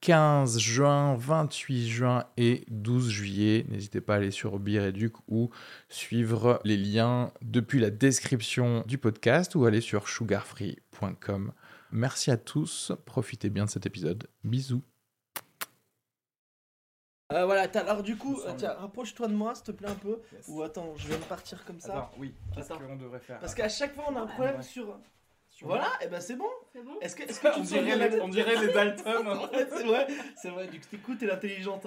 15 juin, 28 juin et 12 juillet. N'hésitez pas à aller sur Bireduc ou suivre les liens depuis la description du podcast ou aller sur sugarfree.com. Merci à tous, profitez bien de cet épisode. Bisous. Euh, voilà, alors du coup, euh, tiens, rapproche-toi de moi s'il te plaît un peu. Ou attends, je vais me partir comme ça. Attends, oui, qu'est-ce qu'on devrait faire Parce qu'à chaque fois on a un problème ouais. sur. Voilà, et ben c'est bon. C'est bon Est-ce que, est-ce que tu on, dirait les, on dirait les Dalton. Ouais, c'est vrai, c'est vrai, du coup t'écoutes, t'es intelligente.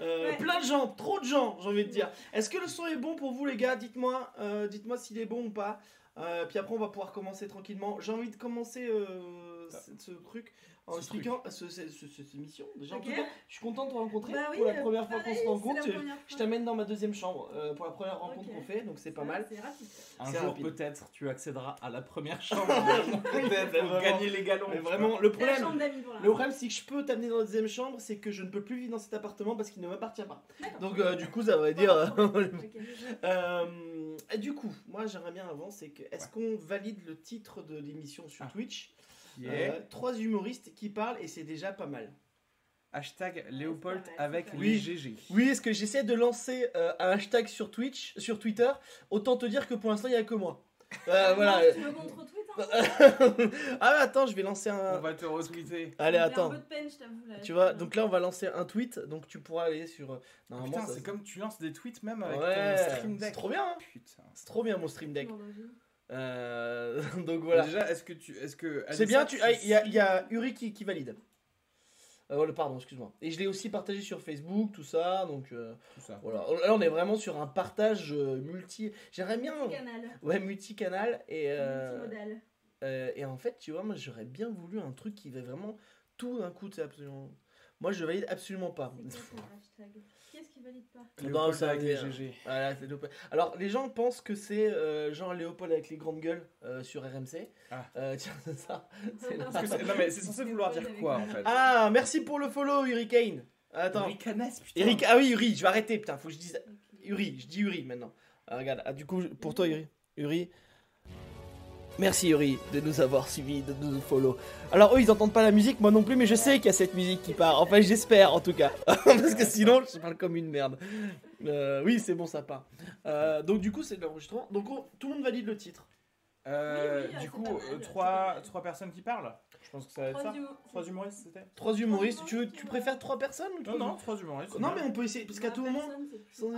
Euh, Ouais. Plein de gens, trop de gens, j'ai envie de dire. Est-ce que le son est bon pour vous les gars? Dites-moi, euh, dites-moi s'il est bon ou pas. Euh, puis après on va pouvoir commencer tranquillement. J'ai envie de commencer euh, ce, ce truc en expliquant ce- ce- ce- cette émission. Déjà, en tout cas, je suis content de te rencontrer Bah oui, pour la euh, première fois qu'on se rencontre. Je, t'amène dans ma deuxième chambre euh, pour la première rencontre qu'on fait, donc c'est pas mal. C'est rapide. Un jour peut-être tu accéderas à la première chambre Peut-être, pour gagner les galons. Mais vraiment, le problème, Le problème, c'est que je peux t'amener dans la deuxième chambre, c'est que je ne peux plus vivre dans cet appartement parce qu'il ne m'appartient pas. Donc, euh, du coup, ça va dire. Euh, euh, du coup, moi, j'aimerais bien avant, c'est que est-ce qu'on valide le titre de l'émission sur Ah. Twitch? Qui Euh, est Trois humoristes qui parlent et c'est déjà pas mal. hashtag Léopold c'est pas mal, avec c'est les GG. Oui, est-ce que j'essaie de lancer euh, un hashtag sur Twitch, sur Twitter? Autant te dire que pour l'instant, il n'y a que moi. Euh, voilà. Tu te retweet hein? Ah, mais attends, je vais lancer On un. va te retweeter. Allez, attends. un peu de peine, je t'avoue. là. Tu vois, donc là, on va lancer un tweet, donc tu pourras aller sur. euh, Ah, Normalement, putain, c'est comme tu lances des tweets même avec Ouais, ton stream c'est deck. trop bien, hein. Putain. C'est trop bien mon stream deck. Euh, donc voilà. Déjà, est-ce que tu. Est-ce que. C'est bien, tu... ah, il y, a- suis- il y a Uri qui, qui valide. Euh, pardon, excuse-moi. Et je l'ai aussi partagé sur Facebook, tout ça. Donc euh, Tout ça. voilà. Là, on est vraiment sur un partage euh, multi. J'aimerais bien. Canal. Ouais, multicanal. Et, euh, Multimodal. euh, et en fait, tu vois, moi j'aurais bien voulu un truc qui va vraiment tout d'un coup. Absolument. Moi je valide absolument pas. Quoi ton hashtag? Valide pas Léopold ça avec les GG. Voilà, c'est dope. Alors, les gens pensent que c'est euh, genre Léopold avec les grandes gueules euh, sur RMC. Ah. Euh, tiens, c'est ça. C'est là. Parce que c'est- Non, mais c'est censé vouloir dire quoi en fait Ah, merci pour le follow, Hurricane. Attends. Putain. Eric, ah oui, Uri, je vais arrêter, putain, faut que je dise. Uri, je dis Uri maintenant. Ah, regarde, ah, du coup, pour toi, Uri. Uri. Merci Uri de nous avoir suivis, de nous follow. Alors eux ils entendent pas la musique, moi non plus, mais je sais qu'il y a cette musique qui part. Enfin j'espère en tout cas, parce que sinon je parle comme une merde. Euh, oui c'est bon ça part. Euh, donc du coup c'est de l'enregistrement. Donc on- tout le monde valide le titre. Euh, Oui, oui, du c'est coup, trois, trois personnes qui parlent Je pense que ça va être Trois ça. Trois humoristes, c'était Trois humoristes. Tu, veux, tu préfères trois personnes ou Non, trois non, trois humoristes. Non mais on peut essayer parce qu'à tout moment. sans- En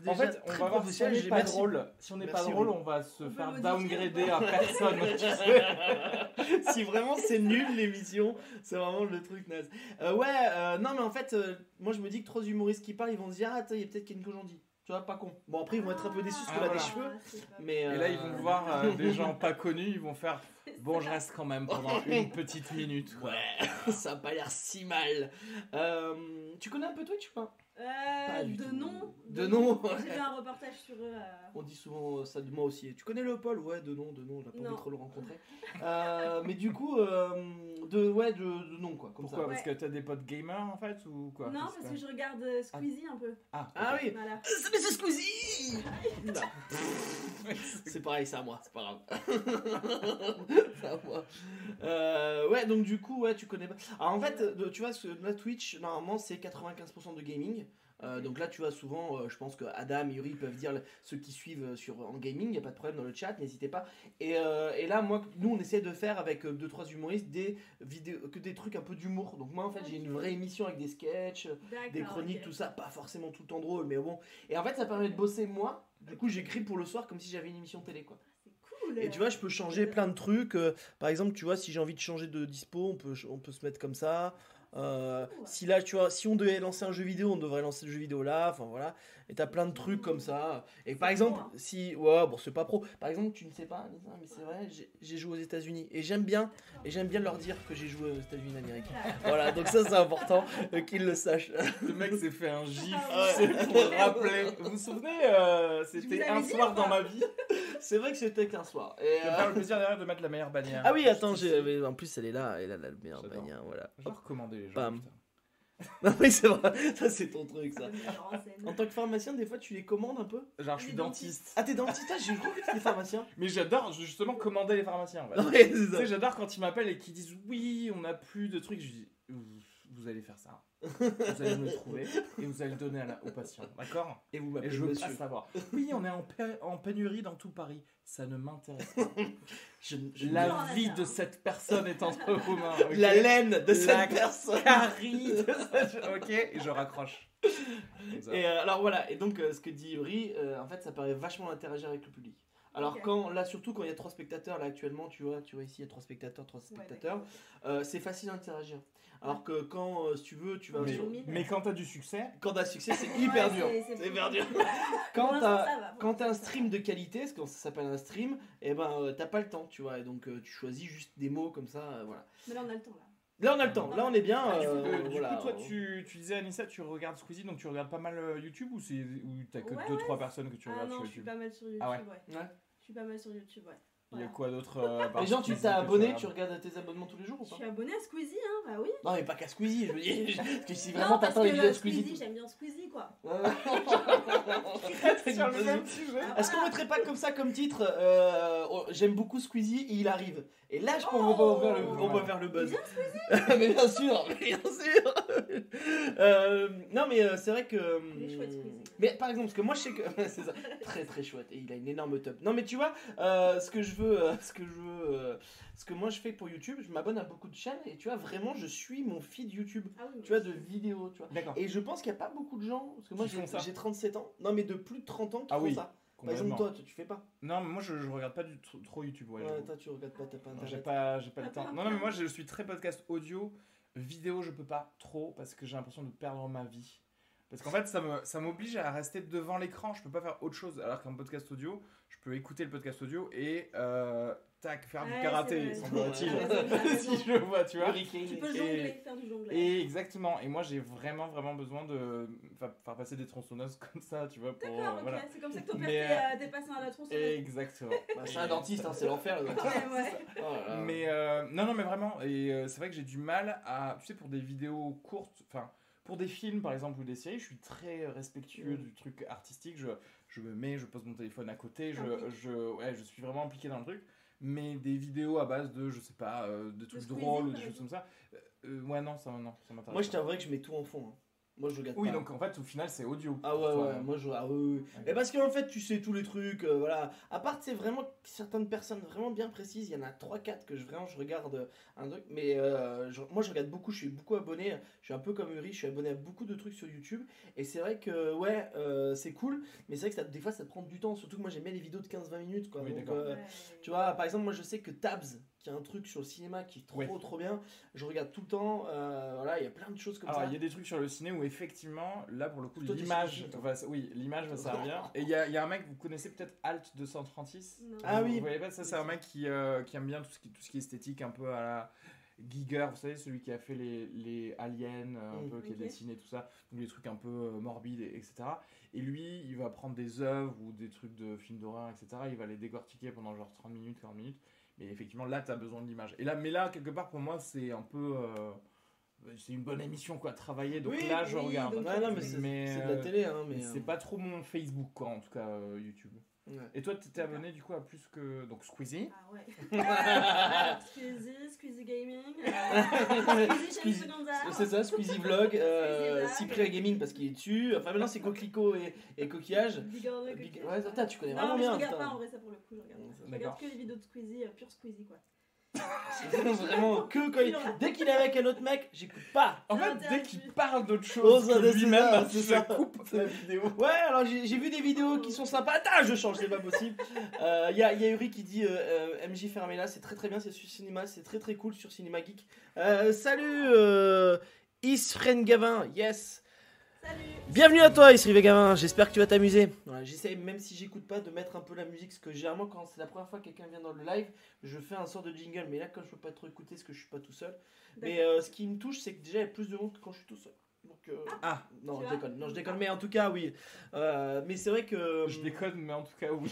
déjà fait, on très va voir si on professionnel, n'est j'ai- pas merci. drôle. Si on n'est pas Merci, drôle, on va se On peut faire modifier downgrader à personne. tu sais. si vraiment c'est nul l'émission, c'est vraiment le truc naze. Euh, ouais, euh, non mais en fait, euh, moi je me dis que trois humoristes qui parlent, ils vont se dire ah attends, il y a peut-être Ken Kojandi. Tu vois, pas con. Bon après ils vont être un peu déçus parce Ah, qu'on a des voilà. cheveux, pas mais. Et là, ils euh, vont voir euh, des gens pas connus, ils vont faire Bon, je reste quand même pendant une petite minute. Ouais, ça a pas l'air si mal. Euh, tu connais un peu Twitch ou Pas? Euh, de nom. De nom J'ai fait un reportage sur eux. euh, On dit souvent euh, ça de moi aussi. Tu connais Léopold? Ouais, de nom, de nom, j'ai pas envie Non. de trop le rencontrer. Euh, mais du coup, euh, de, ouais, de, de nom quoi, comme Pourquoi? ça. Parce que t'as des potes gamers en fait ou quoi? Non, parce que je regarde euh, Squeezie un peu. Ah, Ah oui Voilà. Mais c'est Squeezie. C'est pareil, c'est à moi, c'est pas grave. c'est à moi. Euh, ouais, donc du coup, ouais, tu connais pas. Alors en fait, de- tu vois, ce- la Twitch, normalement, c'est 95% de gaming. Euh, donc là, tu vois, souvent, euh, je pense que Adam et Yuri peuvent dire ceux qui suivent euh, sur, en gaming, il n'y a pas de problème dans le chat, n'hésitez pas. Et, euh, et là, moi, nous, on essaie de faire avec 2-3 humoristes des vidéos, que des trucs un peu d'humour. Donc moi, en fait, j'ai une vraie émission avec des sketchs, des chroniques, tout ça, pas forcément tout le temps drôle, mais bon. Et en fait, ça permet de bosser moi. Du coup, j'écris pour le soir comme si j'avais une émission télé, quoi. Cool. Et tu vois, je peux changer plein de trucs. par exemple, tu vois, si j'ai envie de changer de dispo, on peut, on peut se mettre comme ça. Euh, si là, tu vois, si on devait lancer un jeu vidéo, on devrait lancer le jeu vidéo là. Enfin voilà. Et t'as plein de trucs comme ça. Et par exemple, pro, hein. si. Ouais, bon, c'est pas pro. Par exemple, tu ne sais pas, mais c'est vrai, j'ai- joué aux États-Unis. Et j'aime bien. Et j'aime bien leur dire que j'ai joué aux États-Unis d'Amérique. voilà, donc ça, c'est important euh, qu'ils le sachent. Le mec s'est fait un gif Ah c'est pour rappeler. Vous vous souvenez, euh, c'était un dit soir dans pas ma vie? C'est vrai que c'était qu'un soir. Et, euh, faire le plaisir derrière de mettre la meilleure bannière. Ah oui, attends, en plus elle est là, elle a la meilleure bannière, voilà. Je vais recommander les gens. Bam. putain. Ah oui, c'est vrai, ça c'est ton truc ça. En tant que pharmacien, des fois tu les commandes un peu Genre, je suis dentiste. Ah, t'es dentiste Ah, j'ai vu que t'es pharmacien. Mais j'adore justement commander les pharmaciens. En fait. Non, mais Tu sais, j'adore quand ils m'appellent et qu'ils disent oui, on n'a plus de trucs. Je dis vous, allez faire ça. Vous allez me le trouver et vous allez le donner à la- au patient. D'accord? Et vous Et m'appelez je veux monsieur. pas savoir. Oui, on est en, pé- en pénurie dans tout Paris. Ça ne m'intéresse pas. Je- je- Non, La vie de cette personne est entre vos mains. La laine de La cette personne. carie de cette- Ok, et je raccroche. Et euh, alors voilà, et donc euh, ce que dit Yuri, euh, en fait ça permet vachement d'interagir avec le public. Alors quand, là surtout quand il y a trois spectateurs, là actuellement tu vois, tu vois ici il y a trois spectateurs, trois Ouais, spectateurs, euh, c'est facile d'interagir. Alors que quand, euh, si tu veux, tu vas mais, sur... mais quand t'as du succès, Quand t'as succès, c'est hyper Ouais, dur. c'est- hyper dur. Quand t'as un stream de qualité, parce que ça s'appelle un stream, et ben euh, t'as pas le temps, tu vois, et donc euh, tu choisis juste des mots comme ça, euh, voilà. Mais là, on a le temps, là. Là on a le temps, là on est bien. Ah, du, coup, euh, du voilà. coup, toi, tu, tu disais Anissa, tu regardes Squeezie, donc tu regardes pas mal YouTube ou c'est ou t'as que Ouais, 2-3 ouais. personnes que tu Ah regardes non, sur je suis YouTube? pas mal sur YouTube, Ah ouais? ouais. Ouais. Je suis pas mal sur YouTube, ouais. Il y a quoi d'autre euh, à part Les gens, tu Squeezie t'es que abonné, tu regardes tes abonnements tous les jours ou Je pas suis abonné à Squeezie, hein, bah oui. Non, mais pas qu'à Squeezie, je veux dire. Parce que si Non, vraiment parce t'attends les vidéos de le Squeezie. Squeezie, j'aime bien Squeezie, quoi. Ouais, ouais. sur le même sujet. Ah, Est-ce qu'on voilà. mettrait pas comme ça comme titre euh, oh, J'aime beaucoup Squeezy et il arrive. Et là, je pense qu'on Oh va faire le, on va Ouais. faire le buzz. Bien mais bien sûr, mais bien sûr. Euh, non, mais euh, c'est vrai que. Il est chouette, Squeezie. Mais par exemple, parce que moi je sais que c'est ça, très très chouette et il a une énorme top. Non, mais tu vois, euh, ce que je veux, euh, ce que je veux, euh, ce que moi je fais pour YouTube, je m'abonne à beaucoup de chaînes et tu vois vraiment, je suis mon feed YouTube. Ah oui, Tu vois de vidéos, tu vois. D'accord. Et je pense qu'il n'y a pas beaucoup de gens, parce que moi j'ai font ça. j'ai 37 ans, non mais de plus de 30 ans qui Ah font oui, ça. Par exemple, toi, tu, tu fais pas. Non, mais moi je, je regarde pas du trop YouTube. Ouais, Ouais, toi tu regardes pas, t'as pas Non, J'ai internet. pas, j'ai pas le Ah, temps. Non, non, mais moi je suis très podcast audio. Vidéo, je peux pas trop parce que j'ai l'impression de perdre ma vie. Parce qu'en fait, ça me- ça m'oblige à rester devant l'écran. Je peux pas faire autre chose. Alors qu'un podcast audio, je peux écouter le podcast audio et euh, tac, faire du karaté, semblerait-il. Si je le vois, tu vois. Tu peux Et- jongler, faire du jonglage. Et exactement. Et moi, j'ai vraiment, vraiment besoin de fa- faire passer des tronçonneuses comme ça, tu vois, pour euh, D'accord, ok, voilà. c'est comme ça que ton père fait euh, des passants à la tronçonneuse. Exactement. Bah, c'est un dentiste, hein, c'est l'enfer le. Ouais, ouais. Oh. Mais euh, non, non, mais vraiment. Et euh, c'est vrai que j'ai du mal à, tu sais, pour des vidéos courtes, enfin, pour des films par exemple ou des séries, je suis très respectueux du truc artistique. Je, je me mets, je pose mon téléphone à côté, je, je, ouais, je suis vraiment impliqué dans le truc. Mais des vidéos à base de, je sais pas, euh, de trucs drôles ou des choses comme ça, euh, euh, ouais, non, ça, non, ça m'intéresse. Moi je pas. t'avouerais que je mets tout en fond. hein. Moi je regarde Oui, pas. donc en fait, au final, c'est audio. Ah ouais, ouais, hein. moi je. Ah ouais, ouais. Ouais. Mais parce qu'en fait, tu sais tous les trucs, euh, voilà. À part, c'est vraiment certaines personnes vraiment bien précises, il y en a 3-4 que je, vraiment je regarde euh, un truc. Mais euh, je- moi je regarde beaucoup, je suis beaucoup abonné. Je suis un peu comme Uri, je suis abonné à beaucoup de trucs sur YouTube. Et c'est vrai que, ouais, euh, c'est cool, mais c'est vrai que ça- des fois ça te prend du temps. Surtout que moi j'aime bien les vidéos de 20 minutes, quoi. Oui, Donc, d'accord. euh, Ouais. tu vois, par exemple, moi je sais que Tabs, qui a un truc sur le cinéma qui est trop Ouais. trop bien, je regarde tout le temps. euh, voilà, il y a plein de choses comme Alors, ça. il y a des trucs sur le ciné où effectivement, là pour le coup, l'image va, oui, l'image va servir. Et il y a, y a un mec, vous connaissez peut-être Alt 236 Non. Ah Vous- oui. Vous voyez pas, ça c'est un mec qui, euh, qui aime bien tout ce qui, tout ce qui est esthétique, un peu à la Giger, vous savez, celui qui a fait les, les aliens, euh, un Mm. peu, qui a Ok. dessiné tout ça, donc des trucs un peu euh, morbides, et- etc. Et lui, il va prendre des œuvres ou des trucs de films d'horreur, etc. Il va les décortiquer pendant genre 30 minutes, 40 minutes. Mais effectivement, là, tu as besoin de l'image. Et là, mais là, quelque part, pour moi, c'est un peu. euh, c'est une bonne émission, quoi, travailler. Donc Oui, là, je oui, regarde. donc- Ouais, non, mais c'est Mais, c'est de euh, la télé, hein. Mais, Mais c'est euh, pas trop mon Facebook, quoi, en tout cas, euh, YouTube. Ouais. Et toi, t'étais abonné du coup à plus que. Donc Squeezie. Ah ouais. Squeezie, Squeezie Gaming, euh, Squeezie Squeezie- Chez Seconda. C'est ça, Squeezie Vlog, euh. Cyprien Gaming parce qu'il est dessus. Enfin, maintenant c'est Coquelicot et, et Coquillage. Big Big-. Ouais, attends, tu connais Non, vraiment mais bien. je regarde putain. pas en vrai, ça pour le coup, je regarde. Je regarde que les vidéos de Squeezie, euh, pure Squeezie quoi. Vraiment que quand il... Dès qu'il est avec un autre mec, j'écoute pas. En fait, dès qu'il parle d'autre chose que lui-même, ça, coupe la vidéo. Ouais, alors j'ai vu des vidéos qui sont sympas. Attends, je change, c'est pas possible. Il y, a, y a Uri qui dit euh, euh, MJ Fermela, c'est très très bien, c'est sur Cinéma, c'est très très cool sur Cinéma Geek. Euh, salut euh, Isfren Gavin, yes. Salut Bienvenue à toi Isri Gavin, j'espère que tu vas t'amuser. Voilà, J'essaie, même si j'écoute pas, de mettre un peu la musique, parce que généralement quand c'est la première fois que quelqu'un vient dans le live, je fais un sort de jingle, mais là quand je peux pas trop écouter, parce que je suis pas tout seul. Mais euh, ce qui me touche, c'est que déjà il y a plus de monde que quand je suis tout seul. Bon, que. Ah, Non, je déconne. Non, je déconne. Mais en tout cas, oui. Euh, mais c'est vrai que. je déconne, mais en tout cas, oui.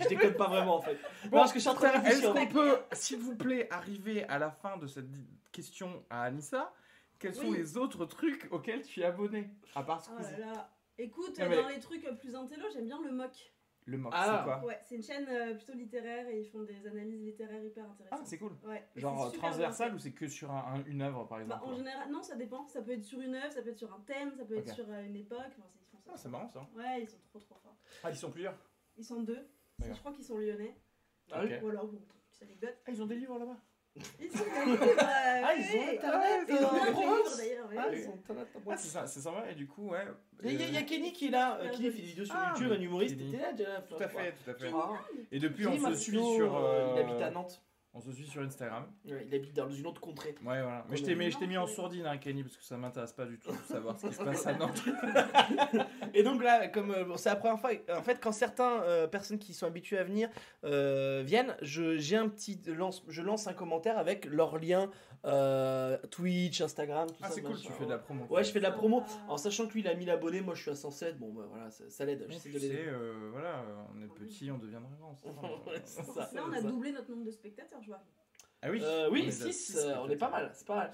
Je déconne pas vraiment en fait. Non, parce que je suis en train de Est-ce qu'on peut, s'il vous plaît, arriver à la fin de cette question à Anissa? Quels sont Oui. les autres trucs auxquels tu es abonné À part Oh là Squeezie. là. Écoute, Non, mais- dans les trucs plus intello, j'aime bien le mock. Le mock, Ah. c'est quoi Ouais, c'est une chaîne euh, plutôt littéraire et ils font des analyses littéraires hyper Ah, intéressantes. c'est cool. Ouais. Genre transversal ou c'est que sur un- un- une œuvre, par fait. exemple Bah, en général, non, ça dépend. Ça peut être sur une œuvre, ça peut être sur un thème, ça peut être sur euh, une époque. Enfin, c'est- ils font ça. Ah, c'est marrant ça. Ouais, ils sont trop trop forts. Ah, ils sont plusieurs? Ils sont deux. Je crois qu'ils sont lyonnais. Ah oui. Ou alors, bon, petite anecdote. Ah, ils ont des livres là-bas? Ils sont Ah, ils ont internet. Ont livres d'ailleurs. oui. Ah, ils Ah, boîte. c'est ça- c'est sympa, et du coup, ouais. Il y, a- il y a euh, Kenny qui est là. euh, Kenny fait des vidéos sur Ah, YouTube, un humoriste. T'étais là déjà Tout à fait, tout à fait. Ah. Et depuis, Kenny on se suit sur. euh, Il habite à Nantes. On se suit sur Instagram. Ouais, il habite dans une autre contrée. Ouais, voilà. Mais je t'ai mis, je t'ai mis en sourdine, hein, Kenny, parce que ça m'intéresse pas du tout de savoir ce qui se passe à Nantes. Et donc là, comme euh, bon, c'est la première fois, en fait, quand certaines euh, personnes qui sont habituées à venir euh, viennent, je, j'ai un petit lance, je lance un commentaire avec leur lien euh, Twitch, Instagram, tout Ah, ça. c'est cool, tu fais de la promo. Ouais, je fais de la promo. En sachant que lui, il a 1000 abonnés, moi je suis à 107. Bon, bah voilà, ça, ça l'aide. Tu sais, euh, voilà, on est petit, on deviendra grand. c'est ça. Là, on a doublé notre nombre de spectateurs, je vois. Ah oui Euh, On oui, est à 6, six, on est pas mal, c'est pas mal.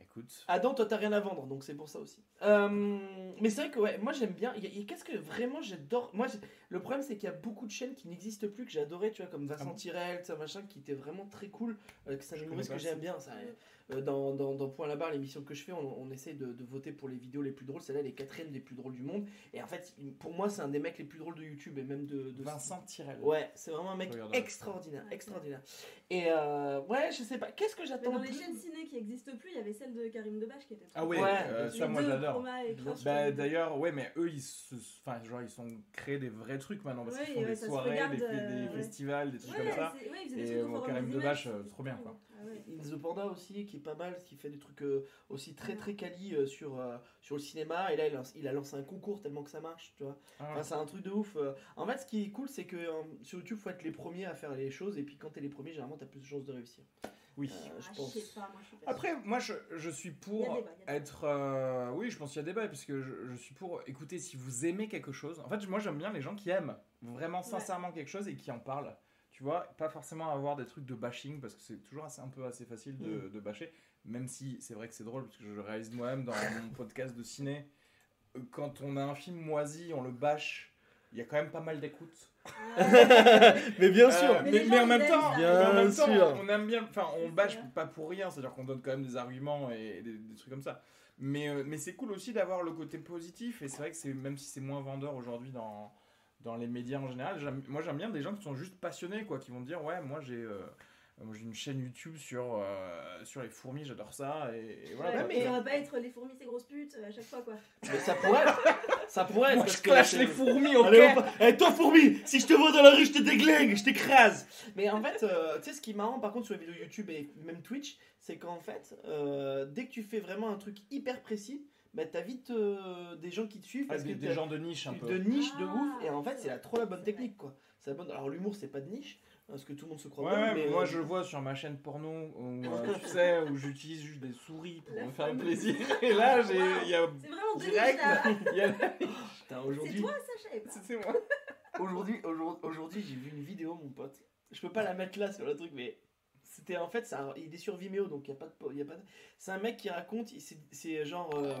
Écoute. Adam, toi t'as rien à vendre, donc c'est pour ça aussi. Euh, mais c'est vrai que ouais, moi j'aime bien. Qu'est-ce que vraiment j'adore? Moi, le problème c'est qu'il y a beaucoup de chaînes qui n'existent plus que j'adorais, tu vois, comme Vincent Ah bon? Tirel, tout ça machin, qui était vraiment très cool. Euh, que c'est un Je connais que j'aime bien. Ça, euh, dans, dans, dans Point à la barre, l'émission que je fais, on, on essaie de, de voter pour les vidéos les plus drôles. Celle-là, elle est quatrième des plus drôles du monde. Et en fait, pour moi, c'est un des mecs les plus drôles de YouTube et même de. de Vincent Tirel. Ouais, c'est vraiment un mec extraordinaire, extraordinaire. Et euh, ouais, je sais pas, qu'est-ce que j'attends dans les plus chaînes ciné qui n'existent plus, il y avait celle de Karim Debache qui était Ah oui, Ouais, euh, ça moi j'adore. Sûr. Bah, euh, d'ailleurs, ouais, mais eux, ils se, enfin, genre, ils sont créés des vrais trucs maintenant parce Ouais, qu'ils font ouais, des soirées, regarde, des, des euh, ouais. festivals, des trucs Ouais, comme ça. c'est- ouais, ils des Et, trucs au Karim des Debache, Images, euh, trop bien, quoi. Ah the Panda aussi, qui est pas mal, qui fait des trucs euh, aussi très très quali euh, sur, euh, sur le cinéma. Et là, il a, il a lancé un concours tellement que ça marche, tu vois. Ah, Enfin, c'est un truc de ouf. euh. En fait, ce qui est cool, c'est que euh, sur YouTube, faut être les premiers à faire les choses. Et puis quand t'es les premiers, généralement, t'as plus de chances de réussir. Oui. Euh, je Ah, pense. sais pas, moi, je suis pas Après, moi, je, je suis pour débat, être. euh, oui, je pense qu'il y a débat, parce que je, je suis pour écouter si vous aimez quelque chose. En fait, moi, j'aime bien les gens qui aiment vraiment sincèrement quelque chose et qui en parlent. Tu vois, pas forcément avoir des trucs de bashing, parce que c'est toujours assez, un peu assez facile de, de bâcher. Même si c'est vrai que c'est drôle, parce que je le réalise moi-même dans mon podcast de ciné. euh, Quand on a un film moisi, on le bâche. Il y a quand même pas mal d'écoute. Mais bien Euh, sûr Mais en même temps, en même sûr. on aime bien, enfin, on bâche pas pour rien, c'est-à-dire qu'on donne quand même des arguments et des, des trucs comme ça. Mais, euh, mais c'est cool aussi d'avoir le côté positif, et c'est vrai que c'est même si c'est moins vendeur aujourd'hui dans, dans les médias en général, moi j'aime bien des gens qui sont juste passionnés, quoi, qui vont dire ouais, moi j'ai euh, moi, j'ai une chaîne YouTube sur, euh, sur les fourmis, j'adore ça, et, et voilà. Ouais, quoi. mais mais- ça va pas être les fourmis, ces grosses putes euh, à chaque fois, quoi. Mais ça pourrait Ça pourrait être Moi parce je clash les fourmis, ok Allez, hop. Eh, toi fourmi, si je te vois dans la rue, je te déglingue, je t'écrase. Mais en fait, euh, tu sais ce qui est marrant par contre sur les vidéos YouTube et même Twitch, c'est qu'en fait, euh, dès que tu fais vraiment un truc hyper précis, bah t'as vite euh, des gens qui te suivent Ah, parce des, que des gens de niche un peu. de niche de Ah, ouf et en fait c'est la, trop la bonne technique quoi. C'est la bonne. Alors l'humour c'est pas de niche parce que tout le monde se croit Ouais, bon, ouais, mais moi euh, je le vois sur ma chaîne porno où euh, tu sais où j'utilise juste des souris pour La me faire plaisir. Et là j'ai il y a C'est vraiment direct il y a putain, C'est aujourd'hui toi, ça, savais pas. c'est moi. aujourd'hui aujourd'hui aujourd'hui j'ai vu une vidéo mon pote. Je peux pas la mettre là sur le truc mais c'était en fait un- il est sur Vimeo donc il y a pas de y a pas de- c'est un mec qui raconte c'est c'est genre euh,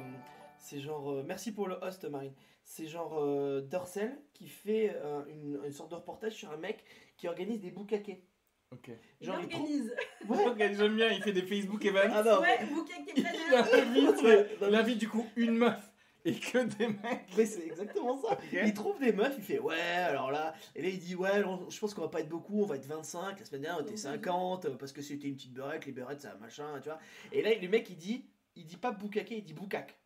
c'est genre euh, merci pour le host Marine. C'est genre euh, Dorsel qui fait euh, une, une sorte de reportage sur un mec qui organise des boucaquets. Ok. Il genre il organise. ouais. J'aime bien il fait des Facebook events. ah non. Ouais, est il invite Ouais, non, il invite du coup une meuf et que des mecs. Mais c'est exactement ça. Il trouve des meufs, il fait ouais, alors là, et là il dit ouais, on- je pense qu'on va pas être beaucoup, on va être 25, la semaine dernière on était 50, euh, parce que c'était une petite beurette, les beurettes c'est un machin, tu vois. Et là le mec il dit, il dit pas boucaquet, il dit boucac.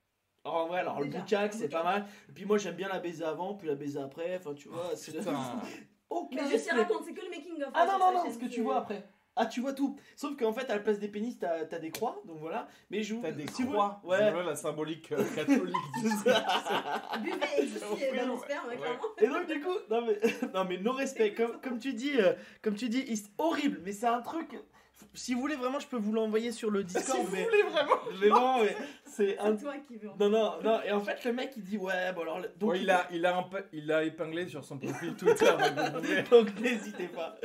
En vrai, alors le boucac c'est pas mal, et puis moi j'aime bien la baiser avant, puis la baiser après, enfin tu vois, c'est. aucun Mais je te raconte, c'est que le making of. Ah hein, non, non, non, ce que tu vois après. Ah, tu vois tout. Sauf qu'en fait, à la place des pénis, t'as as des croix, donc voilà. Mais je vous. t'as des si vous- croix Ouais. voilà la symbolique euh, catholique du. Buvez et Ouais. clairement. Et donc du coup, non mais, non mais no respect, comme, comme tu dis, euh, comme tu dis, c'est horrible, mais c'est un truc, Si vous voulez vraiment, je peux vous l'envoyer sur le Discord. Si vous mais... voulez vraiment. mais non, mais c'est un. C'est toi qui veux. Non, non, non. Et en fait, le mec il dit ouais, bon alors. Donc, Ouais, il, a, il, a un peu- il a épinglé sur son profil Twitter. donc n'hésitez pas.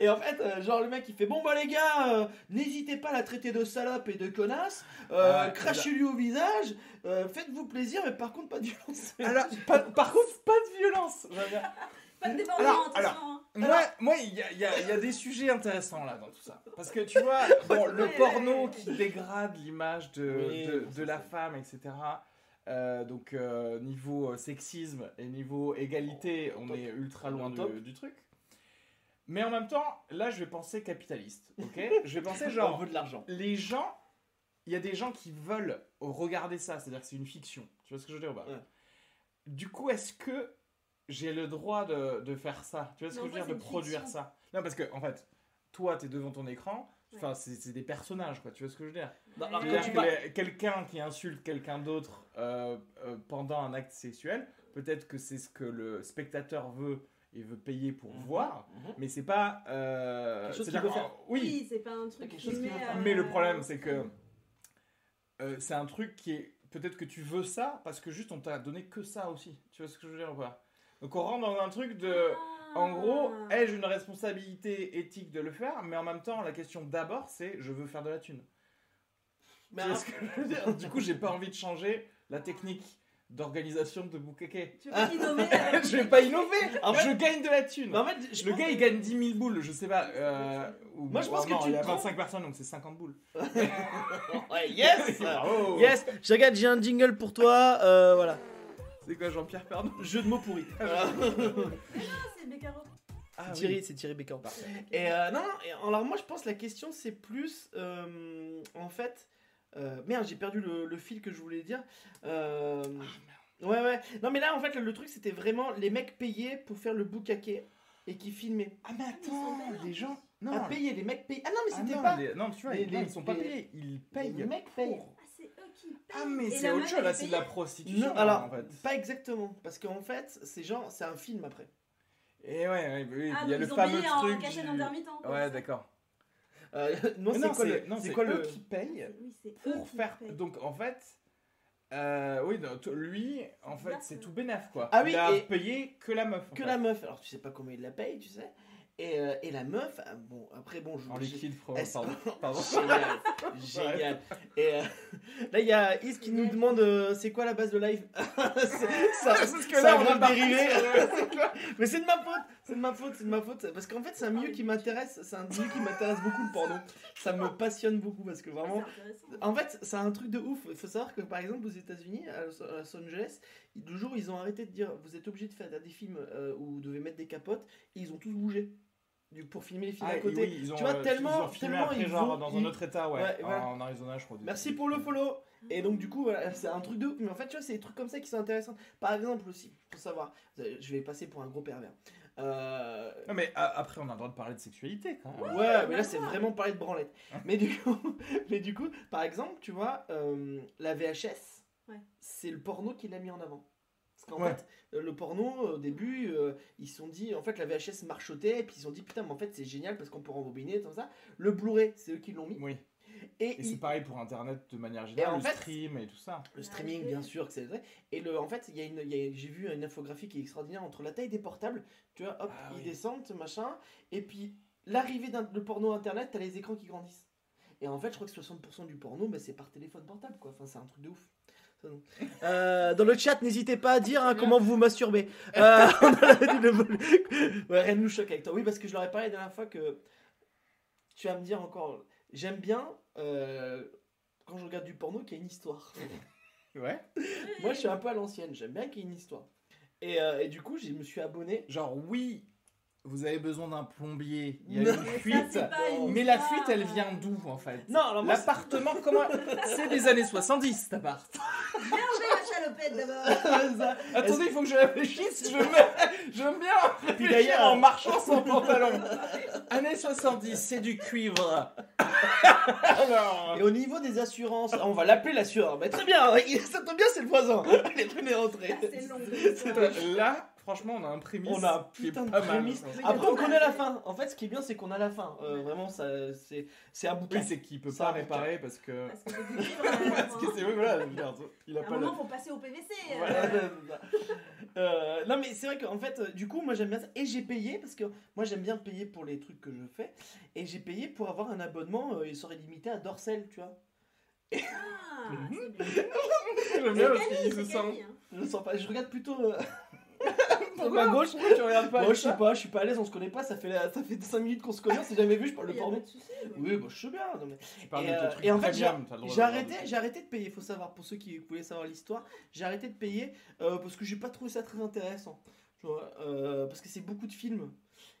Et en fait, euh, genre le mec il fait bon bah les gars, euh, n'hésitez pas à la traiter de salope et de connasse, euh, Ah, crachez-lui au visage, euh, faites-vous plaisir, mais par contre pas de violence. Alors, pas- par contre, pas de violence. Pas de débordement, Alors, attention. hein. Moi, moi, il y a, y y des sujets intéressants là dans tout ça. Parce que tu vois, bon, le porno qui dégrade l'image de, Oui, de, la femme, etc. euh, donc, euh, niveau euh, sexisme et niveau égalité, on Top. est ultra On loin du, truc. Mais en même temps, là, je vais penser capitaliste, ok? Je vais penser on genre, veut de l'argent. les gens, il y a des gens qui veulent regarder ça, c'est-à-dire que c'est une fiction. Tu vois ce que je veux dire ou pas? Ouais. Du coup, est-ce que j'ai le droit de, de faire ça Tu vois ce que je veux dire De produire fiction. ça Non, parce que, en fait, toi, t'es devant ton écran, enfin, c'est c'est des personnages, quoi. Tu vois ce que je veux dire alors, quand tu que Quelqu'un qui insulte quelqu'un d'autre euh, euh, pendant un acte sexuel, peut-être que c'est ce que le spectateur veut et veut payer pour Mhm. voir, Mhm. mais c'est pas. euh, Quelque chose c'est-à-dire qu'il veut faire. Oui, Oui, c'est pas un truc quelque qui chose qu'il met, veut faire. euh, mais le problème, c'est que euh, c'est un truc qui est. Peut-être que tu veux ça parce que juste on t'a donné que ça aussi. Tu vois ce que je veux dire ou pas? Donc on rentre dans un truc de. En gros, Ah. ai-je une responsabilité éthique de le faire Mais en même temps, la question d'abord, c'est je veux faire de la thune. Mais alors- ce que je veux dire? Du coup, j'ai pas envie de changer la technique d'organisation de Bukake. Tu veux pas innover euh, je vais pas innover En fait- Je gagne de la thune mais en fait, je Le gars, il gagne 10 000 boules, je sais pas. euh, ou- Moi, je pense oh que non, tu il y a te prends- 25 personnes, donc c'est 50 boules. Ouais, yes. Yes j'ai un jingle pour toi, euh, voilà. C'est quoi, Jean-Pierre Pernaut Jeu de mots pourris. Voilà. Ah, c'est Beccaro. Ah, C'est Thierry, c'est Thierry Bécard. Et euh, non, alors moi je pense que la question c'est plus euh, en fait. euh, merde, j'ai perdu le, le fil que je voulais dire. Euh, ouais, ouais. Non, mais là en fait le, le truc c'était vraiment les mecs payés pour faire le boucaquet et qui filmaient. Ah, mais attends, les gens. Non, ah, payés, les mecs payés. Ah non, mais Ah c'était non, pas. les- Non, tu vois, les- les- ils sont pas les- payés, ils Les payent. mecs payent. Ah, c'est eux qui payent. Ah, mais c'est autre chose, là, est c'est de la prostitution. Non, alors, en fait. pas exactement. Parce qu'en fait, c'est genre, c'est un film après. Et ouais, ouais, oui, Ah, il y a le ils ont fameux payé en truc. cachette du- intermittent. quoi, Ouais, d'accord. Euh, non, c'est quoi le. non, C'est quoi eux le. qui Oui, c'est eux pour qui faire. payent. Donc en fait, euh, oui, non, t- lui, en fait, c'est tout bénef quoi. Ah oui, il a et- payé que la meuf. en Que fait. la meuf. Alors tu sais pas comment il la paye, tu sais. Et, euh, et la meuf, ah, bon, après, bon, je. En liquide, Est-ce- pardon. pardon. Génial, génial. Et euh, là, il y a Is qui nous demande euh, c'est quoi la base de live C'est- ça, Parce que ça là, a on grave a dérivé. parti Mais c'est de ma faute, c'est de ma faute, c'est de ma faute. Parce qu'en fait, c'est un milieu qui m'intéresse, c'est un milieu qui m'intéresse beaucoup le porno. Ça me passionne beaucoup parce que vraiment. Intéressant. En fait, c'est un truc de ouf. Il faut savoir que par exemple aux États-Unis, à Los à Los Angeles, le jour où ils ont arrêté de dire vous êtes obligé de faire des films euh, où vous devez mettre des capotes, et ils ont tous bougé pour filmer les films Ah, à côté. oui, ils ont, tu vois, euh, tellement- ils ont filmé tellement après, ils genre vont- dans ils- un autre état, ouais, Ouais, voilà. en Arizona, je crois. Merci pour le follow. Et donc du coup, voilà, c'est un truc de ouf. Mais en fait, tu vois, c'est des trucs comme ça qui sont intéressants. Par exemple aussi, pour savoir, je vais passer pour un gros pervers. Euh, Non, mais a- après, on a le droit de parler de sexualité quand même. Ouais, mais là c'est vraiment parler de branlette. Mais du coup, mais du coup, par exemple, tu vois, euh, la VHS, Ouais. c'est le porno qui l'a mis en avant. Parce qu'en Ouais. fait, euh, le porno, au début, euh, ils se sont dit, en fait, la VHS marchotait, et puis ils se sont dit, putain, mais en fait, c'est génial parce qu'on peut rembobiner, tout ça. Le Blu-ray, c'est eux qui l'ont mis. Oui. Et, Et c'est pareil pour Internet de manière générale, en le fait- stream et tout ça. le streaming, bien sûr, que c'est vrai. Et le, en fait, il y a une, il y a- j'ai vu une infographie qui est extraordinaire entre la taille des portables, tu vois, hop, Ah ils oui. descendent, machin, et puis l'arrivée d'un- de porno internet, t'as les écrans qui grandissent. Et en fait, je crois que 60% du porno, bah, c'est par téléphone portable, quoi. Enfin, c'est un truc de ouf. Euh, dans le chat, n'hésitez pas à dire hein, comment vous masturbez. Euh, on a dit le vol- ouais, rien ne nous choque avec toi. Oui, parce que je leur ai parlé la dernière fois que tu vas me dire encore. J'aime bien euh, quand je regarde du porno qu'il y a une histoire. Ouais. Moi, je suis un peu à l'ancienne. J'aime bien qu'il y ait une histoire. Et, euh, et du coup, je me suis abonné. Genre, oui, vous avez besoin d'un plombier, il y a Non. une ça, fuite. une Mais la fuite, elle vient d'où en fait? Non, alors moi, L'appartement, comment C'est des années 70 cet appart. Viens enlever la salopette d'abord. Attendez, il faut que je réfléchisse. Je me... J'aime bien réfléchir d'ailleurs- en marchant sans pantalon. Années 70, c'est du cuivre. Alors. Et au niveau des assurances, on va l'appeler l'assureur. Mais très bien, ça tombe bien, c'est le voisin. Allez, venez rentrer. C'est long. Là, franchement, on a un prémisse. On a un putain de prémisse. Après, on connaît la fin. En fait, ce qui est bien, c'est qu'on a la fin. Euh, vraiment, ça, c'est, c'est un bouquin. Oui, c'est qu'il peut Ça, pas un réparer parce que. Parce que c'est du livre, Parce que c'est oui, voilà, regarde, il a À un pas le. moment, faut passer au PVC. euh. Voilà, Euh, non mais c'est vrai qu'en fait euh, du coup moi j'aime bien ça et j'ai payé parce que moi j'aime bien payer pour les trucs que je fais et j'ai payé pour avoir un abonnement euh, il serait limité à Dorsel tu vois Ah, c'est bien. J'aime bien parce C'est qu'il Camille, se c'est sent. Camille, hein. je le sens pas je regarde plutôt euh, Pourquoi ma gauche Pourquoi tu regardes pas moi je sais pas je suis pas à l'aise on se connaît pas ça fait la- ça fait 5 minutes qu'on se connaît on s'est jamais vu je parle de porno oui. bah je sais bien non, mais Tu parles Et, de tes euh, trucs et en fait, premium, t'as le droit de J'ai arrêté, j'ai arrêté de payer, faut savoir, pour ceux qui voulaient savoir l'histoire, j'ai arrêté de payer euh, parce que j'ai pas trouvé ça très intéressant. Tu vois, euh, parce que c'est beaucoup de films.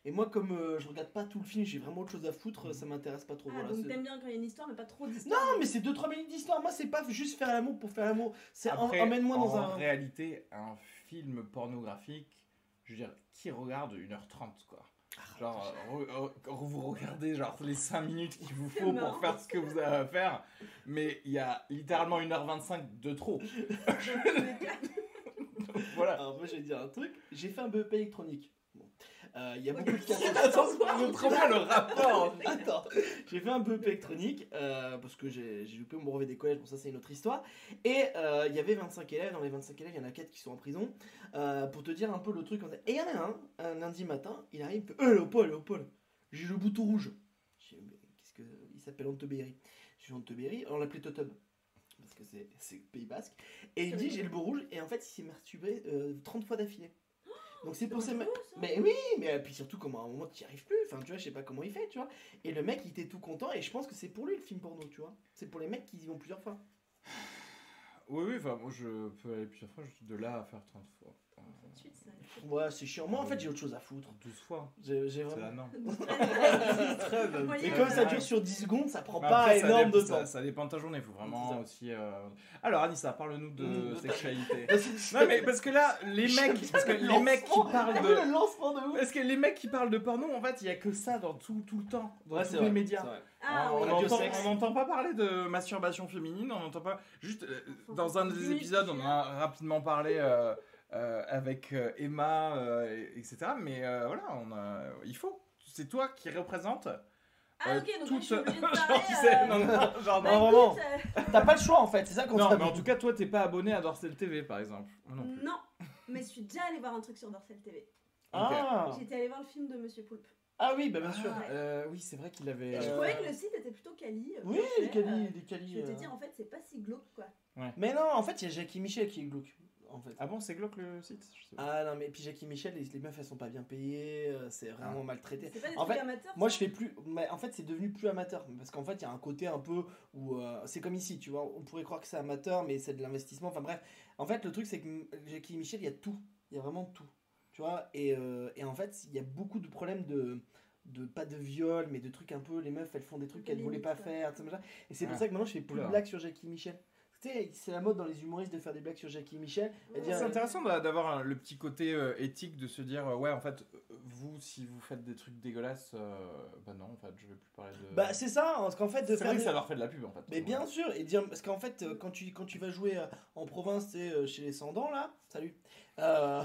Et moi, comme euh, je regarde pas tout le film, j'ai vraiment autre chose à foutre, ça m'intéresse pas trop. Ah, voilà, donc c'est- t'aimes bien quand il y a une histoire, mais pas trop d'histoire. non, mais c'est 2-3 minutes d'histoire. Moi, c'est pas juste faire l'amour pour faire l'amour. C'est en- Après, emmène-moi dans en un. réalité, un film pornographique, je veux dire, qui regarde 1h30 quoi Genre, euh, re- re- vous regardez genre les 5 minutes qu'il vous faut pour faire ce que vous avez à faire, mais il y a littéralement 1h25 de trop. Voilà. Alors, moi, je vais dire un truc. J'ai fait un BEP électronique. Euh, Il y a beaucoup de cassettes. Attends, le rapport. Attends, j'ai fait un BEP électronique euh, parce que j'ai loupé mon brevet des collèges, bon ça c'est une autre histoire. Et euh, il y avait 25 élèves, dans les 25 élèves il y en a 4 qui sont en prison. Pour te dire un peu le truc, on- et il y en a un, un lundi matin, il arrive, il me Eh Léopold, Léopold, j'ai le bouton rouge. Qu'est-ce que. Il s'appelle Antebéry. Je suis Antebéry, on l'appelait Totem. Parce que c'est- Pays Basque. Et il dit j'ai le beau rouge, et en fait il s'est masturbé euh, 30 fois d'affilée. Donc c'est pour ça. ça. Mais oui, mais euh, puis surtout, comment à un moment tu n'y arrives plus, enfin tu vois, je sais pas comment il fait, tu vois. Et le mec il était tout content, et je pense que c'est pour lui le film porno, tu vois. C'est pour les mecs qui y vont plusieurs fois. Oui, oui, enfin, moi je peux aller plusieurs fois, je suis de là à faire 30 fois. Tout de suite, ça. Ouais, c'est chiant. Moi en fait j'ai autre chose à foutre. 12 fois, J'ai vraiment. Et comme ça dure sur 10 secondes, ça prend pas après, ça énorme de temps. ça dépend de ta journée, il faut vraiment aussi. euh, Alors Anissa, parle-nous de Mm. sexualité. Non mais parce que là, les mecs, parce que les mecs qui parlent de, le lancement de ouf. parce que les mecs qui parlent de porno, en fait, il y a que ça dans tout, tout le temps, dans Ouais, tous c'est les vrai, médias. c'est vrai. Ah, on n'entend sexe. on n'entend pas parler de masturbation féminine, on n'entend pas. Juste euh, dans un des épisodes, on a rapidement parlé euh, avec euh, Emma, euh, et- etc. Mais euh, voilà, on a, il faut. C'est toi qui représente. Ah, ok, donc toute- je suis obligée de genre, parler. tu sais, euh, non, non, genre, bah, non, euh, T'as pas le choix en fait, c'est ça qu'on Non, t'a mais en tout cas, toi, t'es pas abonné à Dorsel TV, par exemple. Non. Non, mais je suis déjà allée voir un truc sur Dorsel TV. Ah. J'étais allée voir le film de Monsieur Poulpe. ah oui, bah bien sûr. Ah, euh, oui, c'est vrai qu'il avait. Et je Euh, trouvais que le site était plutôt quali. euh, Oui, les euh, les calis. Je vais te euh. dire, en fait, c'est pas si glauque, quoi. Mais non, en fait, il y a Jackie Michel qui est glauque. En fait. Ah bon, c'est glauque le site? Je sais pas. Ah non, mais puis Jackie Michel, les, les meufs elles sont pas bien payées, euh, c'est vraiment maltraité. C'est pas des En fait, amateurs Moi je fais plus. Mais en fait, c'est devenu plus amateur. Parce qu'en fait, il y a un côté un peu où. euh, c'est comme ici, tu vois. On pourrait croire que c'est amateur, mais c'est de l'investissement. Enfin bref. En fait, le truc, c'est que Jackie Michel, il y a tout. Il y a vraiment tout. Tu vois. Et, euh, et en fait, il y a beaucoup de problèmes de. De, pas de viol, mais de trucs un peu. Les meufs, elles font des trucs qu'elles voulaient pas faire. Et c'est pour Ah. ça que maintenant, je fais plus de blagues sur Jackie Michel. C'est la mode dans les humoristes de faire des blagues sur Jackie Michel. Et Ouais, dire, C'est intéressant d'a- d'avoir le petit côté euh, éthique de se dire euh, ouais en fait vous si vous faites des trucs dégueulasses euh, bah non en fait je vais plus parler de Bah, c'est ça, parce qu'en fait, de faire vrai que des- ça leur fait de la pub en fait Mais bien sûr, et dire parce qu'en fait, quand tu, quand tu vas jouer en province, chez les Sandans là, salut. Euh,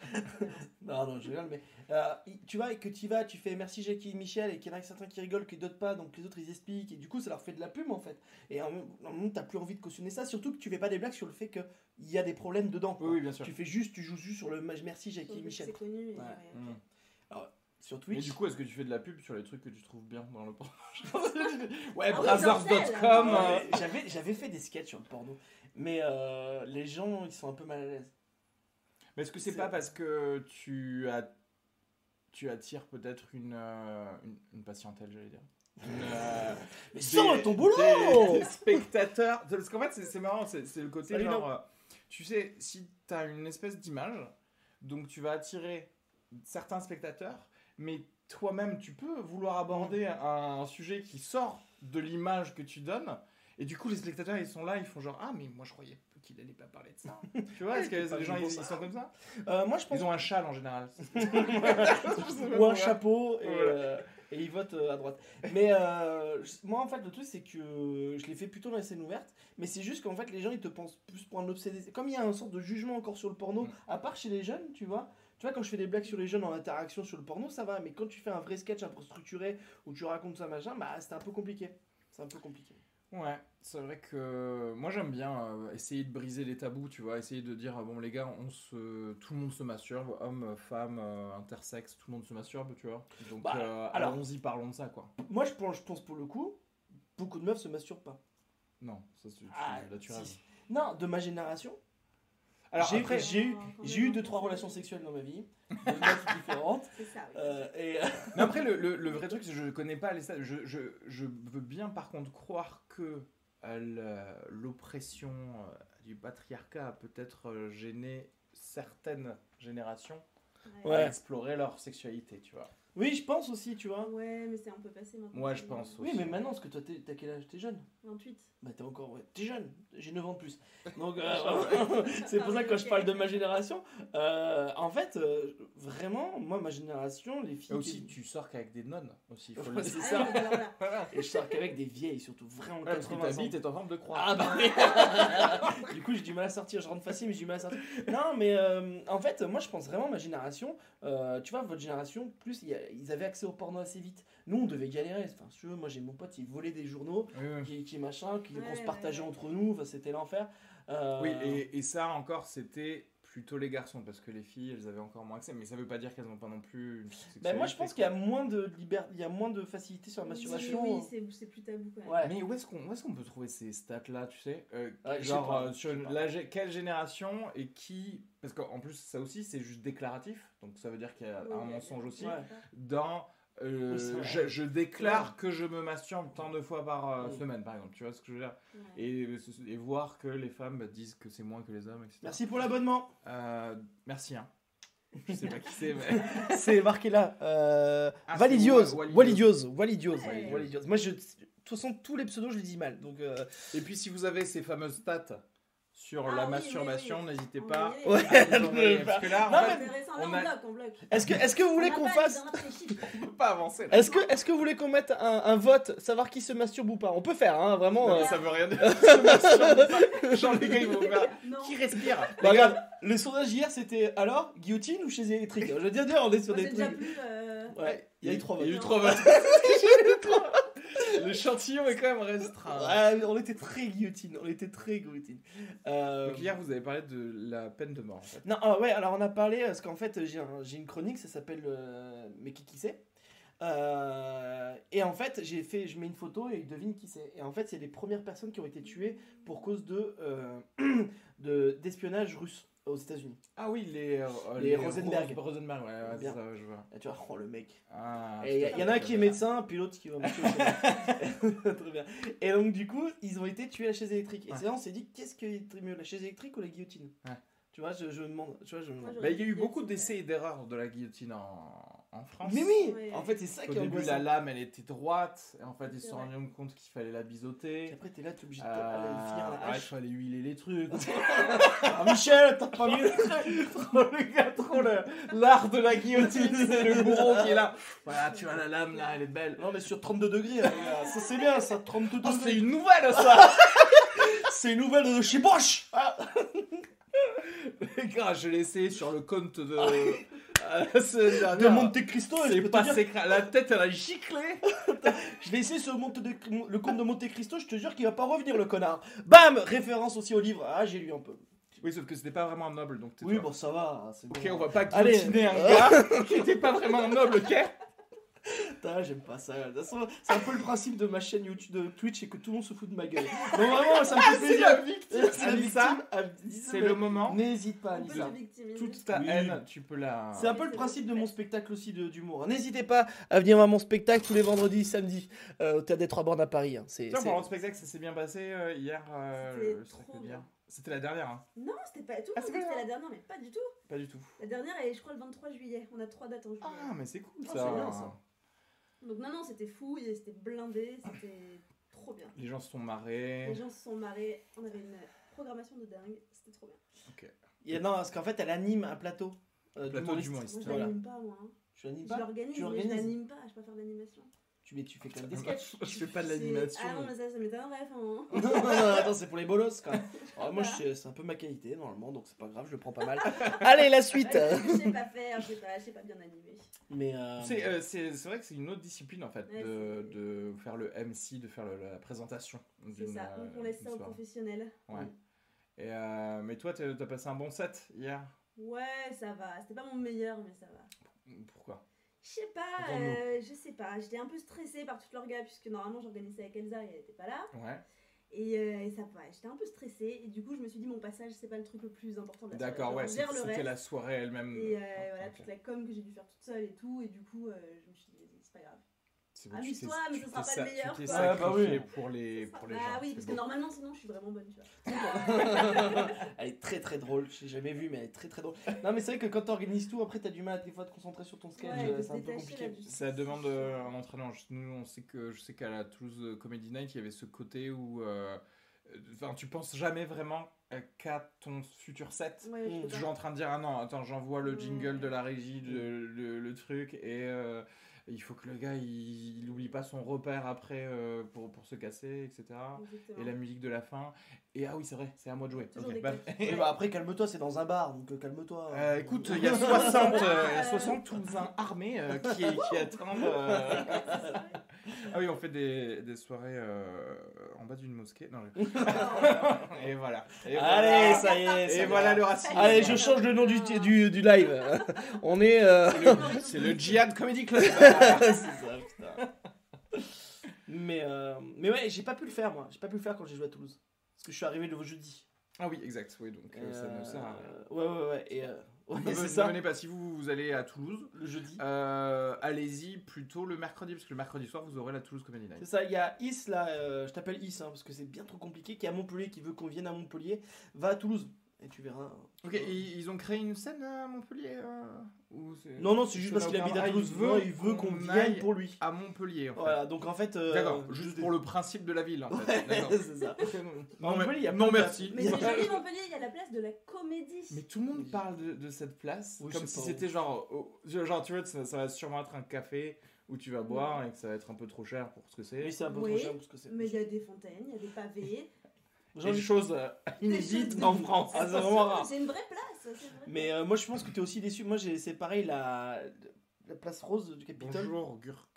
non, non, je rigole, mais euh, tu vois, et que tu vas, tu fais merci Jackie et Michel, et qu'il y en a certains qui rigolent, que d'autres pas, donc les autres ils expliquent, et du coup ça leur fait de la pub en fait. Et en même temps, t'as plus envie de cautionner ça, surtout que tu fais pas des blagues sur le fait qu'il y a des problèmes dedans. quoi. oui oui bien sûr Tu fais juste, tu joues juste sur le merci Jackie et Michel. C'est connu. Ouais. ouais, ok. Mm. Sur mais Twitch. du coup est-ce que tu fais de la pub sur les trucs que tu trouves bien dans le porno? Ouais Ah brothers.com euh, mais J'avais, j'avais fait des sketchs sur le porno, mais euh, les gens ils sont un peu mal à l'aise. Mais est-ce que c'est pas parce que tu as tu attires peut-être une, euh, une une patientèle j'allais dire? Euh, Mais sors ton boulot des, des spectateurs. Parce qu'en fait, c'est marrant, c'est le côté Salut, genre. euh, tu sais, si tu as une espèce d'image, donc tu vas attirer certains spectateurs, mais toi-même, tu peux vouloir aborder un, sujet qui sort de l'image que tu donnes. Et du coup, les spectateurs, ils sont là, ils font genre Ah, mais moi, je croyais qu'il allait pas parler de ça. tu vois, est-ce que C'est les gens, ils, ils sont comme ça Euh, moi je pense Ils ont un châle en général. ou un chapeau et, Voilà. euh, et ils votent euh, à droite. Mais euh, moi en fait le truc c'est que je l'ai fait plutôt dans les scènes ouvertes, mais c'est juste qu'en fait les gens ils te pensent plus pour un obsédé. Comme il y a un sorte de jugement encore sur le porno, Mm. à part chez les jeunes, tu vois, Tu vois, quand je fais des blagues sur les jeunes en interaction sur le porno, ça va. Mais quand tu fais un vrai sketch un peu structuré où tu racontes ça, machin, bah c'était un peu compliqué. C'est un peu compliqué. Ouais, c'est vrai que moi j'aime bien euh, essayer de briser les tabous, tu vois, essayer de dire, ah bon les gars, on se... tout le monde se masturbe, hommes, femmes, euh, intersexe, tout le monde se masturbe, tu vois. Donc Bah, euh, alors- allons-y, parlons de ça, quoi. Moi, je pense, je pense pour le coup, beaucoup de meufs se masturbent pas. Non, ça c'est Ah, là tu rêves. si. Non, de ma génération. Alors j'ai après, j'ai eu, j'ai eu deux trois relations sexuelles dans ma vie, différentes. C'est ça, oui. euh, et Mais après, le, le- le vrai truc, c'est que je connais pas les stades. Je, je, je veux bien, par contre, croire que euh, l'oppression euh, du patriarcat a peut-être gêné certaines générations Ouais. à explorer leur sexualité, tu vois. Oui, je pense aussi, tu vois. Ouais, mais c'est un peu passé maintenant. Moi, je pense Oui, aussi. mais maintenant, parce que toi, t'es- t'as quel âge? T'es jeune 28. Bah t'es encore, ouais, t'es jeune, j'ai 9 ans de plus. Donc euh, c'est pour ça que quand je parle de ma génération, euh, en fait, euh, vraiment, moi ma génération, les filles... Et aussi, qui- tu sors qu'avec des nonnes aussi. Faut Ouais, le c'est dire. ça. Ah, oui, voilà. Et je sors qu'avec des vieilles, surtout vraiment Ouais, parce que 80 ta ans. bite est en forme de croix. Ah bah oui Du coup j'ai du mal à sortir, je rentre facile mais j'ai du mal à sortir. Non mais euh, en fait moi je pense vraiment ma génération, euh, tu vois votre génération, plus il y a- ils avaient accès au porno assez vite. Nous on devait galérer, enfin si tu veux, moi j'ai mon pote il volait des journaux, Oui, oui. qui, qui machin, qui- qu'on Ouais, se partageait ouais. entre nous, enfin c'était l'enfer. Euh, Oui, et, et ça encore, c'était plutôt les garçons, parce que les filles, elles avaient encore moins accès. Mais ça veut pas dire qu'elles n'ont pas non plus une bah, moi je pense qu'il y a moins de liberté, il y a moins de facilité sur la masturbation. Oui, c'est- c'est plus tabou quand même. Ouais. Mais où est-ce qu'on où est-ce qu'on peut trouver ces stats-là, tu sais? Euh, Genre, pas, euh, sur une- la quelle génération et qui. Parce qu'en plus, ça aussi, c'est juste déclaratif. Donc ça veut dire qu'il y a Oui, un mensonge aussi. Ouais. Dans. euh, je, je déclare que je me masturbe tant de fois par euh, semaine, par exemple. Tu vois ce que je veux dire? Ouais. et, et voir que les femmes bah, disent que c'est moins que les hommes, etc. Merci pour l'abonnement. Euh, merci. Hein. Je sais pas qui c'est, mais. C'est marqué là. Euh, Ah, Validiose. Walidiose. Ouais. Walidiose. Moi, je, de toute façon, tous les pseudos, je les dis mal. Donc, euh, Et puis si vous avez ces fameuses stats sur Ah la oui, masturbation, oui, oui. n'hésitez On pas Ouais. Parce que là, Non, fait, mais- Intéressant. on Là, on a- bloque, on bloque. est-ce que, est-ce que vous voulez On qu'on fasse, on peut pas avancer. Est-ce que, est-ce que vous voulez qu'on mette un, un vote, savoir qui se masturbe ou pas? On peut faire, hein, vraiment. Non, euh. ça veut rien dire. Se masturbe. Genre les gars, ils vont faire. Non. Qui respire? Bah, regarde, le sondage hier, c'était alors guillotine ou chez électrique? Je veux dire, dire, on est sur Moi, des déjà plus. euh, Ouais, il y a eu trois Il y a votes. eu trois votes. L'échantillon est quand même restreint. Ouais, on était très guillotine, on était très guillotine. Euh, Donc hier, vous avez parlé de la peine de mort. En fait. Non, ah ouais, alors on a parlé, parce qu'en fait, j'ai un- j'ai une chronique, ça s'appelle euh, Mais qui qui c'est Euh, Et en fait, j'ai fait, je mets une photo et devine qui c'est. Et en fait, c'est les premières personnes qui ont été tuées pour cause de euh, de- d'espionnage russe aux États-Unis. Ah oui, les, euh, Les Rosenberg. Rose- Rosenberg, ouais, ouais, c'est Bien. ça, je vois. Et tu vois, oh le mec. Ah, Et il y, en a un qui est médecin, puis l'autre qui va. Très bien. Et donc, du coup, ils ont été tués à la chaise électrique. Et Ouais. c'est là, on s'est dit, qu'est-ce qui est mieux, la chaise électrique ou la guillotine? Ouais. Tu vois, je, je me demande. Tu vois, je me demande. Bah, il y a eu Guillotine, beaucoup ouais. d'essais et d'erreurs de la guillotine en, en France. Mais oui, Ouais. en fait, c'est ça Au qui est début, la lame, elle était droite. Et en fait, ils se C'est sont rendus compte qu'il fallait la Et biseauter. après, t'es là, t'es obligé de Euh, aller finir la ouais, il hache. fallait huiler les trucs. Ah, Michel, t'as pas mieux trop le gars, trop le- l'art de la guillotine. C'est le bourreau qui est là. Voilà, tu vois la lame là, elle est belle. Non, mais sur 32 degrés, gars. ça c'est bien, ça, 32 Oh, c'est degrés. une nouvelle ça C'est une nouvelle de chez Bosch Ah. Les gars, je l'ai essayé sur le compte de. Euh, De. Monte Cristo, dire, sécra- La tête, elle a giclé. je l'ai essayé sur le, Monte de- le compte de Monte Cristo, je te jure qu'il va pas revenir, le connard. Bam Référence aussi au livre. Ah, j'ai lu un peu. Oui, sauf que c'était pas vraiment noble, donc Oui, bon, ça va. c'est Ok, bon. on va pas Allez. guillotiner un gars qui était pas vraiment noble, ok? Putain, j'aime pas ça. De toute façon, C'est un peu le principe de ma chaîne YouTube de Twitch, c'est que tout le monde se fout de ma gueule. Donc vraiment, ça me fait C'est plaisir. la victime C'est la Alissa, victime. C'est le moment. N'hésite pas, victimiser. Toute ta Oui. haine, tu peux la. C'est un peu le principe de mon spectacle aussi de- d'humour. N'hésitez pas à venir voir mon spectacle tous les vendredis, samedis euh, au Théâtre des Trois Bornes à Paris. hein. C'est, de spectacle, ça s'est bien passé euh, hier. euh, C'était la dernière, hein. Non, c'était pas tout. Ah, c'était la dernière, mais pas du tout. Pas du tout. La dernière est, je crois, le 23 juillet. On a trois dates en juillet. Ah, mais c'est cool Ah, ça. bien, ça. Donc non, non, c'était fou, et c'était blindé, c'était trop bien. Les gens se sont marrés. Les gens se sont marrés, on avait une programmation de dingue, c'était trop bien. Y a- non, parce qu'en fait, elle anime un plateau. euh, Plateau d'humoriste. Moi je Voilà. l'anime pas, moi. hein. Tu l'animes Je pas? l'organise, mais je l'anime pas, je peux pas faire l'animation. Tu, mais tu fais quand même des sketchs. Je fais pas de l'animation. Ah non, mais ça, ça m'étonnerait. Enfin, non, non, non, attends, c'est pour les bolos quand même. Alors, moi, c'est un peu ma qualité normalement, donc c'est pas grave, je le prends pas mal. Allez, la suite Ouais, je sais pas faire, je sais pas, je sais pas bien animer. Mais. euh, C'est euh, c'est- c'est vrai que c'est une autre discipline en fait, Ouais, de, de faire le MC, de faire le- la présentation. C'est ça, euh, donc on laisse ça aux professionnels. Ouais. Et euh, mais toi, t'as t'as passé un bon set hier? Ouais, ça va. C'était pas mon meilleur, mais ça va. Pourquoi? Je sais pas, euh, je sais pas. J'étais un peu stressée par toute leur gars, puisque normalement j'organisais avec Elsa et elle était pas là. Ouais. Et, euh, et ça va, j'étais un peu stressée. Et du coup, je me suis dit, mon passage, c'est pas le truc le plus important de la soirée. D'accord, ouais, c'était la soirée elle-même. Et euh, voilà, Ok. toute la com que j'ai dû faire toute seule et tout. Et du coup, je me suis dit, c'est pas grave. C'est Amuse-toi, t'es- mais ce sera pas le meilleur, Tu t'es. Ah, bah oui. pour les, pour les gens. ah oui, parce que normalement, sinon, je suis vraiment bonne, tu vois. elle est très très drôle, je l'ai jamais vue, mais elle est très très drôle. Non, mais c'est vrai que quand t'organises tout, après t'as du mal des fois à te concentrer sur ton sketch, Ouais, euh, c'est un peu compliqué. Ça demande euh, un entraînement. Je- Nous, on sait que je sais qu'à la Toulouse euh, Comedy Night, il y avait ce côté où, euh, enfin, tu penses jamais vraiment qu'à ton futur set. Ouais, je Mm. pas. Toujours en train de dire ah non, attends, j'envoie le Ouais. jingle de la régie, le, le- le truc et euh, il faut que le gars il, il oublie pas son repère après euh, pour, pour se casser, etc. Exactement. Et la musique de la fin. Et ah oui, c'est vrai, c'est à moi de jouer. Bah. Et bah après, calme-toi, c'est dans un bar, donc euh, calme-toi. Euh, écoute, il y a 60, euh, 60 Toulousains armés euh, qui, qui attendent. euh, Ah oui, on fait des, des soirées euh, en bas d'une mosquée. Non, je- et voilà. Et Allez, voilà. ça y est. ça Et voilà le racisme. Allez, je change le nom du, du, du live. On est. euh, C'est le Djihad Comedy Club. c'est ça, putain. Mais, euh, mais ouais, j'ai pas pu le faire moi. J'ai pas pu le faire quand j'ai joué à Toulouse. Parce que je suis arrivé le jeudi. ah oui, exact. Oui, donc euh, ça ne sert à rien. Euh, Ouais, ouais, ouais. Et, euh, ouais, Ne c'est venez- ça. ne venez pas si vous, vous allez à Toulouse. Le jeudi. euh, Allez-y plutôt le mercredi, parce que le mercredi soir, vous aurez la Toulouse Comedy C'est Night. ça, il y a Is là, euh, je t'appelle Is hein, parce que c'est bien trop compliqué, qui est à Montpellier, qui veut qu'on vienne à Montpellier, va à Toulouse. Et tu verras. Ok, ils, ils ont créé une scène à Montpellier euh, ou Non, non, c'est juste parce qu'il habite à. Toulouse. Il veut Non, il veut qu'on vienne aille pour lui. À Montpellier, en fait. Voilà, donc en fait. euh, D'accord, juste pour le principe de la ville, en fait. Ouais, D'accord. c'est ça. Non, y a merci. Mais c'est joli, Montpellier, il y a la place de la comédie. Mais tout le monde parle de, de cette place Oui, comme si c'était genre, oh, genre tu vois, ça, ça va sûrement être un café où tu vas boire et que ça va être un peu trop cher pour ce que c'est. Oui, c'est un peu Oui, trop cher parce que c'est. Mais il y a des fontaines, il y a des pavés. J'ai des choses euh, inédites en France. Ah, c'est vraiment rare. C'est une vraie place. c'est une vraie Mais euh, moi, je pense que tu es aussi déçu. Moi, j'ai- c'est pareil, la, la place rose du Capitole. Bonjour, Gurk.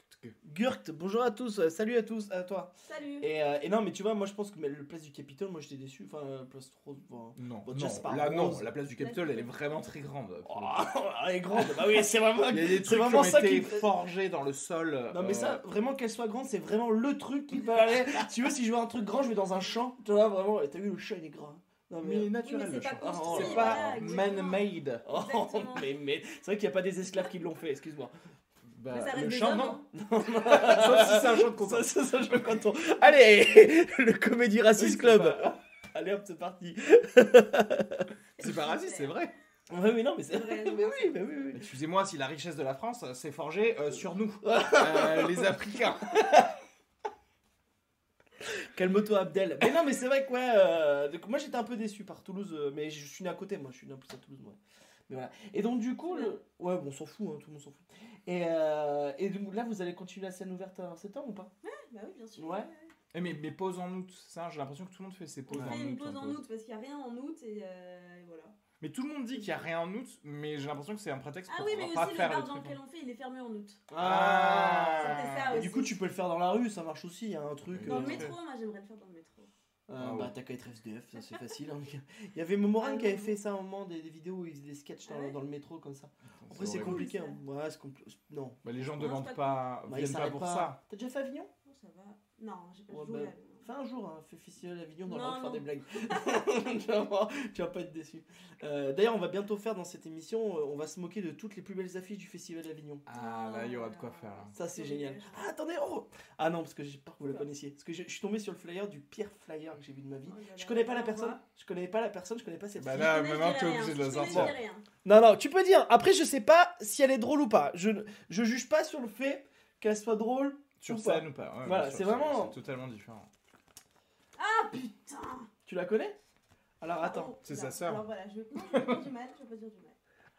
Gurt, bonjour à tous, euh, salut à tous, à toi. place. Salut. Et, euh, et non, mais tu vois, moi, je pense que mais, le place du Capitole, moi, j'étais déçu. Enfin, la place rose. Non, Bon, non, c'est pas là non, la place du Capitole elle est vraiment très grande. pour le Oh, elle est grande. Bah oui, c'est vraiment. Il y a des c'est trucs qui vraiment ont ça été qui. forgés dans le sol. Non mais euh, ça, vraiment qu'elle soit grande, c'est vraiment le truc qui peut aller. si tu veux, si je veux un truc grand, je vais dans un champ. Tu vois, vraiment, t'as vu, le chat, il est grand. Non Mais mais... naturel, Oui, mais le c'est pas construit, c'est voilà, pas exactement. man-made. Oh, Exactement. mais, mais c'est vrai qu'il n'y a pas des esclaves qui l'ont fait, excuse-moi. Bah, Mais ça reste le chant, hommes, non. hein. Sauf si c'est un chant de content. ça, ça, je me content. Allez, le Comédie Racist Oui, Club. pas- Allez hop, c'est parti. C'est pas raciste, c'est vrai. Ouais, mais non, mais c'est vrai. Mais oui, mais oui, oui. Excusez-moi si la richesse de la France s'est forgée euh, sur nous, euh, les Africains. Calme-toi, Abdel. Mais non, mais c'est vrai que ouais. euh, donc, moi, j'étais un peu déçu par Toulouse, euh, mais je suis né à côté. Moi, je suis né en plus à Toulouse, moi. Mais voilà. Et donc, du coup, le... ouais, bon, on s'en fout, hein, tout le monde s'en fout. Et, euh, et donc, là, vous allez continuer la scène ouverte en septembre ou pas? Bah oui, bien sûr. Ouais. Eh, mais, mais pause en août, ça, j'ai l'impression que tout le monde fait ses pauses On en fait août. une pause en août parce qu'il n'y a rien en août et, euh, et voilà. Mais tout le monde dit qu'il n'y a rien en août, mais j'ai l'impression que c'est un prétexte Ah pour oui, mais pas aussi le faire bar dans lequel on fait, il est fermé en août. Ah. C'était ça Et aussi. du coup, tu peux le faire dans la rue, ça marche aussi. Il y a un truc. Dans euh, le métro, moi j'aimerais le faire dans le métro. Euh, Ah bah, t'as qu'à être SDF, ça c'est facile. hein. Il y avait Momoran Ah qui avait non. fait ça à un moment, des, des vidéos où il faisait des sketchs dans, Ah ouais dans le métro comme ça. Attends, Après, c'est compliqué. hein. Ouais, c'est compli- Non. Bah, les gens ne Non, demandent pas, Bah, viennent pas pour pas. ça. T'as déjà fait Avignon? Oh, ça va. Non, j'ai pas Ouais, joué. bah, là. Fais un jour, hein, fais Festival Avignon dans Non, la rue faire des blagues. tu, vas voir, tu vas pas être déçu. Euh, D'ailleurs, on va bientôt faire dans cette émission, euh, on va se moquer de toutes les plus belles affiches du Festival d'Avignon. Ah, là, il y aura de quoi faire. là. Ça, c'est génial. Ah, attendez, oh Ah non, parce que j'ai peur que vous la Quoi connaissiez. Parce que je, je suis tombé sur le flyer du pire flyer que j'ai vu de ma vie. Oh là Je là, connais pas la personne. Je connais pas la personne, je connais pas cette Bah fille. là, Je connais, maintenant, t'es obligé de le je sortir. Non, non, tu peux dire. Après, je sais pas si elle est drôle ou pas. Je, je juge pas sur le fait qu'elle soit drôle. Sur Ou pas. scène ou pas ouais, Voilà, c'est vraiment- C'est totalement différent. Ah putain Tu la connais? Alors attends. Oh, C'est sa sœur. Alors voilà, je non, je vais pas dire du mal, je vais pas dire du mal.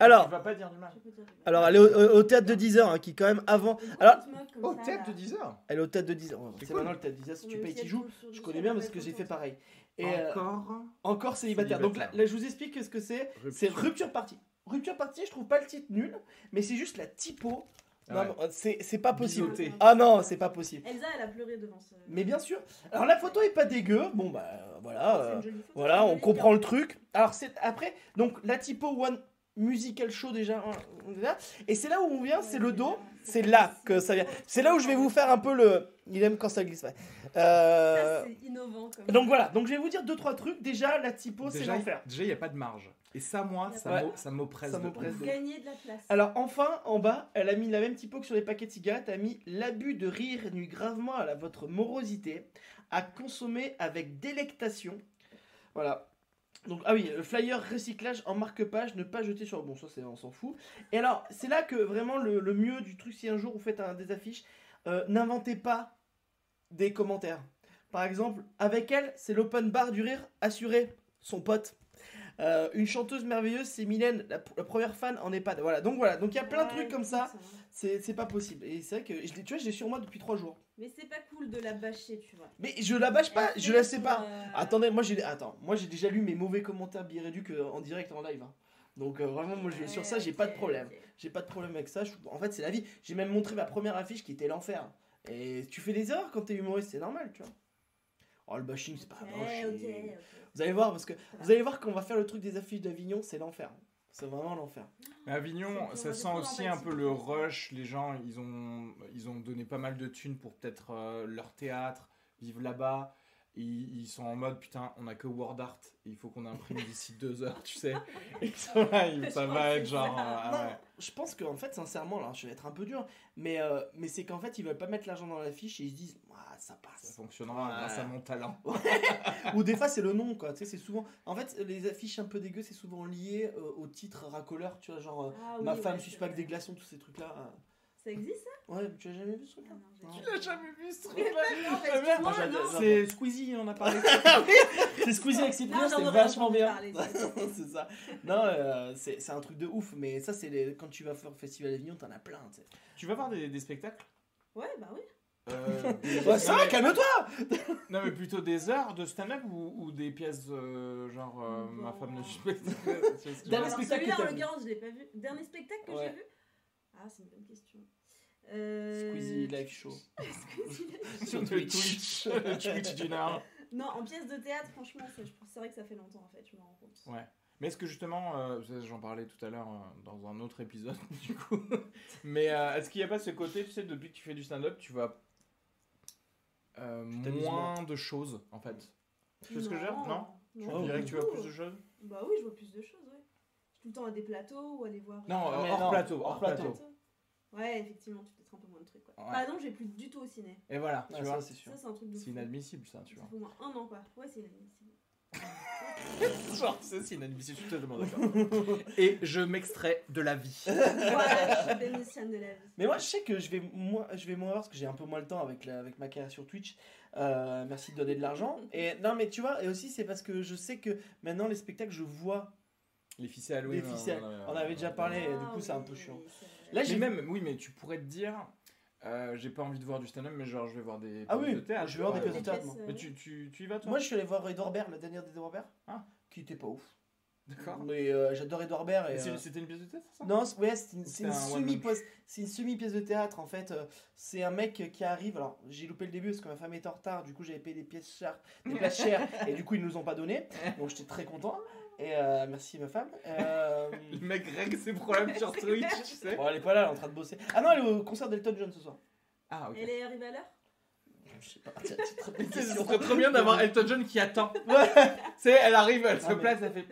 Alors, Tu vas pas dire du mal. Je peux dire du mal. alors elle est au, théâtre de 10h, hein, qui est quand même avant. Alors- moques comme Oh, ça, théâtre là de 10 heures Elle est au théâtre de 10h. Ouais, C'est cool. maintenant le théâtre de 10h, si tu Mais payes, si tu elle joues. tombe sur Je connais sol, bien elle parce va que être j'ai fait contente. pareil. Et euh, Encore encore célibataire. Donc là, Célibataire. là, je vous explique ce que c'est. C'est rupture party. Rupture party, je trouve pas le titre nul, mais c'est juste la typo. Non, euh, c'est c'est pas possible. Ah non, c'est pas possible. Elsa, elle a pleuré devant ce. Mais bien sûr. Alors la photo est pas dégueu. Bon bah voilà. C'est euh, une jolie photo, Voilà, on comprend le truc. Alors c'est après donc la typo one musical show déjà hein, et c'est là où on vient, c'est le dos, c'est là que ça vient. C'est là où je vais vous faire un peu le il aime quand ça glisse. ouais. Euh, Ça, c'est innovant comme. donc voilà, donc je vais vous dire deux trois trucs. Déjà la typo c'est Déjà, l'enfer. déjà, il n'y a pas de marge. Et ça, moi, ça ça m'oppresse. Ça de gagner de la place. Alors enfin en bas, elle a mis la même typo que sur les paquets de cigarettes, elle a mis l'abus de rire nuit gravement à la- votre morosité, à consommer avec délectation. Voilà. Donc ah oui, le flyer recyclage en marque-page, ne pas jeter sur bon ça on s'en fout. Et alors c'est là que vraiment le, le mieux du truc si un jour vous faites un, des affiches, euh, n'inventez pas des commentaires. Par exemple, avec elle, c'est l'open bar du rire assuré, son pote. Euh, une chanteuse merveilleuse, c'est Mylène, la, la première fan en EHPAD. Voilà, donc voilà, donc il y a plein de Ouais, trucs comme ça, c'est pas possible. Et c'est vrai que, je l'ai- tu vois, je l'ai sur moi depuis trois jours. Mais c'est pas cool de la bâcher, tu vois. Mais je la bâche pas, je la sais pas. euh, Attendez, moi j'ai attends, moi j'ai déjà lu mes mauvais commentaires biréducs euh, en direct en live. hein. Donc euh, vraiment moi j'ai- sur ça j'ai pas de problème. J'ai pas de problème avec ça. je- En fait, c'est la vie. J'ai même montré ma première affiche qui était l'enfer. Et tu fais des erreurs quand t'es humoriste, c'est normal, tu vois. Oh le bashing c'est pas moche. ok, et- ok. Vous allez voir parce que vous allez voir qu'on va faire le truc des affiches d'Avignon, c'est l'enfer. C'est vraiment l'enfer. Mais Avignon, ça sent aussi un peu le rush. Les gens, ils ont, ils ont donné pas mal de thunes pour peut-être euh, leur théâtre, vivre là-bas. Ils, ils sont en mode putain, on a que Word Art, il faut qu'on imprime d'ici deux heures, tu sais. Et là, ça Je va être genre. ça- euh, non, ouais. je pense qu'en fait, sincèrement, là, je vais être un peu dur, mais, euh, mais c'est qu'en fait, ils veulent pas mettre l'argent dans l'affiche et ils se disent, ah, ça Ça passe. fonctionnera Ouais. grâce à mon talent. Ou des fois, c'est le nom, quoi. Tu sais, c'est souvent. En fait, les affiches un peu dégueu, c'est souvent lié euh, au titre racoleur, tu vois, genre euh, Ah oui, ma ouais, femme c'est suspecte des glaçons, tous ces trucs-là. Ça existe ça? Ouais, mais tu as jamais vu ce truc-là? Ah non, Non. j'ai- Tu l'as jamais vu ce Non, excuse-moi, Moi, j'adore- non. j'adore. C'est Squeezie, on en a parlé. C'est Squeezie avec Cyprien, Non, c'est j'en aurais vachement entendu bien. parler, c'est ça. Non, euh, c'est c'est un truc de ouf, mais ça, c'est les... quand tu vas faire le festival d'Avignon, t'en as plein, tu sais. tu vas voir des, des spectacles? Ouais, bah oui. Euh, des- Ouais, ça non, va, calme-toi Non, mais plutôt des heures de stand-up ou, ou des pièces euh, genre euh, Bon. ma femme ne suspecte. Tu vois ce que je veux Dernier Alors, spectacle celui-là, que en t'as vu l'occurrence, je l'ai pas vu. Dernier spectacle que Ouais. j'ai vu? Ah, c'est une bonne question. Euh... Squeezie live show. Squeezie live Sur Le Twitch. Twitch, le Twitch d'une heure. Non, en pièce de théâtre, franchement, c'est c'est vrai que ça fait longtemps en fait, je me rends compte. Ouais. Mais est-ce que justement, euh, j'en parlais tout à l'heure euh, dans un autre épisode du coup, mais euh, est-ce qu'il n'y a pas ce côté, tu sais, depuis que tu fais du stand-up, tu vas euh, moins de choses en fait? Tu vois ce que je veux dire Non? Tu dirais que tu du vois plus de choses? Bah oui, je vois plus de choses, tout le temps à des plateaux ou aller voir. Non, euh, hors non, plateau, hors hors plateau. plateau. Ouais, effectivement, tu peut-être un peu moins de trucs. Quoi. Ouais. Par exemple, je vais plus du tout au ciné. Et voilà, tu Ah, vois. c'est sûr. Ça, c'est un truc de C'est inadmissible ça, tu vois. au moins un an, quoi. Ouais, c'est inadmissible. Genre, ça, c'est inadmissible, je suis totalement d'accord. Et je m'extrais de la vie. voilà, je démissionne de la vie. Mais moi, je sais que je vais moins, je vais moins voir parce que j'ai un peu moins le temps avec, la, avec ma carrière sur Twitch. Euh, merci de donner de l'argent. Et non, mais tu vois, et aussi c'est parce que je sais que maintenant les spectacles, je vois. Les ficelles, Halloween. Les ficelles. ouais, ouais, On avait déjà parlé. et du Ah coup, c'est un peu chiant. Là, j'ai même, oui, mais tu pourrais te dire, euh, j'ai pas envie de voir du stand-up, mais genre je vais voir des Ah oui, de théâtre. je vais voir des pièces de théâtre, Mais tu, tu, tu y vas toi Moi, je suis allé voir Edouard Baird, la dernière d'Edouard Baird. Ah. Qui était pas ouf. D'accord. Mais euh, j'adore Edouard Baird. Mais Et, c'est- euh, C'était une pièce de théâtre, ça Non, c'est- ouais, c'est une, une un semi one-man show c'est une semi pièce de théâtre en fait. Euh, C'est un mec qui arrive. Alors j'ai loupé le début parce que ma femme était en retard. Du coup j'avais payé des pièces chères, des places chères et du coup ils nous ont pas donné. Donc j'étais très content. Et euh, merci ma femme. Euh, Le mec règle ses problèmes sur Twitch, tu sais. bon, elle est pas là, elle est en train de bosser. Ah non, elle est au concert d'Elton John ce soir. Ah, ok. Elle est arrivée à l'heure? Je sais pas. C'est très bien d'avoir Elton John qui attend. Ouais. Tu sais, elle arrive, elle se place, elle fait.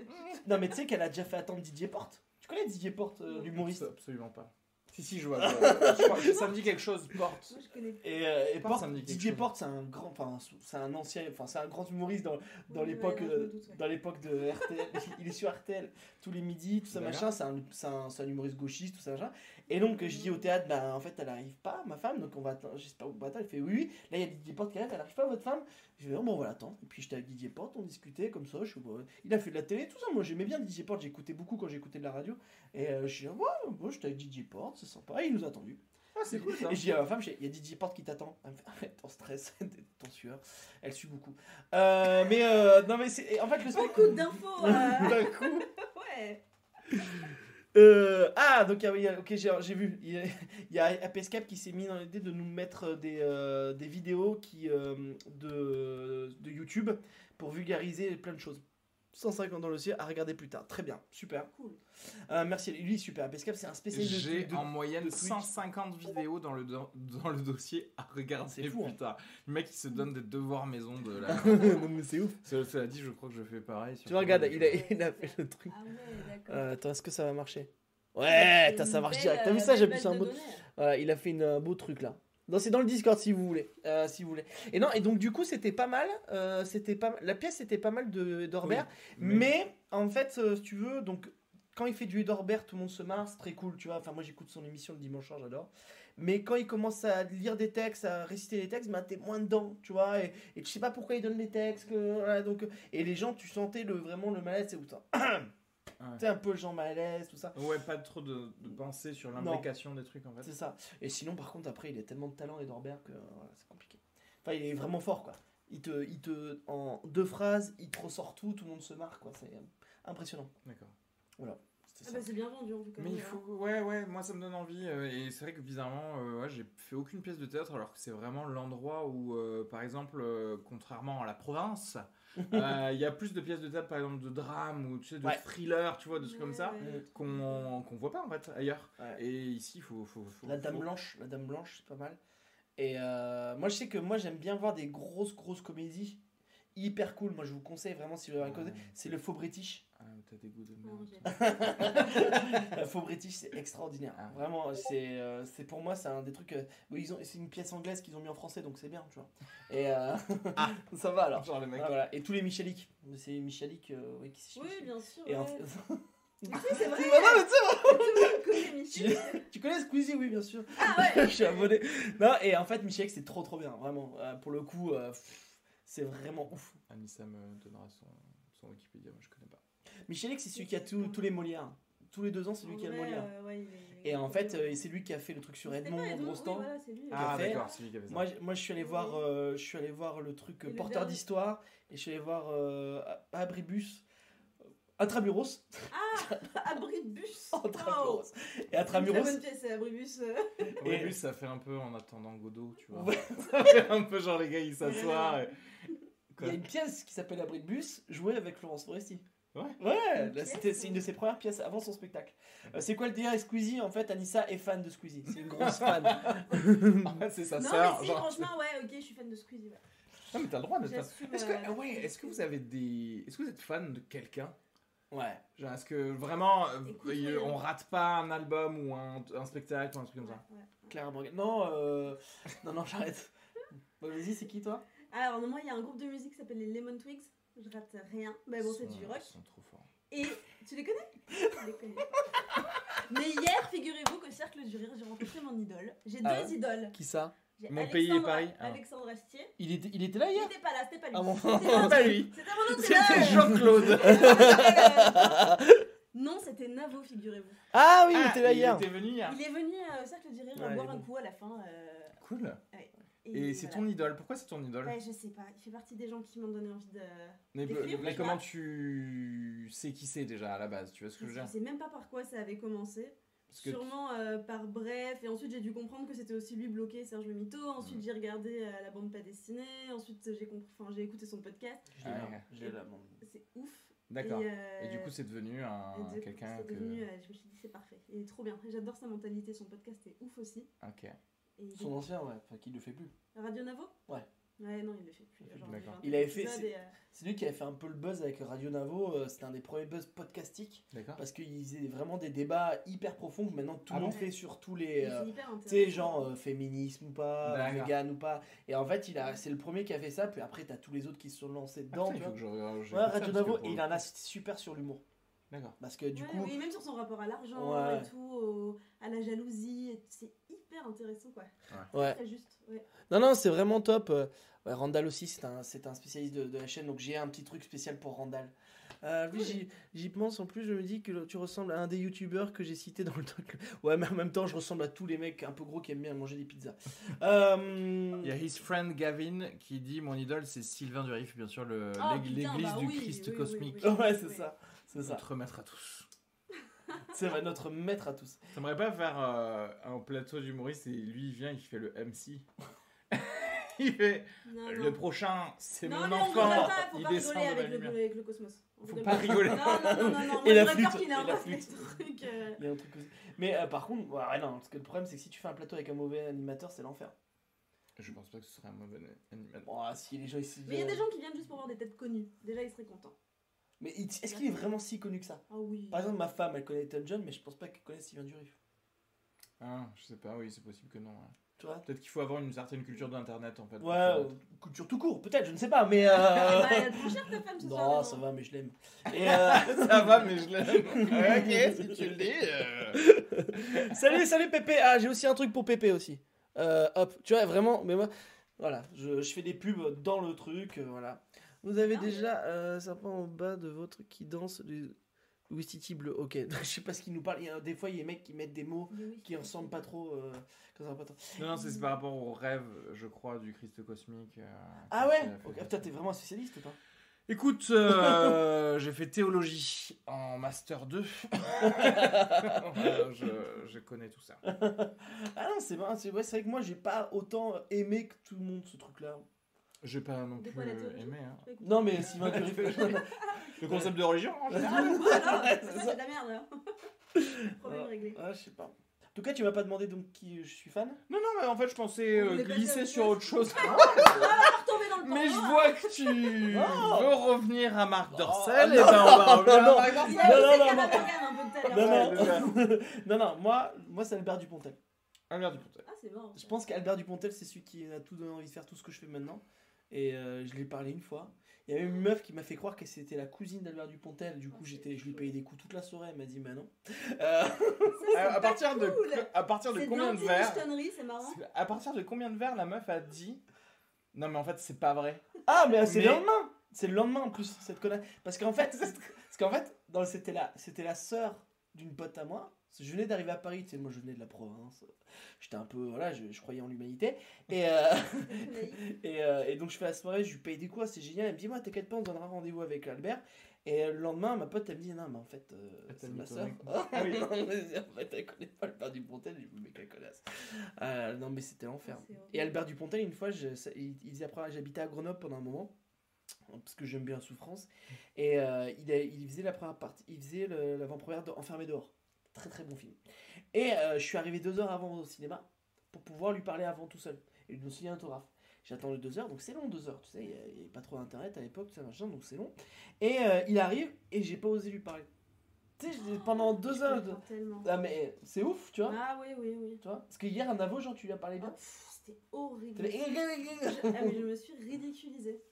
Non mais tu sais qu'elle a déjà fait attendre Didier Porte. Tu connais Didier Porte, euh, l'humoriste Absolument pas. Si, si, je vois. euh, je crois que ça me dit quelque chose, porte. Moi, je connais pas. Et, euh, et Porte, Porte, ça me dit quelque Didier chose. Porte, c'est un grand, enfin, c'est un ancien, enfin, c'est un grand humoriste dans, dans l'époque, ouais, je me euh, doute, ouais. dans l'époque de RTL. il est sur RTL tous les midis, tout ça D'accord. machin. C'est un, c'est un, c'est un humoriste gauchiste, tout ça machin. Et donc, je dis au théâtre, ben en fait, elle arrive pas, ma femme, donc on va attendre, j'espère qu'on va attendre. Elle fait oui, oui. Là, il y a Didier Porte qui arrive, elle arrive pas, votre femme Je vais bon, on va l'attendre. Et puis, j'étais avec Didier Porte, on discutait comme ça. Je, suis, bon, il a fait de la télé, tout ça. Moi, j'aimais bien Didier Porte, j'écoutais beaucoup quand j'écoutais de la radio. Et euh, je suis, ouais, bon, j'étais avec Didier Porte, c'est sympa. Et il nous a attendus. Ah, c'est cool ça. Et je dis à ma femme, il y a Didier Porte qui t'attend. Elle me fait, arrête ton stress, ton sueur. Elle suit beaucoup. Euh, mais euh, non, mais c'est. En fait, le Beaucoup d'infos. euh, D'un coup. ouais. Euh, ah, donc ah oui, ok, j'ai vu. Il y a, il y a qui s'est mis dans l'idée de nous mettre des, euh, des vidéos qui, euh, de, de YouTube pour vulgariser plein de choses. 150 dans le dossier à regarder plus tard. Très bien, super. Cool. Euh, merci, lui, super. APSCAP, c'est un spécialiste de- J'ai de- en moyenne de Twitch. 150 vidéos dans le, do- dans le dossier à regarder fou, plus hein. tard. Le mec il se donne des devoirs maison de la. non, mais c'est ouf. Cela cela dit, je crois que je fais pareil. sur Tu vois, regarde, il de a, choses. il a fait le truc. Ah ouais, d'accord. Euh, attends, est-ce que ça va marcher? Ouais, ça marche belle, direct. T'as euh, vu ça belle J'appuie base sur un données. Voilà, il a fait une, un beau truc là. Non, c'est dans le Discord si vous voulez. Euh, si vous voulez. Et non, et donc du coup, c'était pas mal. euh, c'était pas la pièce était pas mal de d'Orbert, Oui, mais... en fait, euh, si tu veux, donc quand il fait du d'Orbert, tout le monde se marre, c'est très cool, tu vois. Enfin, moi j'écoute son émission le dimanche soir, j'adore. Mais quand il commence à lire des textes, à réciter des textes, ben t'es moins dedans, tu vois. Et, et tu sais pas pourquoi il donne les textes. Que, voilà, donc, et les gens, tu sentais le, vraiment le malaise, c'est où sais, un peu le genre malaise, tout ça. Ouais, pas trop de, de pensée sur l'imbrication des trucs en fait. C'est ça. Et sinon, par contre, après, il a tellement de talent, Edouard que euh, voilà, c'est compliqué. Enfin, il est vraiment fort, quoi. Il te, il te, en deux phrases, il te ressort tout, tout le monde se marre, quoi. C'est impressionnant. D'accord. C'était Ah bah c'est bien vendu en tout cas. Mais il voilà. faut, ouais, ouais, moi ça me donne envie. euh, et c'est vrai que bizarrement, euh, ouais, j'ai fait aucune pièce de théâtre alors que c'est vraiment l'endroit où, euh, par exemple, euh, contrairement à la province, euh, il y a plus de pièces de théâtre, par exemple, de drame ou tu sais, de Ouais. thriller, tu vois, de trucs comme ça, qu'on qu'on voit pas en fait ailleurs. Ouais. Et ici, il faut, faut, faut- La Dame faut- Blanche, la Dame Blanche, c'est pas mal. Et euh, moi, je sais que moi, j'aime bien voir des grosses, grosses comédies. Hyper cool. Moi, je vous conseille vraiment si vous avez un. Ouais. C'est le faux British. Ah, t'as des goûts de merde. le faux British, c'est extraordinaire. Ah. Vraiment, c'est euh, c'est pour moi, c'est un des trucs. euh, ils ont, c'est une pièce anglaise qu'ils ont mis en français, donc c'est bien, tu vois. Et euh, Ah. ça va alors. Genre le mec. Ah, voilà. Et tous les Michalik. C'est Michalik euh, oui, qui s'y- Oui, bien sûr. Et en ouais. fait- Mais tu sais, c'est vrai. Tu non, mais sais, connais Squeezie, oui, bien sûr. Ah ouais. je suis abonné. Non, et en fait, Michalik, c'est trop trop bien, vraiment. Euh, pour le coup, euh, pff, c'est vraiment ouf. Anissa me donnera son, son Wikipédia, moi je connais pas. Michalik, c'est celui qui a tout- tous les Molières. Tous les deux ans, c'est lui En qui a le Molière. euh, Et en fait, euh, c'est lui qui a fait le truc sur Edmond, c'est lui. Ah, d'accord, c'est lui qui avait ça. Moi, moi, je suis allé voir, euh, je suis allé voir le truc euh, Et le porteur dernier. d'histoire et je suis allé voir euh, Abribus, euh, Intramuros, Abribus. Intramuros et C'est une très Intramuros. bonne pièce, c'est Abribus. euh. Et- début, ça fait un peu en attendant Godot, tu vois. Ouais. ça fait un peu genre les gars, ils s'assoient. et- Il y a une pièce qui s'appelle Abribus jouée avec Florence Foresti. Ouais. Ouais, c'était, c'est une de ses premières pièces avant son spectacle. Euh, c'est quoi le délire avec Squeezie? En fait, Anissa est fan de Squeezie. C'est une grosse fan. C'est sa Non, sœur. mais si, genre- franchement, ouais, ok, je suis fan de Squeezie. ouais. Non, mais t'as le droit. J'assume. Est-ce que, euh, ah ouais, est-ce que vous avez des. Est-ce que vous êtes fan de quelqu'un? Ouais. Genre, est-ce que vraiment, euh, Écoute, oui. on rate pas un album ou un, un spectacle ou un truc comme ça ouais, ouais. Non, euh... non, non, j'arrête. Bah, vas-y, c'est qui toi? Alors, moi, il y a un groupe de musique qui s'appelle les Lemon Twigs. Je rate rien. Mais bon, c'est du rock. Ils sont trop forts. Et tu les connais? Je les connais. Mais hier, figurez-vous qu'au Cercle du Rire, j'ai rencontré mon idole. J'ai deux Ah ouais? idoles. Qui ça? Mon pays et Paris. Ah. Alexandre Astier. il était, il était là Il hier était pas là, c'était pas lui. Ah bon C'était Pas lui. C'était mon autre C'était idole. Jean-Claude Non, c'était Navo, figurez-vous. Ah oui, il Ah, était là il hier. était venu hier. Il est venu euh, au Cercle du Rire Ouais, boire il est un coup à la fin. euh, Cool. et Et c'est voilà. ton idole. Pourquoi c'est ton idole Ouais, je sais pas. Il fait partie des gens qui m'ont donné envie de. Mais, mais je comment tu sais qui c'est déjà à la base? Tu vois ce que je veux Je dire? sais même pas par quoi ça avait commencé. Sûrement euh, par bref, et ensuite j'ai dû comprendre que c'était aussi lui bloqué Serge Le Mito. Ensuite Mm. j'ai regardé euh, la bande pas dessinée. Ensuite j'ai compris, enfin j'ai écouté son podcast. Je l'ai Ah là, mon- C'est ouf. D'accord. Et, Et, euh, du coup, c'est devenu un quelqu'un c'est que. devenu, euh, je me suis dit c'est parfait. Il est trop bien. J'adore sa mentalité. Son podcast est ouf aussi. Ok. Et Son ancien, ouais, enfin, qui le fait plus. Radio Navo Ouais. Ouais, non, il le fait plus. Genre, Il avait fait- c'est- euh, C'est lui qui avait fait un peu le buzz avec Radio Navo. euh, C'était un des premiers buzz podcastiques D'accord. parce qu'il faisait vraiment des débats hyper profonds que maintenant tout Ah le monde bon fait sur tous les. c'est euh, hyper Tu intéressant. sais, genre euh, féminisme ou pas, vegan ou pas. Et en fait, il a, c'est le premier qui a fait ça. Puis après, t'as tous les autres qui se sont lancés Ah, dedans. tu vois. Ouais, Radio Navo, et il en a super sur l'humour. D'accord. Parce que du Ouais, coup, oui, même sur son rapport à l'argent Ouais. et tout, au- à la jalousie, c'est hyper intéressant quoi. ouais. Très juste. Ouais. Non, non, c'est vraiment top. Ouais, Randall aussi, c'est un, c'est un spécialiste de, de la chaîne, donc j'ai un petit truc spécial pour Randall. Euh, j'y- pense en plus, je me dis que tu ressembles à un des youtubeurs que j'ai cité dans le truc. Ouais, mais en même temps, je ressemble à tous les mecs un peu gros qui aiment bien manger des pizzas. Euh, Il y a his friend Gavin qui dit Mon idole, c'est Sylvain Durif, bien sûr, Ah, l'église bah du oui, Christ oui, oui, cosmique. oui. Ouais, c'est Oui. ça. C'est ça. Notre maître à tous. C'est vrai, notre maître à tous. T'aimerais pas faire euh, un plateau d'humoriste et lui il vient, il fait le MC Il fait Non, Le non. prochain, c'est non, mon mais on enfant, rigole pas, faut il pas descend rigoler de avec le, lumière. avec le cosmos. On Faut rigole pas rigoler. Non, non, non, non, non. Et la flûte, qu'il et un la flûte. truc. euh, Il y a un truc aussi. Mais euh, par contre, ouais, non, parce que le problème, c'est que si tu fais un plateau avec un mauvais animateur, c'est l'enfer. Je pense pas que ce serait un mauvais animateur. Bon, ah, si les gens ici. Mais il y a des gens qui viennent juste pour voir des têtes connues. Déjà, ils seraient contents. Mais est-ce qu'il est vraiment si connu que ça? Ah oui. Par exemple, ma femme, elle connaît Elton John, mais je pense pas qu'elle connaisse Sylvain Durif. Ah, je sais pas, oui, c'est possible que non. ouais. Tu vois? Peut-être qu'il faut avoir une certaine culture d'internet en fait. pour Ouais, euh, culture tout court, peut-être, je ne sais pas, mais. Euh... ben, elle est trop chère ta femme ce soir. non, mais ça va, mais je l'aime. Et euh, Ça va, mais je l'aime. ok, si tu le dis. euh. salut, salut Pépé. Ah, j'ai aussi un truc pour Pépé aussi. Euh, hop, tu vois, vraiment, mais moi, voilà, je, je fais des pubs dans le truc, euh, voilà. Vous avez Ah, déjà euh, serpent en bas de votre qui danse les Wistiti bleu. Ok, je sais pas ce qu'il nous parle. Il y a, des fois, il y a des mecs qui mettent des mots qui ressemblent pas trop. euh, pas trop. Non, non, c'est c'est par rapport au rêve, je crois, du Christ cosmique. euh, Ah ouais Ok. Putain, t'es vraiment un spécialiste ou pas Écoute, euh, j'ai fait théologie en master 2. Voilà, je, je connais tout ça. Ah non, c'est vrai, c'est ouais, c'est vrai que moi, j'ai pas autant aimé que tout le monde ce truc-là. J'ai pas non plus aimé. hein. Non, mais Sylvain Durif. Le concept de religion en général. Ah, voilà, c'est de la merde. hein. Problème réglé. Ah, je sais pas. En tout cas, tu m'as pas demandé donc qui je suis fan Non, non, mais en fait, je pensais euh, glisser sur autre chose. Le Mais je vois que tu Oh. veux revenir à Marc Oh, Dorcel. non, et ben, on va non, revenir non. à Marc Dorcel. Non, non, non. Non, non. Moi, moi c'est Albert Dupontel. Albert Dupontel. Ah, c'est mort. Je pense qu'Albert Dupontel, c'est celui qui a tout donné envie de faire tout ce que je fais maintenant. Et euh, je lui ai parlé une fois. Il y avait une meuf qui m'a fait croire que c'était la cousine d'Albert Dupontel. Du coup, j'étais, je lui payais des coups toute la soirée. Elle m'a dit, bah non. Euh, Ça, À, partir de, cool. à partir de C'est combien de de verres l'anti-michetonnerie, c'est marrant. À partir de combien de verres la meuf a dit Non, mais en fait, c'est pas vrai. Ah, mais c'est Mais- le lendemain. C'est le lendemain en plus, cette connasse. Parce qu'en fait, parce qu'en fait, dans- c'était la, c'était la sœur d'une pote à moi. Je venais d'arriver à Paris, tu sais, moi je venais de la province. J'étais un peu, voilà, je, je croyais en l'humanité. Et, euh, et, euh, et donc je fais la soirée, je lui paye des coups, c'est génial. Elle me dit, moi, t'inquiète pas, on donnera rendez-vous avec Albert. Et le lendemain, ma pote, elle me dit, non, mais en fait, euh, c'est ma sœur. mec. Ah oui, non, mais en fait, elle connaît pas Albert Dupontel, je me mets qu'elle connasse. Euh, non, mais c'était l'enfer. Et Albert Dupontel, une fois, je, ça- il, il disait après, j'habitais à Grenoble pendant un moment, parce que j'aime bien Souffrance, et euh, il, a- il faisait la première partie, il faisait l'avant-première de Enfermé dehors. Très très bon film. Et euh, je suis arrivé deux heures avant au cinéma pour pouvoir lui parler avant tout seul et lui donner signer un autographe. J'attends les deux heures, donc c'est long deux heures, tu sais, il n'y avait pas trop d'internet à l'époque, tout ça machin, donc c'est long. Et euh, il arrive et j'ai pas osé lui parler. Tu sais, pendant deux Je heures. de-. Ah, mais c'est ouf, tu vois. Ah oui, oui, oui. Tu vois Parce que hier, un avo, genre, tu lui as parlé Ah, bien. pff, C'était horrible. Je- ah, mais je me suis ridiculisée.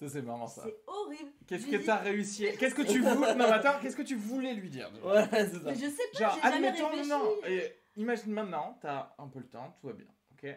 Ça, c'est marrant ça. C'est horrible. Qu'est-ce que t'as réussi Qu'est-ce que tu voulais Non, attends, qu'est-ce que tu voulais lui dire Ouais, c'est ça. Mais je sais pas, Genre, jamais admettons, réfléchi. non, et imagine maintenant, t'as un peu le temps, tout va bien, ok?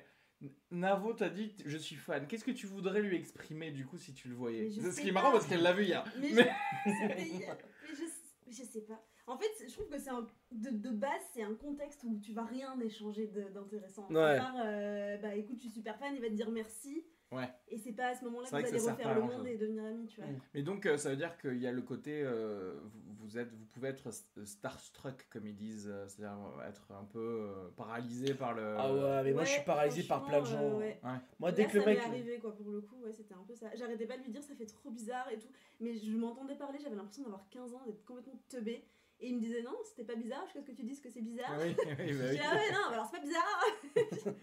Navo t'a dit je suis fan. Qu'est-ce que tu voudrais lui exprimer du coup si tu le voyais? C'est ce qui est marrant parce qu'elle l'a vu hier. Mais, Mais- je... c'était hier. Mais je... je sais pas. En fait, je trouve que c'est un... de, de base, c'est un contexte où tu vas rien échanger de- d'intéressant. Ouais. À part, euh, bah écoute, je suis super fan, il va te dire merci. Ouais. Et c'est pas à ce moment-là que vous que allez refaire le monde et devenir amis, tu vois. Mm. Mais donc euh, ça veut dire qu'il y a le côté euh, vous, êtes vous pouvez être st- starstruck comme ils disent, euh, c'est-à-dire euh, être un peu euh, paralysé par le. Ah ouais, mais moi je suis paralysé par plein de gens. euh, ouais. Moi, Là, dès que le ça mec. m'est arrivé quoi pour le coup, ouais, c'était un peu ça. J'arrêtais pas de lui dire ça fait trop bizarre et tout, mais je m'entendais parler, j'avais l'impression d'avoir 15 ans, d'être complètement teubé. Et il me disait non, c'était pas bizarre, jusqu'à ce que tu dises que c'est bizarre. Oui, oui, bah Je oui. dis, ah ouais, non, alors c'est pas bizarre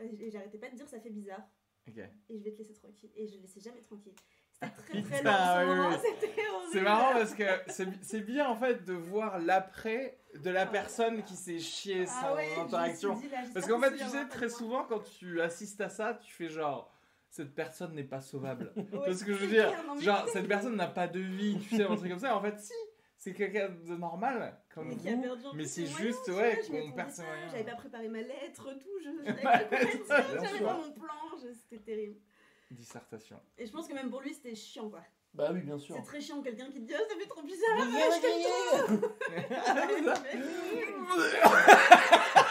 Et j'arrêtais pas de dire ça fait bizarre, Et je vais te laisser tranquille. Et je le laissais jamais tranquille. C'était très très long ce oui, oui. C'est marrant parce que c'est bien en fait de voir l'après de la personne qui s'est chiée Ah sans ouais, interaction. dit, là, j'espère Parce qu'en fait, tu sais, très souvent quand tu assistes à ça, tu fais genre cette personne n'est pas sauvable. moi. Tu vois ce que je veux dire? clair, Genre cette personne n'a pas de vie, tu sais, un truc comme ça. En fait, si, c'est quelqu'un de normal comme Mais qui a vous. perdu mais c'est juste, ouais, je qu'on perd moyens. J'avais pas préparé ma lettre, tout, je, je j'avais pas mon plan, je- c'était terrible. Dissertation. Et je pense que même pour lui, c'était chiant, quoi. Bah oui, bien sûr. C'est très chiant, quelqu'un qui te dit « Ah, ça fait trop bizarre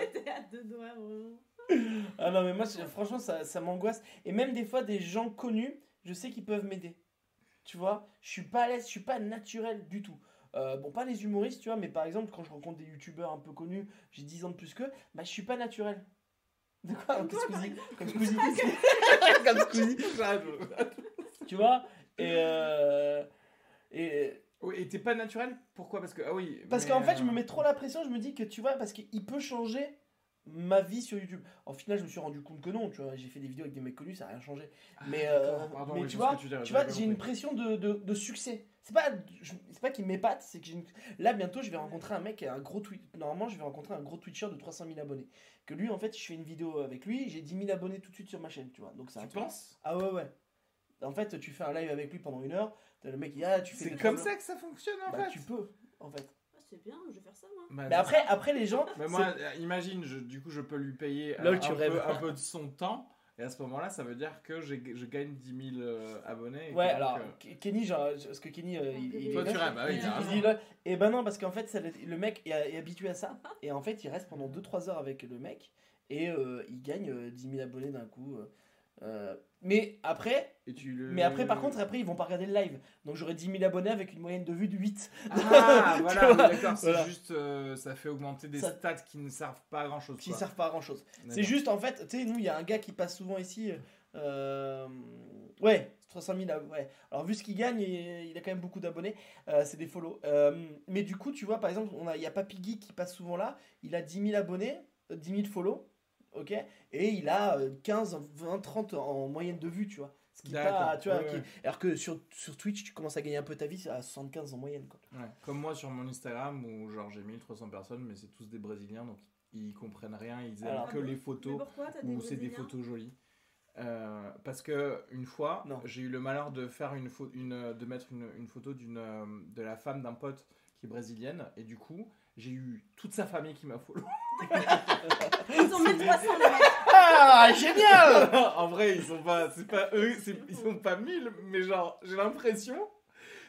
C'était à deux doigts, vraiment. ah non, mais moi, franchement, ça, ça m'angoisse. Et même des fois, des gens connus, je sais qu'ils peuvent m'aider. Tu vois, je suis pas à l'aise, je suis pas naturel du tout. Euh, bon, pas les humoristes, tu vois, mais par exemple, quand je rencontre des youtubeurs un peu connus, j'ai 10 ans de plus qu'eux, bah je suis pas naturel. De quoi Comme Squeezie. Comme Squeezie. Comme Squeezie. Tu vois Et. euh, Et. Oui, et t'es pas naturel? Pourquoi? Parce que, ah oui. Parce mais, qu'en fait, je euh, me mets trop la pression, je me dis que tu vois, parce qu'il peut changer ma vie sur YouTube. En final, je me suis rendu compte que non, tu vois, j'ai fait des vidéos avec des mecs connus, ça n'a rien changé. Mais, Ah, euh, d'accord, pardon, mais oui, tu vois tu vois, j'ai une pression de, de, de succès. C'est pas, c'est pas qu'il m'épate, c'est que j'ai une... Là, bientôt, je vais rencontrer un mec, qui a un gros tweet. Normalement, je vais rencontrer un gros Twitcher de 300 000 abonnés. Que lui, en fait, je fais une vidéo avec lui, j'ai 10 000 abonnés tout de suite sur ma chaîne, tu vois. Donc, un Tu penses Ah ouais, ouais. En fait, tu fais un live avec lui pendant une heure, le mec, il ah, tu fais C'est comme ça que ça fonctionne en Bah, fait tu peux, en fait. C'est bien, je vais faire ça, moi. Bah, Mais après, après les gens. Mais moi, imagine, je- du coup, je peux lui payer euh, Lol, un, tu peu, rêves. un peu de son temps. Et à ce moment-là, ça veut dire que je gagne 10 000 euh, abonnés. et Ouais, alors, euh, Ke- Kenny, genre, parce que Kenny, euh, il, il Toi, est tu rêves, bah oui, il et ben non, parce qu'en fait, ça, le mec est, est habitué à ça, et en fait, il reste pendant 2-3 heures avec le mec, et euh, il gagne euh, 10 000 abonnés d'un coup. Euh, mais après, et tu le... mais après, par contre, après, ils vont pas regarder le live, donc j'aurai 10 000 abonnés avec une moyenne de vue de 8. Ah, voilà, d'accord, c'est voilà. juste, euh, ça fait augmenter des Ça- stats qui ne servent pas à grand chose. qui servent pas à grand chose. C'est juste en fait, tu sais, nous, il y a un gars qui passe souvent ici. euh, ouais, 300 000. ab- Ouais. Alors, vu ce qu'il gagne, il, il a quand même beaucoup d'abonnés. euh, c'est des follow. Euh, mais du coup, tu vois, par exemple, on a- il y a Papy Geek qui passe souvent là. Il a 10 000 abonnés, euh, 10 000 follow. Ok? Et il a euh, 15, 20, 30 en moyenne de vues, tu vois. Ce qui est pas, tu vois, ouais, qui- ouais. Alors que sur, sur Twitch, tu commences à gagner un peu ta vie à 75 en moyenne. Quoi. Ouais, Comme moi sur mon Instagram où genre j'ai 1300 personnes, mais c'est tous des Brésiliens donc ils comprennent rien, ils aiment Alors- que les photos ou c'est des photos jolies. Euh, parce que une fois, j'ai eu le malheur de faire une, de mettre une, une photo d'une euh, de la femme d'un pote qui est brésilienne et du coup j'ai eu toute sa famille qui m'a follow. Ils ont 1300, les mecs Ah, génial en vrai ils sont pas, c'est pas eux, c'est- ils sont pas mille, mais genre j'ai l'impression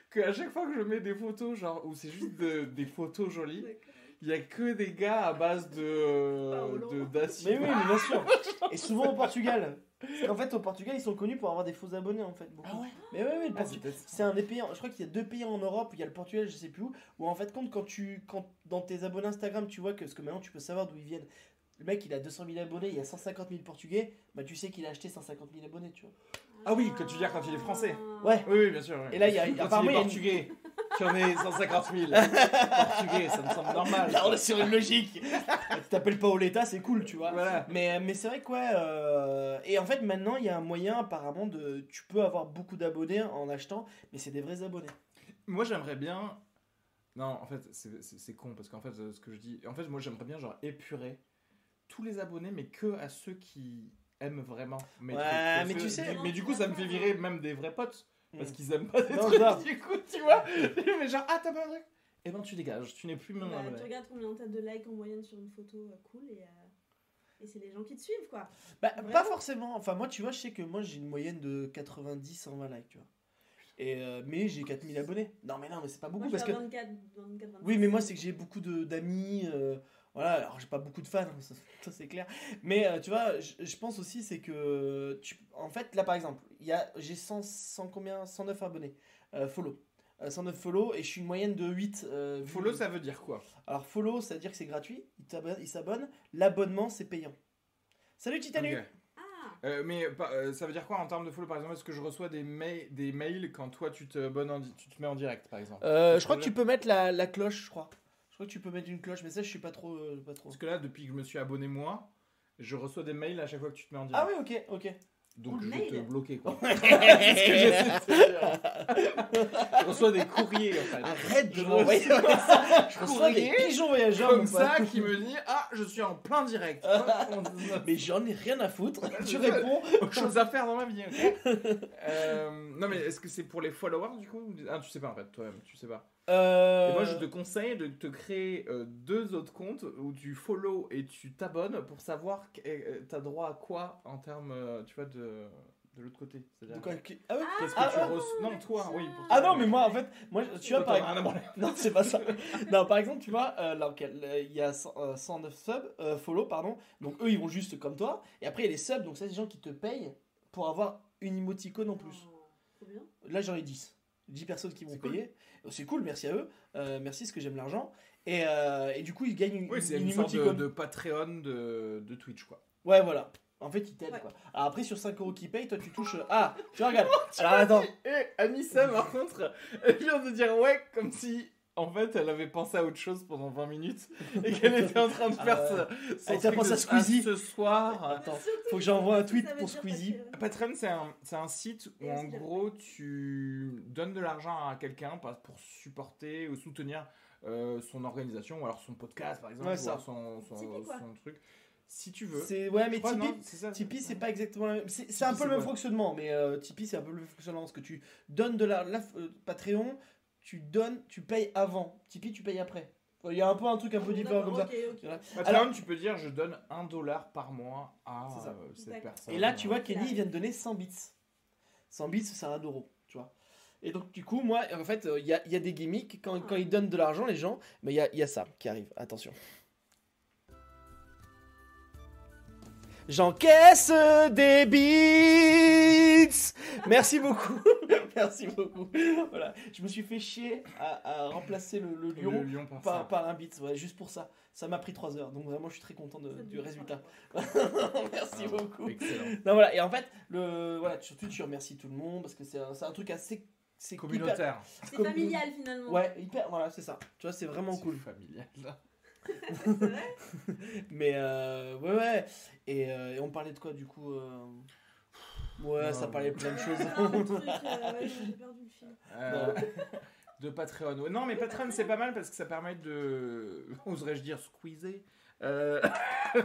que à chaque fois que je mets des photos genre où c'est juste de- des photos jolies. Il y a que des gars à base de d'acide. Mais oui, mais bien sûr. Et souvent au Portugal. Parce qu'en fait, au Portugal, ils sont connus pour avoir des faux abonnés, en fait. beaucoup. Ah ouais Mais oui, oui, le Ah, c'est un des pays, je crois qu'il y a deux pays en Europe, où il y a le Portugal, je sais plus où, où en fait, compte quand tu, quand dans tes abonnés Instagram, tu vois que, parce que maintenant tu peux savoir d'où ils viennent. Le mec, il a 200 000 abonnés, il y a 150 000 Portugais, bah tu sais qu'il a acheté 150 000 abonnés, tu vois. Ah oui, que tu veux dire quand il est français. Ouais. Oui, oui, bien sûr. oui. Et là, il y a- Quand apparemment, il il y est a une- Tu en es 150 000. portugais, ça me semble normal. Là, on est sur une logique. tu t'appelles pas Oleta, c'est cool, tu vois. Voilà. Mais, mais c'est vrai que ouais. euh, Et en fait, maintenant, il y a un moyen apparemment de. Tu peux avoir beaucoup d'abonnés en achetant, mais c'est des vrais abonnés. Moi, j'aimerais bien. Non, en fait, c'est- con parce qu'en fait, euh, ce que je dis. En fait, moi, j'aimerais bien genre épurer tous les abonnés, mais que à ceux qui aiment vraiment mes Ouais, trucs. Parce mais tu sais- du- Mais du coup, ça me fait virer même des vrais potes parce qu'ils aiment pas des Non, trucs. Du coup, tu vois. mais genre, ah, t'as pas un truc Eh ben, tu dégages. Tu n'es plus mon Bah, abonné. tu regardes combien t'as de likes en moyenne sur une photo euh, cool et, euh, et c'est les gens qui te suivent quoi. Bah, Vraiment pas forcément. Enfin, moi, tu vois, je sais que moi, j'ai une moyenne de 90, 120 likes, tu vois. Et, euh, mais j'ai 4000 abonnés. Non, mais non, mais c'est pas beaucoup Moi, parce je que. fais 24, 24, 25. Oui, mais moi, c'est que j'ai beaucoup de- d'amis. euh, voilà, alors j'ai pas beaucoup de fans, ça, ça, c'est clair. Mais euh, tu vois, je, pense aussi, c'est que. Tu, en fait, là par exemple, il y a- j'ai 100, 100 combien 109 abonnés. Euh, follow. Euh, 109 follow et je suis une moyenne de 8. euh, vues. Follow, ça veut dire quoi? Alors, follow, ça veut dire que c'est gratuit. Il s'abonne. L'abonnement, c'est payant. Salut Titanu. Ah, Euh, mais euh, ça veut dire quoi en termes de follow par exemple Est-ce que je reçois des, mails des mails quand toi tu te, en tu te mets en direct par exemple? Euh, Je crois que tu peux mettre la, la cloche, je crois. Je crois que tu peux mettre une cloche, mais ça, je suis pas trop. euh, pas trop. Parce que là, depuis que je me suis abonné moi, je reçois des mails à chaque fois que tu te mets en direct. Ah oui, ok, ok. Donc je vais mail te bloquer quoi. C'est ce que j'essaie de te dire. Je reçois des courriers en fait. Arrête de Je m'envoyer ça. Je reçois des Courrier pigeons voyageurs Comme mon ça qui me dit Ah, je suis en plein direct. Mais j'en ai rien à foutre. tu réponds. Autre chose à faire dans ma vie. Euh, non, mais est-ce que c'est pour les followers du coup ou- Ah, tu sais pas en fait, toi-même, tu sais pas. Euh... Et moi, je te conseille de te créer euh, deux autres comptes où tu follow et tu t'abonnes pour savoir que t'as droit à quoi en termes, tu vois, de, de l'autre côté. C'est-à-dire, Ah ouais qu'est-ce que Ah, tu ah, reçois Non, toi, oui. pour Ah toi, non, mais moi en fait, moi tu vois Toi, par t'en as rien à branler. Non, c'est pas ça. non, par exemple, tu vois, euh, là, ok, il y a 100, euh, 109 subs, euh, follow, pardon. Donc eux, ils vont juste comme toi. Et après, il y a les subs, donc ça, c'est des gens qui te payent pour avoir une emoticône en plus. Oh, Trop bien. Là, j'en ai 10. 10 personnes qui vont C'est cool. payer. Euh, C'est cool, merci à eux. Euh, merci, parce que j'aime l'argent. Et, euh, et du coup, ils gagnent une, Oui, c'est une une sorte de, emoticône. de Patreon de, de Twitch, quoi. Ouais, voilà. En fait, ils t'aident Ouais. quoi. Alors après, sur 5 euros qu'ils payent, toi, tu touches. euh, Ah, tu vois, regarde. Alors attends. Et Anissa, par contre, elle vient de dire ouais, comme si. En fait, elle avait pensé à autre chose pendant 20 minutes et qu'elle était en train de faire Ah ça. Elle t'a pensé à Squeezie. ce soir. Attends, faut que j'envoie un tweet pour Squeezie. Patreon. C'est un, c'est un site où Et en gros tu donnes de l'argent à quelqu'un pour supporter ou soutenir euh, son organisation ou alors son podcast par exemple Ouais, ou ça. alors son, son, Tipeee, quoi. son truc. Si tu veux. C'est ouais, mais Tipeee, c'est Tipeee, pas exactement la même. C'est un peu le même quoi fonctionnement, mais euh, Tipeee, c'est un peu le même fonctionnement. Parce que tu donnes de la. la- euh, Patreon, tu donnes, tu payes avant. Tipeee, tu payes après. Il y a un peu un truc un peu différent comme ça. Patreon, Alors- tu peux dire je donne un dollar par mois à euh, cette personne. Et là, tu vois. Kenny, il vient de donner 100 bits. 100 bits, c'est un euro, tu vois. Et donc, du coup, moi, en fait, euh, il y, a, il y a des gimmicks. Quand, quand ils donnent de l'argent, les gens, mais il y a, il y a ça qui arrive. Attention. J'encaisse des bits Merci beaucoup Merci beaucoup Voilà, je me suis fait chier à, à remplacer le, le Le lion par, par, ça. par un ouais, juste pour ça. Ça m'a pris 3 heures, donc vraiment, je suis très content de- du résultat. Merci Ah, beaucoup Excellent. non, voilà, et en fait, le, voilà, surtout tu remercies tout le monde parce que c'est un, truc assez. C'est Communautaire. C'est familial finalement. Ouais, hyper, voilà, c'est ça. Tu vois, c'est vraiment C'est cool. Familial. Vrai Mais euh, ouais, ouais. Et, euh, et on parlait de quoi du coup euh, Ouais, Non, ça parlait de plein de choses. Un truc, ouais, j'ai perdu le fil. Euh, de Patreon. Ouais, Non, mais Patreon, c'est pas mal parce que ça permet de. Oserais-je dire squeezer Euh,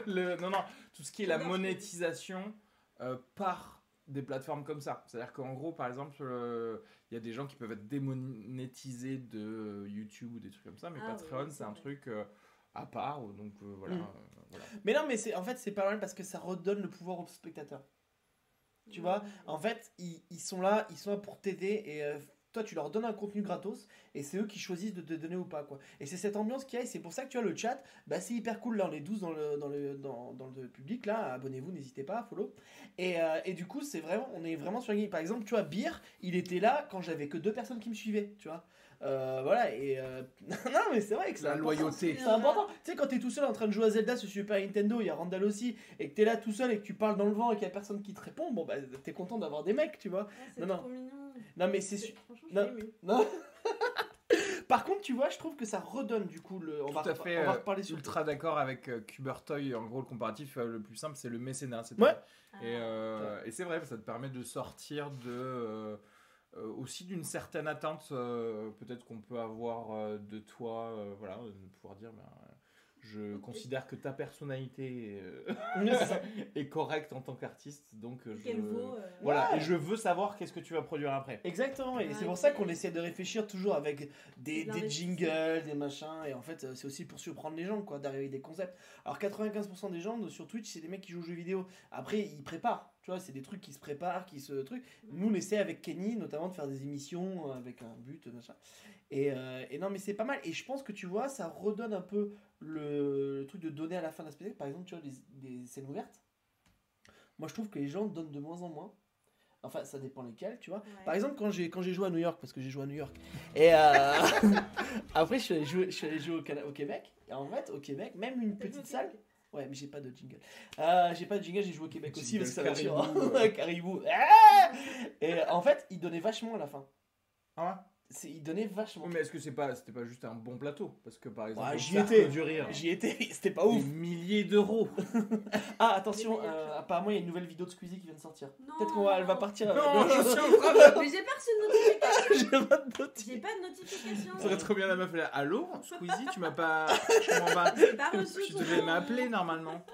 le... Non, non, tout ce qui est la monétisation euh, par des plateformes comme ça. C'est-à-dire qu'en gros, par exemple, euh, il y a des gens qui peuvent être démonétisés de YouTube ou des trucs comme ça, mais Ah, Patreon, oui, c'est un vrai. truc euh, à part. Donc euh, voilà. Mm. euh, voilà. Mais non, mais c'est en fait, c'est pas mal parce que ça redonne le pouvoir aux spectateurs. Tu vois, en fait, ils, ils sont là, ils sont là pour t'aider et euh, toi, tu leur donnes un contenu gratos et c'est eux qui choisissent de te donner ou pas quoi. Et c'est cette ambiance qu'il y a et c'est pour ça que tu vois le chat, bah c'est hyper cool là, on est 12 dans le dans le dans, dans le public là, abonnez-vous, n'hésitez pas, follow. Et, euh, et du coup, c'est vraiment, on est vraiment sur une ligne. Par exemple, tu vois, Beer, il était là quand j'avais que deux personnes qui me suivaient, tu vois. Euh, voilà et euh, non mais c'est vrai que c'est La important. loyauté. C'est important. Tu sais, quand t'es tout seul en train de jouer à Zelda sur Super Nintendo, il y a Randall aussi, et que t'es là tout seul et que tu parles dans le vent et qu'il y a personne qui te répond, bon bah t'es content d'avoir des mecs, tu vois. Ah, c'est Non, non. mignon. Non mais c'est non. Non. Par contre, tu vois, je trouve que ça redonne du coup le. On Tout va, à fait on va euh, reparler sur ultra d'accord avec euh, Cubertoy. En gros, le comparatif euh, le plus simple, c'est le mécénat. c'est Ouais. Ah. Et, euh, et c'est vrai, ça te permet de sortir de aussi d'une certaine attente euh, peut-être qu'on peut avoir euh, de toi, euh, voilà, de pouvoir dire, ben, euh, je considère que ta personnalité euh, est correcte en tant qu'artiste, donc euh, je, vaut. euh, voilà, Ouais. et je veux savoir qu'est-ce que tu vas produire après. Exactement, et c'est pour ça qu'on essaie de réfléchir toujours avec des, De des jingles, des machins, et en fait, euh, c'est aussi pour surprendre les gens, quoi, d'arriver avec des concepts. Alors, 95% des gens sur Twitch, c'est des mecs qui jouent aux jeux vidéo. Après, ils préparent, tu vois, c'est des trucs qui se préparent, qui se. truc. Nous, on essaie avec Kenny, notamment, de faire des émissions euh, avec un but, machin. Et, euh, et non, mais c'est pas mal, et je pense que tu vois, ça redonne un peu le, le truc de donner à la fin d'un spectacle. Par exemple, tu vois, des, scènes ouvertes. Moi, je trouve que les gens donnent de moins en moins. Enfin, ça dépend lesquels, tu vois. ouais. Par exemple, quand j'ai quand j'ai joué à New York, parce que j'ai joué à New York, et euh, après je suis allé jouer, je suis allé jouer au, au Québec, et en fait au Québec, même une petite salle, ouais, mais j'ai pas de jingle. Euh, j'ai pas de jingle, j'ai joué au Québec aussi parce que ça va caribou, ouais. caribou. Ah et en fait, ils donnaient vachement à la fin. Ah c'est- il donnait vachement. Oui, mais est-ce que c'est pas, c'était pas juste un bon plateau? Parce que par exemple, Bah, j'y étais. du rire, J'y étais, c'était pas des ouf. milliers d'euros. Ah, attention, euh, apparemment il y a une nouvelle vidéo de Squeezie qui vient de sortir. Non. Peut-être qu'on va, elle va partir. Non, je suis en train de... Mais j'ai pas reçu de notification. J'ai pas de note. J'ai pas de notification. Ça serait trop bien la meuf là. Allô, Squeezie, tu m'as pas. Je m'en bats. J'ai pas reçu Tu devais m'appeler normalement.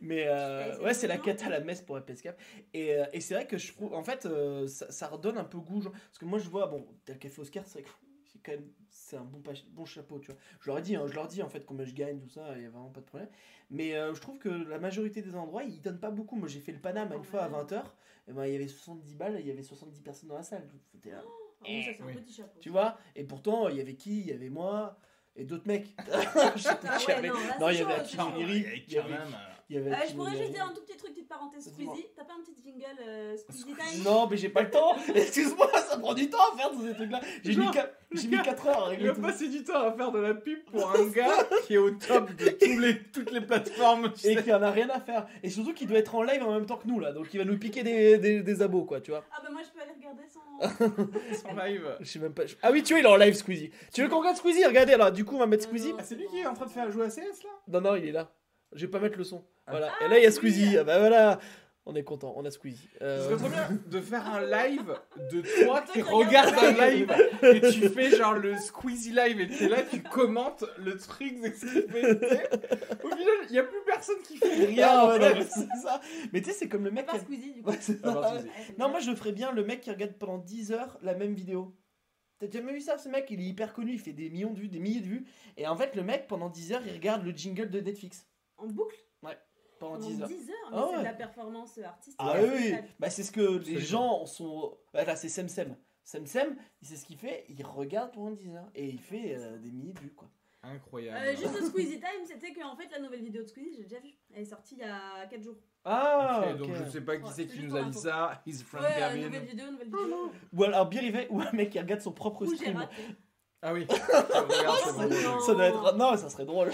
Mais euh, ouais, c'est la cata à la messe pour FPSCAP. Et, euh, et c'est vrai que je trouve, en fait, euh, ça, ça redonne un peu goût. genre- parce que moi, je vois, bon, tel café Oscar, c'est vrai que c'est quand même c'est un bon, bon chapeau, tu vois. Je leur ai dit, hein, je leur dis en fait combien je gagne, tout ça, il y a vraiment pas de problème. Mais euh, je trouve que la majorité des endroits, ils donnent pas beaucoup. Moi, j'ai fait le Panama une fois à 20h, et ben, il y avait 70 balles, il y avait 70 personnes dans la salle. J'étais là, Ah oui, ça c'est Oui. un petit chapeau. tu vois Et pourtant, il y avait qui Il y avait moi et d'autres mecs. Je sais Ah ouais, non, il y avait. Omiri, il y avait- il y avait Euh, je pourrais juste dire un tout petit truc, petite parenthèse. Squeezie. T'as pas un petit jingle euh, Squeezie Time Non, mais j'ai pas le temps. Excuse-moi, ça prend du temps à faire tous ces trucs-là. J'ai mis, Genre, qua- j'ai mis 4 heures à Il tout. passer du temps à faire de la pub pour un gars qui est au top de tous les, toutes les plateformes. Tu Et qui en a rien à faire. Et surtout qu'il doit être en live en même temps que nous là. Donc il va nous piquer des, des, des abos quoi, tu vois. Ah bah moi je peux aller regarder sans. Son live. Je sais même pas. Ah oui, tu vois, il est en live Squeezie. Tu veux qu'on regarde Squeezie? Regardez là, du coup on va mettre Squeezie. Ah, c'est lui qui est en train de faire jouer à CS là? Non, non, il est là. Je vais pas mettre le son. Voilà. Ah, Et là il y a oui. Squeezie. Ah bah voilà. On est content, on a Squeezie. Ce Euh, serait trop bien de faire un live de toi qui regarde un live et tu fais genre le Squeezie live et t'es là, tu commentes le truc de ce qu'il fait. Au final, il y a plus personne qui fait rien. Ah en ouais, fait. non, mais c'est ça. Mais tu sais, c'est comme le mec Pas qui. Squeezie du coup. Ouais, Ah. Squeezie. Ouais, Non, moi je ferais bien le mec qui regarde pendant 10 heures la même vidéo. T'as jamais vu ça, ce mec? Il est hyper connu, il fait des millions de vues, des milliers de vues. Et en fait, le mec, pendant 10 heures, il regarde le jingle de Netflix. En boucle? Pendant pendant 10 heures. 10 heures. Mais Ah c'est ouais. de la performance artistique. Ah oui. Bah, c'est ce que les gens sont. Voilà, c'est Semsem. Semsem, il sait ce qu'il fait, il regarde pendant 10 heures. Et il fait euh, des milliers de vues, quoi. Incroyable. Euh, juste le Squeezie Time, c'était que en fait la nouvelle vidéo de Squeezie, j'ai déjà vu. Elle est sortie il y a 4 jours. Ah. Donc je sais pas qui Ouais, c'est qui nous a dit ça. He's from Ouais, Kevin. nouvelle vidéo, nouvelle vidéo. Ou alors Birrivet, ou un mec qui regarde son propre j'ai stream. Ah oui. Non. Ça doit être. Non, ça serait drôle.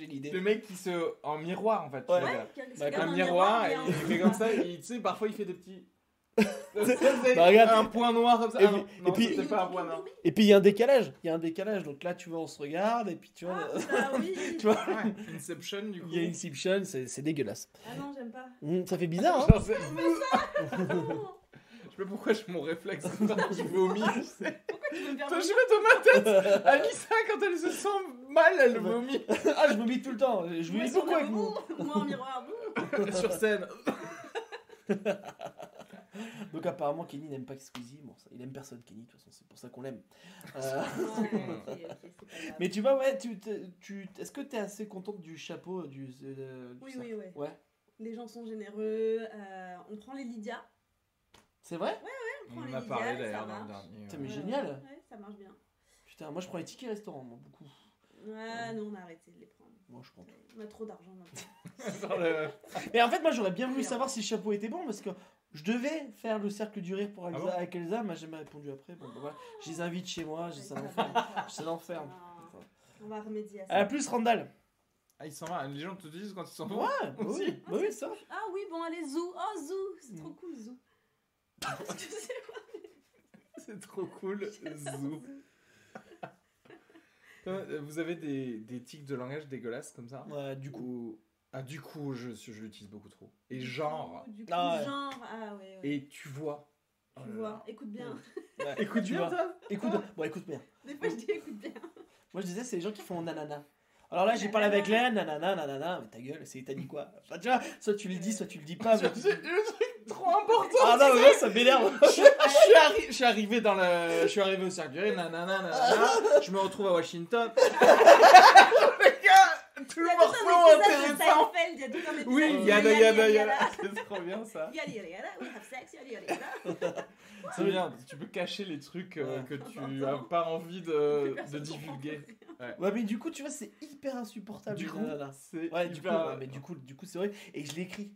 J'ai l'idée. Le mec qui se. en miroir en fait. Ouais. Ouais, qui- qui Bah, le miroir, et il fait comme ça, et tu sais, parfois il fait des petits. Bah, regarde. un point noir comme ça. Et Ah non, puis- non, et puis- c'était pas un point noir. Et puis il y a un décalage. Il y a un décalage. Donc là, tu vois, on se regarde. Et puis tu vois. Ah, putain, oui. tu vois, Ouais, Inception du coup. il y a Inception, c'est c'est dégueulasse. Ah non, j'aime pas. Hum, ça fait bizarre, hein Genre. Je pourquoi j'ai mon réflexe je vomis. tu sais. Tu veux me faire Toi, je mets dans ma tête. Alissa, quand elle se sent mal, elle vomit Ah, je vomis tout le temps. Je Moi vomis beaucoup avec vous. Moi en miroir. bout. sur scène. Donc apparemment, Kenny n'aime pas Squeezie. Bon, ça, il aime personne, Kenny. De toute façon, c'est pour ça qu'on l'aime. Euh, Ouais, mais tu vois, ouais, tu, tu, est-ce que tu es assez contente du chapeau du, euh, du Oui, oui, ouais. Ouais. Les gens sont généreux. euh, on prend les Lydia. C'est vrai On prend On les en a Lydia, parlé ça d'ailleurs dans le marche. dernier. Putain, ouais. mais Ouais, génial. Ouais, ça marche bien. Putain, moi je prends les tickets restaurant, moi, beaucoup. Ouais, non, on a arrêté de les prendre. Moi, je prends tout. On a trop d'argent maintenant. Le- Mais en fait, moi j'aurais bien voulu savoir si le chapeau était bon parce que je devais faire le cercle du rire pour Elsa, Ah bon avec Elsa, mais j'ai jamais répondu après. Bon, bah, voilà. Je les invite chez moi, je-. Ça l'enferme. Ah, On va remédier à ça. À plus, Randall. Ah, il s'en va. Les gens te disent quand ils s'en Ouais, vont. bah Aussi. oui, bah oui, ça. Ah oui, bon, allez, Zou. Oh, Zou. C'est Mm. trop cool, Zou. Tu sais quoi C'est trop cool. Zou. Euh, Vous avez des, des tics de langage dégueulasses comme ça Ouais, du coup. Ou- Ah, du coup, je, je l'utilise beaucoup trop. Et genre. Du coup, Ah ouais. genre. Ah ouais, ouais. Et tu vois. Tu Oh vois, écoute bien. Ouais. Écoute Tu bien, vois. Écoute, bon, écoute bien. Des fois, je dis écoute bien. Moi je disais, c'est les gens qui font nanana. Alors là, j'ai parlé avec Léa, nanana, nanana, mais ta gueule, c'est t'as dit quoi Enfin, tu vois, soit tu le dis, soit tu le dis pas. mais- C'est le truc trop important. Ah non, mais là, ça m'énerve. je, je suis arri- je suis arrivé dans le, je suis arrivé au Rire, nanana, nanana, je me retrouve à Washington. Les gars, tout Il y le a tout morceau un épisode de intéressant. Seinfeld, il y a tout un épisode Oui, de yada Yada yada Yada. yada. C'est trop bien ça. Yada yada yada, we have sex, yada yada yada. C'est bien, tu peux cacher les trucs euh, que tu as pas envie de, divulguer. Ouais, mais du coup, tu vois, c'est hyper insupportable. Du coup, c'est Ouais, du coup, ouais, mais du coup, du coup, c'est vrai. Et je l'écris.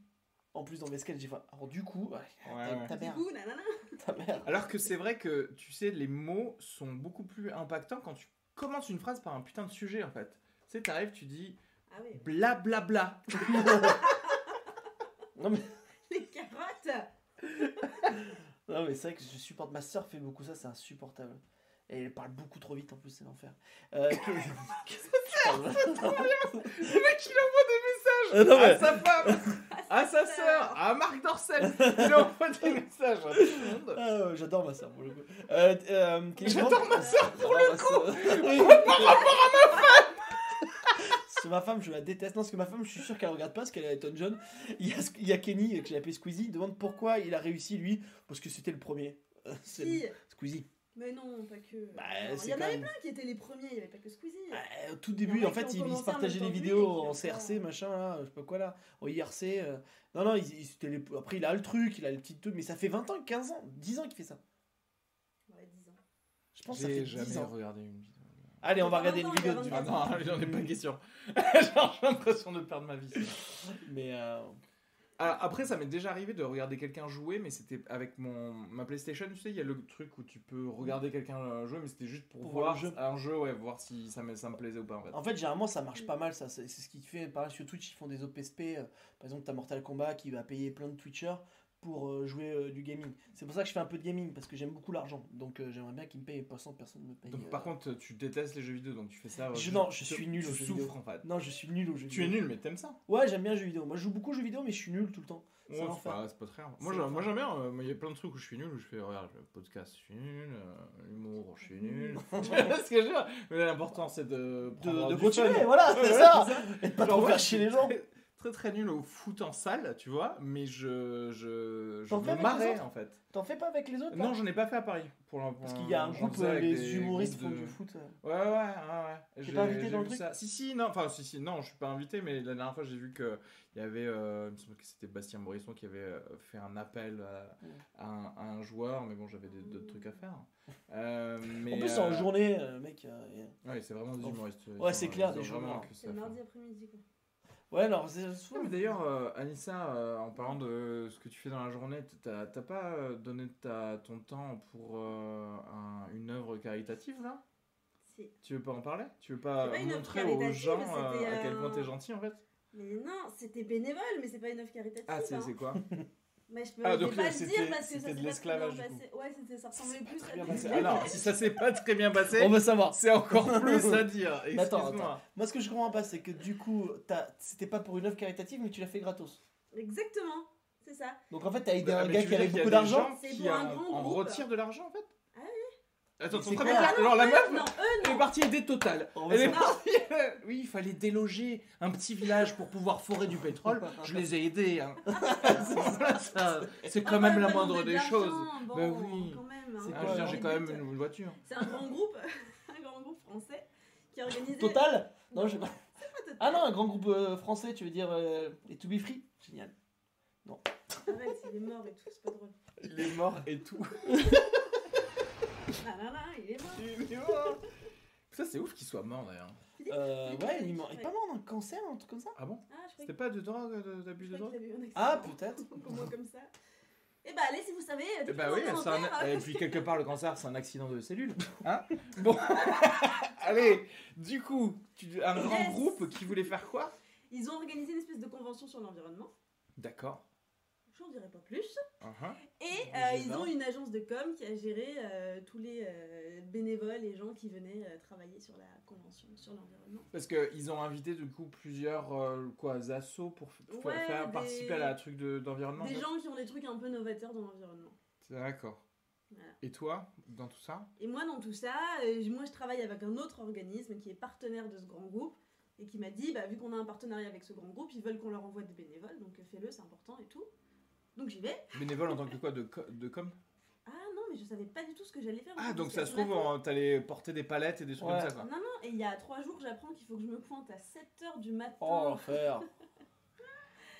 En plus, dans mes sketchs, j'ai fait. Alors, du coup, ouais, Ouais, ta, ouais. ta Du mère, coup, nanana. ta mère. Alors que c'est vrai que, tu sais, les mots sont beaucoup plus impactants quand tu commences une phrase par un putain de sujet en fait. Tu sais, t'arrives, tu dis Ah oui, blablabla. Non, mais. Non, mais c'est vrai que je supporte. Ma soeur fait beaucoup ça, c'est insupportable. Et elle parle beaucoup trop vite en plus, c'est l'enfer. Euh, que- Le mec, il envoie des messages Euh, non, à mais- sa femme, à sa sœur, à Marc Dorcel. Il envoie des messages à tout le monde. Ah, j'adore ma soeur pour le coup. Euh, euh, J'adore ma soeur pour le coup. Par rapport à ma femme Ma femme, je la déteste. Non, parce que ma femme, je suis sûr qu'elle regarde pas parce qu'elle est Elton John. Il y a, il y a Kenny, que j'ai appelé Squeezie, il demande pourquoi il a réussi lui. Parce que c'était le premier. Euh, c'est-. Squeezie. Mais non, pas que. Bah, il y en avait même- plein qui étaient les premiers, il n'y avait pas que Squeezie. Ouais, au tout Il début, en fait, ils, ils se partageaient les vidéos en CRC, après- machin, là, je sais pas quoi là, en IRC. euh. Non, non, ils- c'était les- après il a le truc, il a le petit truc, mais ça fait 20 ans, 15 ans, 10 ans qu'il fait ça. Ouais, 10 ans. Je pense que ça fait J'ai 10 jamais ans. regardé une vidéo. Allez, on va regarder une 20 ans, il y a vidéo du 24 Ah non, j'en ai pas question. Genre, j'ai l'impression de perdre ma vie. Mais euh, Ah, après, ça m'est déjà arrivé de regarder quelqu'un jouer, mais c'était avec mon ma PlayStation. Tu sais, il y a le truc où tu peux regarder quelqu'un jouer, mais c'était juste pour, Pour voir voir jeu. un jeu, ouais, voir si ça me, ça me plaisait ou pas en fait. en fait, généralement, ça marche pas mal, ça. C'est ce qui fait, pareil, sur Twitch, ils font des OPSP. euh, par exemple, t'as Mortal Kombat qui va payer plein de Twitchers pour euh, jouer euh, du gaming. C'est pour ça que je fais un peu de gaming, parce que j'aime beaucoup l'argent. Donc euh, j'aimerais bien qu'ils me payent, pas sans personne me paye. Donc, euh, par contre, tu détestes les jeux vidéo, donc tu fais ça. Je- non, je tu- suis nul tu aux jeux souffres vidéo. en fait. Non, je suis nul aux jeux Tu es vidéo. nul, mais t'aimes ça. Ouais, j'aime bien les jeux vidéo. Moi, je joue beaucoup aux jeux vidéo, mais je suis nul tout le temps. Ouais, C'est pas, très Moi, j'aime bien. euh, Il y a plein de trucs où je suis nul, où je fais, regarde, le podcast, je suis nul, l'humour, je suis nul. tu ce que je veux Mais l'important, c'est de. De, de continuer, voilà, c'est ça. Et de pas trop faire chier les gens. Très, très nul au foot en salle, tu vois, mais je, je, je T'en fais me marrais en fait. T'en fais pas avec les autres Non, j'en ai pas fait à Paris. Pour, pour Parce qu'il y a un groupe, euh, les des humoristes font de- du foot. Ouais, ouais, ouais. ouais. T'es J'ai- pas invité dans le truc ça. Si, si, non, enfin, si, si, non, je suis pas invité, mais la dernière fois, j'ai vu que il y avait, euh, il me semble que c'était Bastien Morisson qui avait euh, fait un appel à, à un, à un joueur, mais bon, j'avais d'autres trucs à faire. Euh, mais, En plus, c'est en journée, euh, mec. euh, Ouais, c'est vraiment des humoristes. Ouais, c'est clair, des vraiment humours. que ça C'est mardi après-midi, quoi. Ouais, alors, c'est souvent. mais d'ailleurs, euh, Anissa, euh, en parlant de ce que tu fais dans la journée, t'as t'as pas euh, donné ta, ton temps pour euh, un- une œuvre caritative là? Si. Tu veux pas en parler? Tu veux pas C'est pas une œuvre montrer aux caritative, gens euh, c'était, à quel point euh, t'es gentil en fait? Mais non, c'était bénévole, mais c'est pas une œuvre caritative. Ah, c'est hein. c'est quoi? Mais je peux Ah, donc, pas le dire parce que c'était ça de s'est pas l'esclavage, très du bien passé. Ouais, c'était ça ressemblait plus à. Alors, si ça s'est pas très bien passé, On veut savoir. c'est encore plus à dire. Mais attends, Excuse-moi. Moi, ce que je comprends pas, c'est que du coup, t'as- c'était pas pour une œuvre caritative, mais tu l'as fait gratos. Exactement, c'est ça. Donc en fait, t'as aidé Ah, un gars qui avait beaucoup d'argent. qui pour un en, grand en retirent de l'argent en fait Attends, Alors la meuf, Non, eux, elle est partie aider Total. Elle est partie. Oui, il fallait déloger un petit village pour pouvoir forer du pétrole. Je les ai aidés. hein. Ça, ça, C'est quand Ah, même la pas moindre des de choses. Bah oui. Quand même, C'est hein. Ah, quoi, je veux dire, j'ai quand même Limite, une voiture. C'est un grand groupe, un grand groupe français qui a organisé. Total? Non, je... Total. Ah non, un grand groupe euh, français, tu veux dire euh, les To Be Free? Génial. Arrête, il est mort et tout, c'est pas drôle. Il est mort et tout. Ah là là, il est mort. Il est mort. Ça, c'est ouf qu'il soit mort d'ailleurs. Euh, ouais, il est mort- il est ouais. pas mort d'un cancer, un truc comme ça Ah bon Ah, je C'était pas de drogue, de- d'abus je de drogue qu'il avait eu un Ah, peut-être. Comme moi, comme ça. Eh bah, allez, si vous savez. Eh bah oui, c'est un- et puis quelque part le cancer c'est un accident de cellules. Hein bon, allez, du coup, tu... un grand Yes. groupe qui voulait faire quoi? Ils ont organisé une espèce de convention sur l'environnement. D'accord. J'en dirai pas plus. Uh-huh. Et euh, ils ont une agence de com qui a géré euh, tous les euh, bénévoles et gens qui venaient travailler sur la convention sur l'environnement. Parce qu'ils ont invité du coup plusieurs quoi, assos pour Ouais, faire des- participer à la truc de- d'environnement. Des en fait gens qui ont des trucs un peu novateurs dans l'environnement. D'accord. Voilà. Et toi, dans tout ça? Et moi, dans tout ça, moi, je travaille avec un autre organisme qui est partenaire de ce grand groupe et qui m'a dit, bah, vu qu'on a un partenariat avec ce grand groupe, ils veulent qu'on leur envoie des bénévoles, donc fais-le, c'est important et tout. Donc j'y vais. Bénévole en tant que quoi De, co- de com? Ah non, mais je savais pas du tout ce que j'allais faire. Ah, donc ça se trouve, en- t'allais porter des palettes et des trucs Ouais. comme ça quoi. Non, non, et il y a trois jours, j'apprends qu'il faut que je me pointe à 7h du matin Oh, l'enfer.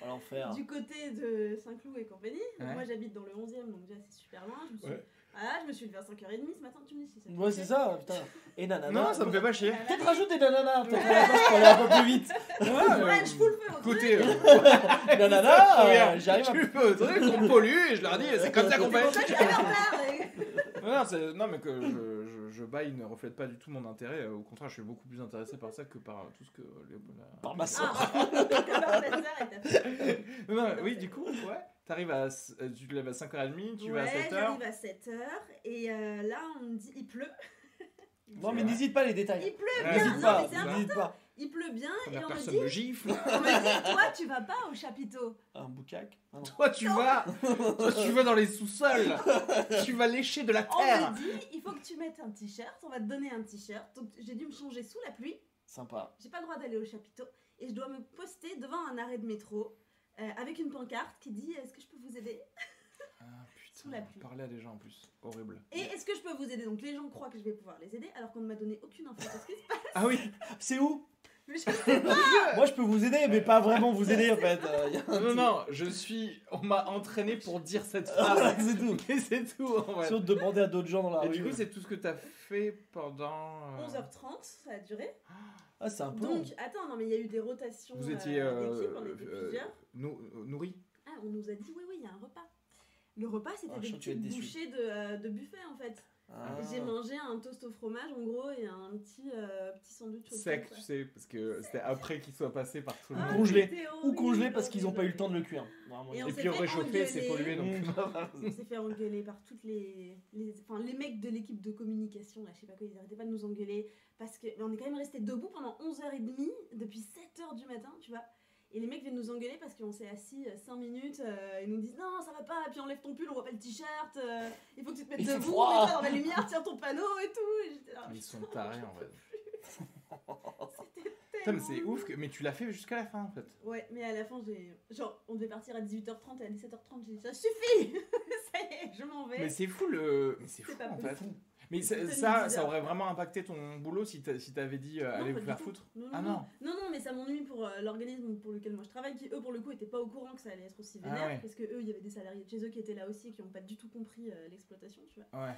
Oh, l'enfer. du côté de Saint-Cloud et compagnie. Donc Ouais. moi, j'habite dans le 11e, donc déjà, c'est super loin. Je me suis... Ouais. Ah, je me suis levée à 5h30 ce matin, tu me dis si ça Ouais, c'est ça, putain. Et nanana. Non, ça me fait pas chier. Ah, Peut-être rajoute des nananas, peut-être pour aller un peu plus vite. Ouais, je fous le feu Écoutez, euh, Nanana, euh, j'arrive à... Tu fais le truc, on pollue et je leur dis c'est comme ça qu'on C'est fait. pour ça que je suis à c'est- non, mais que je, je, baille ne reflète pas du tout mon intérêt. Euh, Au contraire, je suis beaucoup plus intéressé par ça que par tout ce que. les- la- Par ma soeur. Ah, oui, du coup, ouais. T'arrives à. euh, Tu te lèves à 5h30, tu vas à Ouais, 7h. j'arrive à 7h et euh, là on me dit il pleut. Il Non, pleut. mais n'hésite pas les détails. Il pleut Ouais, bien, non, pas, mais c'est pas. Il pleut bien et Première on me dit, me gifle. on me dit toi tu vas pas au chapiteau. Un boucac. Ah. Toi, tu vas. Toi, tu vas dans les sous-sols. tu vas lécher de la On terre. me dit il faut que tu mettes un t-shirt, on va te donner un t-shirt. Donc j'ai dû me changer sous la pluie, Sympa. j'ai pas le droit d'aller au chapiteau et je dois me poster devant un arrêt de métro euh, avec une pancarte qui dit est-ce que je peux vous aider? Ah, Sous la pluie. Parler à des gens en plus. Horrible. Et est-ce que je peux vous aider? Donc les gens croient que je vais pouvoir les aider alors qu'on ne m'a donné aucune info sur ce qui se passe. Ah oui C'est où? Mais je sais pas. Moi, je peux vous aider, mais pas vraiment vous aider en fait. Euh, y a un Non, petit- non, je suis. On m'a entraîné pour dire cette Ah, phrase. c'est tout. Et c'est tout en fait. Sauf de demander à d'autres gens dans la Et rue. du coup, c'est tout ce que t'as fait pendant. euh, 11h30, ça a duré. Ah, c'est un peu. long. Donc, attends, non, mais il y a eu des rotations Vous étiez. euh, euh, d'équipe, on était euh, plusieurs. nou- euh, nourri Ah, on nous a dit, oui, oui, il y a un repas. Le repas, c'était Ah, des petites bouchées de, euh, de buffet, en fait. Ah. J'ai mangé un toast au fromage, en gros, et un petit, euh, petit sandwich au sec, tu sais, parce que c'était après qu'il soit passé par tout le Ah, monde. Congelé. Ou congelé parce qu'ils ont pas eu le temps de le cuire. Normalement, Et Et puis réchauffé, c'est pollué donc. On s'est fait engueuler par toutes les, les, enfin, les mecs de l'équipe de communication, là, je sais pas quoi, ils arrêtaient pas de nous engueuler. Parce que mais on est quand même resté debout pendant 11h30, depuis 7h du matin, tu vois. Et les mecs viennent nous engueuler parce qu'on s'est assis 5 minutes, euh, ils nous disent non, ça va pas, puis enlève ton pull, on voit pas le t-shirt, euh, il faut que tu te mettes Il debout, dans la lumière, tiens ton panneau et tout. Et là, Ils sont tarés en fait. C'était Putain, c'est ouf, que... mais tu l'as fait jusqu'à la fin en fait. Ouais, mais à la fin, j'ai. Genre, on devait partir à 18h30 et à 17h30, j'ai dit ça suffit Ça y est, je m'en vais. Mais c'est fou le. Mais c'est C'est fou pas en fait. Mais ça, ça, 10 ça heures. aurait vraiment impacté ton boulot si t'a- si t'avais dit euh, Non, allez vous faire foutre. Non, non, Ah non. non. Non, mais ça m'ennuie pour euh, l'organisme pour lequel moi je travaille, qui eux, pour le coup, étaient pas au courant que ça allait être aussi Ah vénère, ouais. parce que eux, il y avait des salariés de chez eux qui étaient là aussi, qui n'ont pas du tout compris euh, l'exploitation, tu vois. Ouais.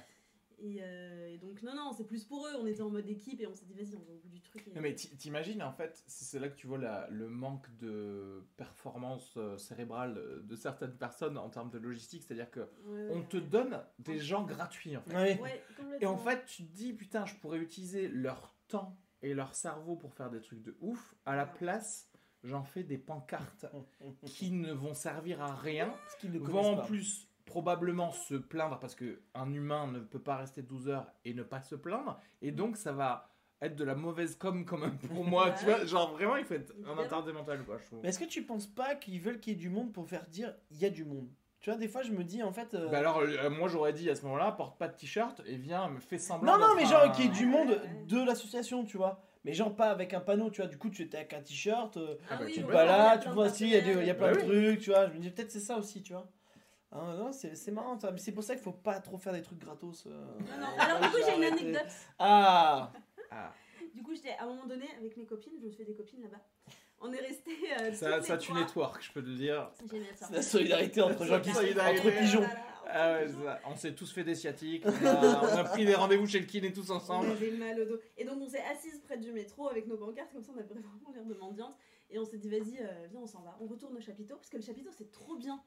Et, euh, et donc, non, non, c'est plus pour eux, on était en mode équipe et on s'est dit, vas-y, on va au bout du truc. et- Non, mais ti- t'imagines en fait, c'est là que tu vois la- le manque de performance euh, cérébrale euh, de certaines personnes en termes de logistique, c'est-à-dire que Ouais, ouais, on te donne des gens gratuits en fait. Ouais. Ouais, Et en fait, tu te dis putain, je pourrais utiliser leur temps et leur cerveau pour faire des trucs de ouf. À la place, j'en fais des pancartes qui ne vont servir à rien, Ce qu'ils ne vont en pas. plus probablement se plaindre parce que un humain ne peut pas rester 12 heures et ne pas se plaindre et donc ça va être de la mauvaise com quand même pour moi tu vois genre vraiment il faut être un interdit mental quoi je trouve Mais est-ce que tu penses pas qu'ils veulent qu'il y ait du monde pour faire dire il y a du monde Tu vois, des fois, je me dis en fait. euh, bah alors euh, moi j'aurais dit à ce moment là porte pas de t-shirt et viens me fais semblant Non, non, d'être mais genre un- qu'il y ait du monde de l'association, tu vois. Mais genre pas avec un panneau, tu vois. Du coup, tu étais avec un t-shirt, euh, Ah bah, oui, tu te a balades, tu vois, si, il y a, des- il y a plein de Bah trucs, tu vois. Je me dis peut-être c'est ça aussi, tu vois. Ah, non, c'est c'est marrant, ça. Mais c'est pour ça qu'il faut pas trop faire des trucs gratos. euh. Non, non. Alors, du coup, j'ai une Arrêtez. anecdote. Ah Ah, Du coup, j'étais à un moment donné avec mes copines, je me suis fait des copines là-bas. On est restés. Euh, ça, toutes ça les tu trois. network je peux te le dire C'est génial ça. C'est la solidarité entre gens qui Solidarité. entre pigeons. Entre ah ouais, pigeons. ça, on s'est tous fait des sciatiques on a, on a pris des rendez-vous chez le kiné tous On ensemble avait mal au dos. Et donc on s'est assises près du métro avec nos pancartes, comme ça on avait vraiment l'air de mendiante. Et on s'est dit, vas-y, euh, viens, on s'en va. On retourne au chapiteau, parce que le chapiteau c'est trop bien.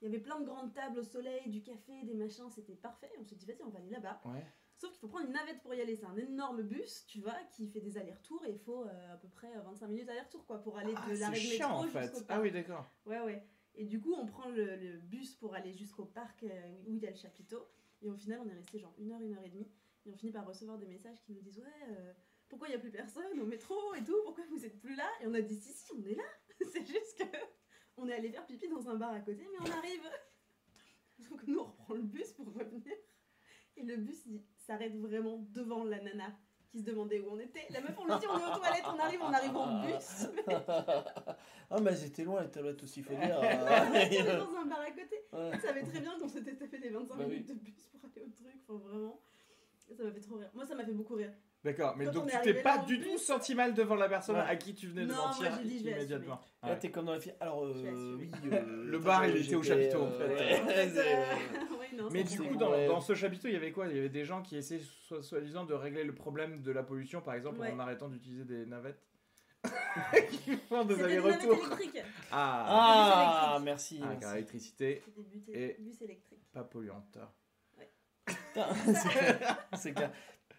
Il y avait plein de grandes tables au soleil, du café, des machins, c'était parfait. On s'est dit, vas-y, on va aller là-bas. ouais Sauf qu'il faut prendre une navette pour y aller. C'est un énorme bus, tu vois, qui fait des allers-retours et il faut euh, à peu près euh, 25 minutes aller-retour, quoi, pour aller ah, de l'arrêt de chiant en métro fait ah oui d'accord Ouais, ouais. Et du coup, on prend le, le bus pour aller jusqu'au parc euh, où il y a le chapiteau. Et au final, on est resté genre une heure, une heure et demie. Et on finit par recevoir des messages qui nous disent Ouais, euh, pourquoi il n'y a plus personne au métro et tout? Pourquoi vous êtes plus là? Et on a dit Si, si, on est là. C'est juste que on est allé faire pipi dans un bar à côté, mais on arrive. Donc nous, on reprend le bus pour revenir. Et le bus il s'arrête vraiment devant la nana qui se demandait où on était. La meuf, on lui dit On est aux toilettes, on arrive, on arrive en bus. ah, mais elles étaient loin les tablettes aussi, faut dire. on est euh. dans un bar à côté. Ouais. Ça savait très bien qu'on s'était tapé les 25 Bah oui. minutes de bus pour aller au truc, enfin vraiment. Ça m'a fait trop rire. Moi, ça m'a fait beaucoup rire. D'accord, mais Quand on donc est tu arrivé t'es pas là du tout senti mal devant la personne Ouais. à qui tu venais de Non, moi, mentir j'ai dit, je vais immédiatement. Là, Ouais. t'es comme dans la fille. Alors, Je vais euh, assumer. oui. euh, Le bar, il était au chapiteau, en euh, fait. ouais, En fait, c'est, ouais, non, Mais du coup, dans, Ouais. dans ce chapiteau, il y avait quoi? Il y avait des gens qui essaient so- soi-disant de régler le problème de la pollution, par exemple, Ouais. en arrêtant d'utiliser des navettes? qui font des C'était des navettes allers-retours. électriques. Ah, Ah, merci. Ah, merci. car l'électricité, C'était des bus, Et- bus électriques. pas polluante. Putain, c'est clair.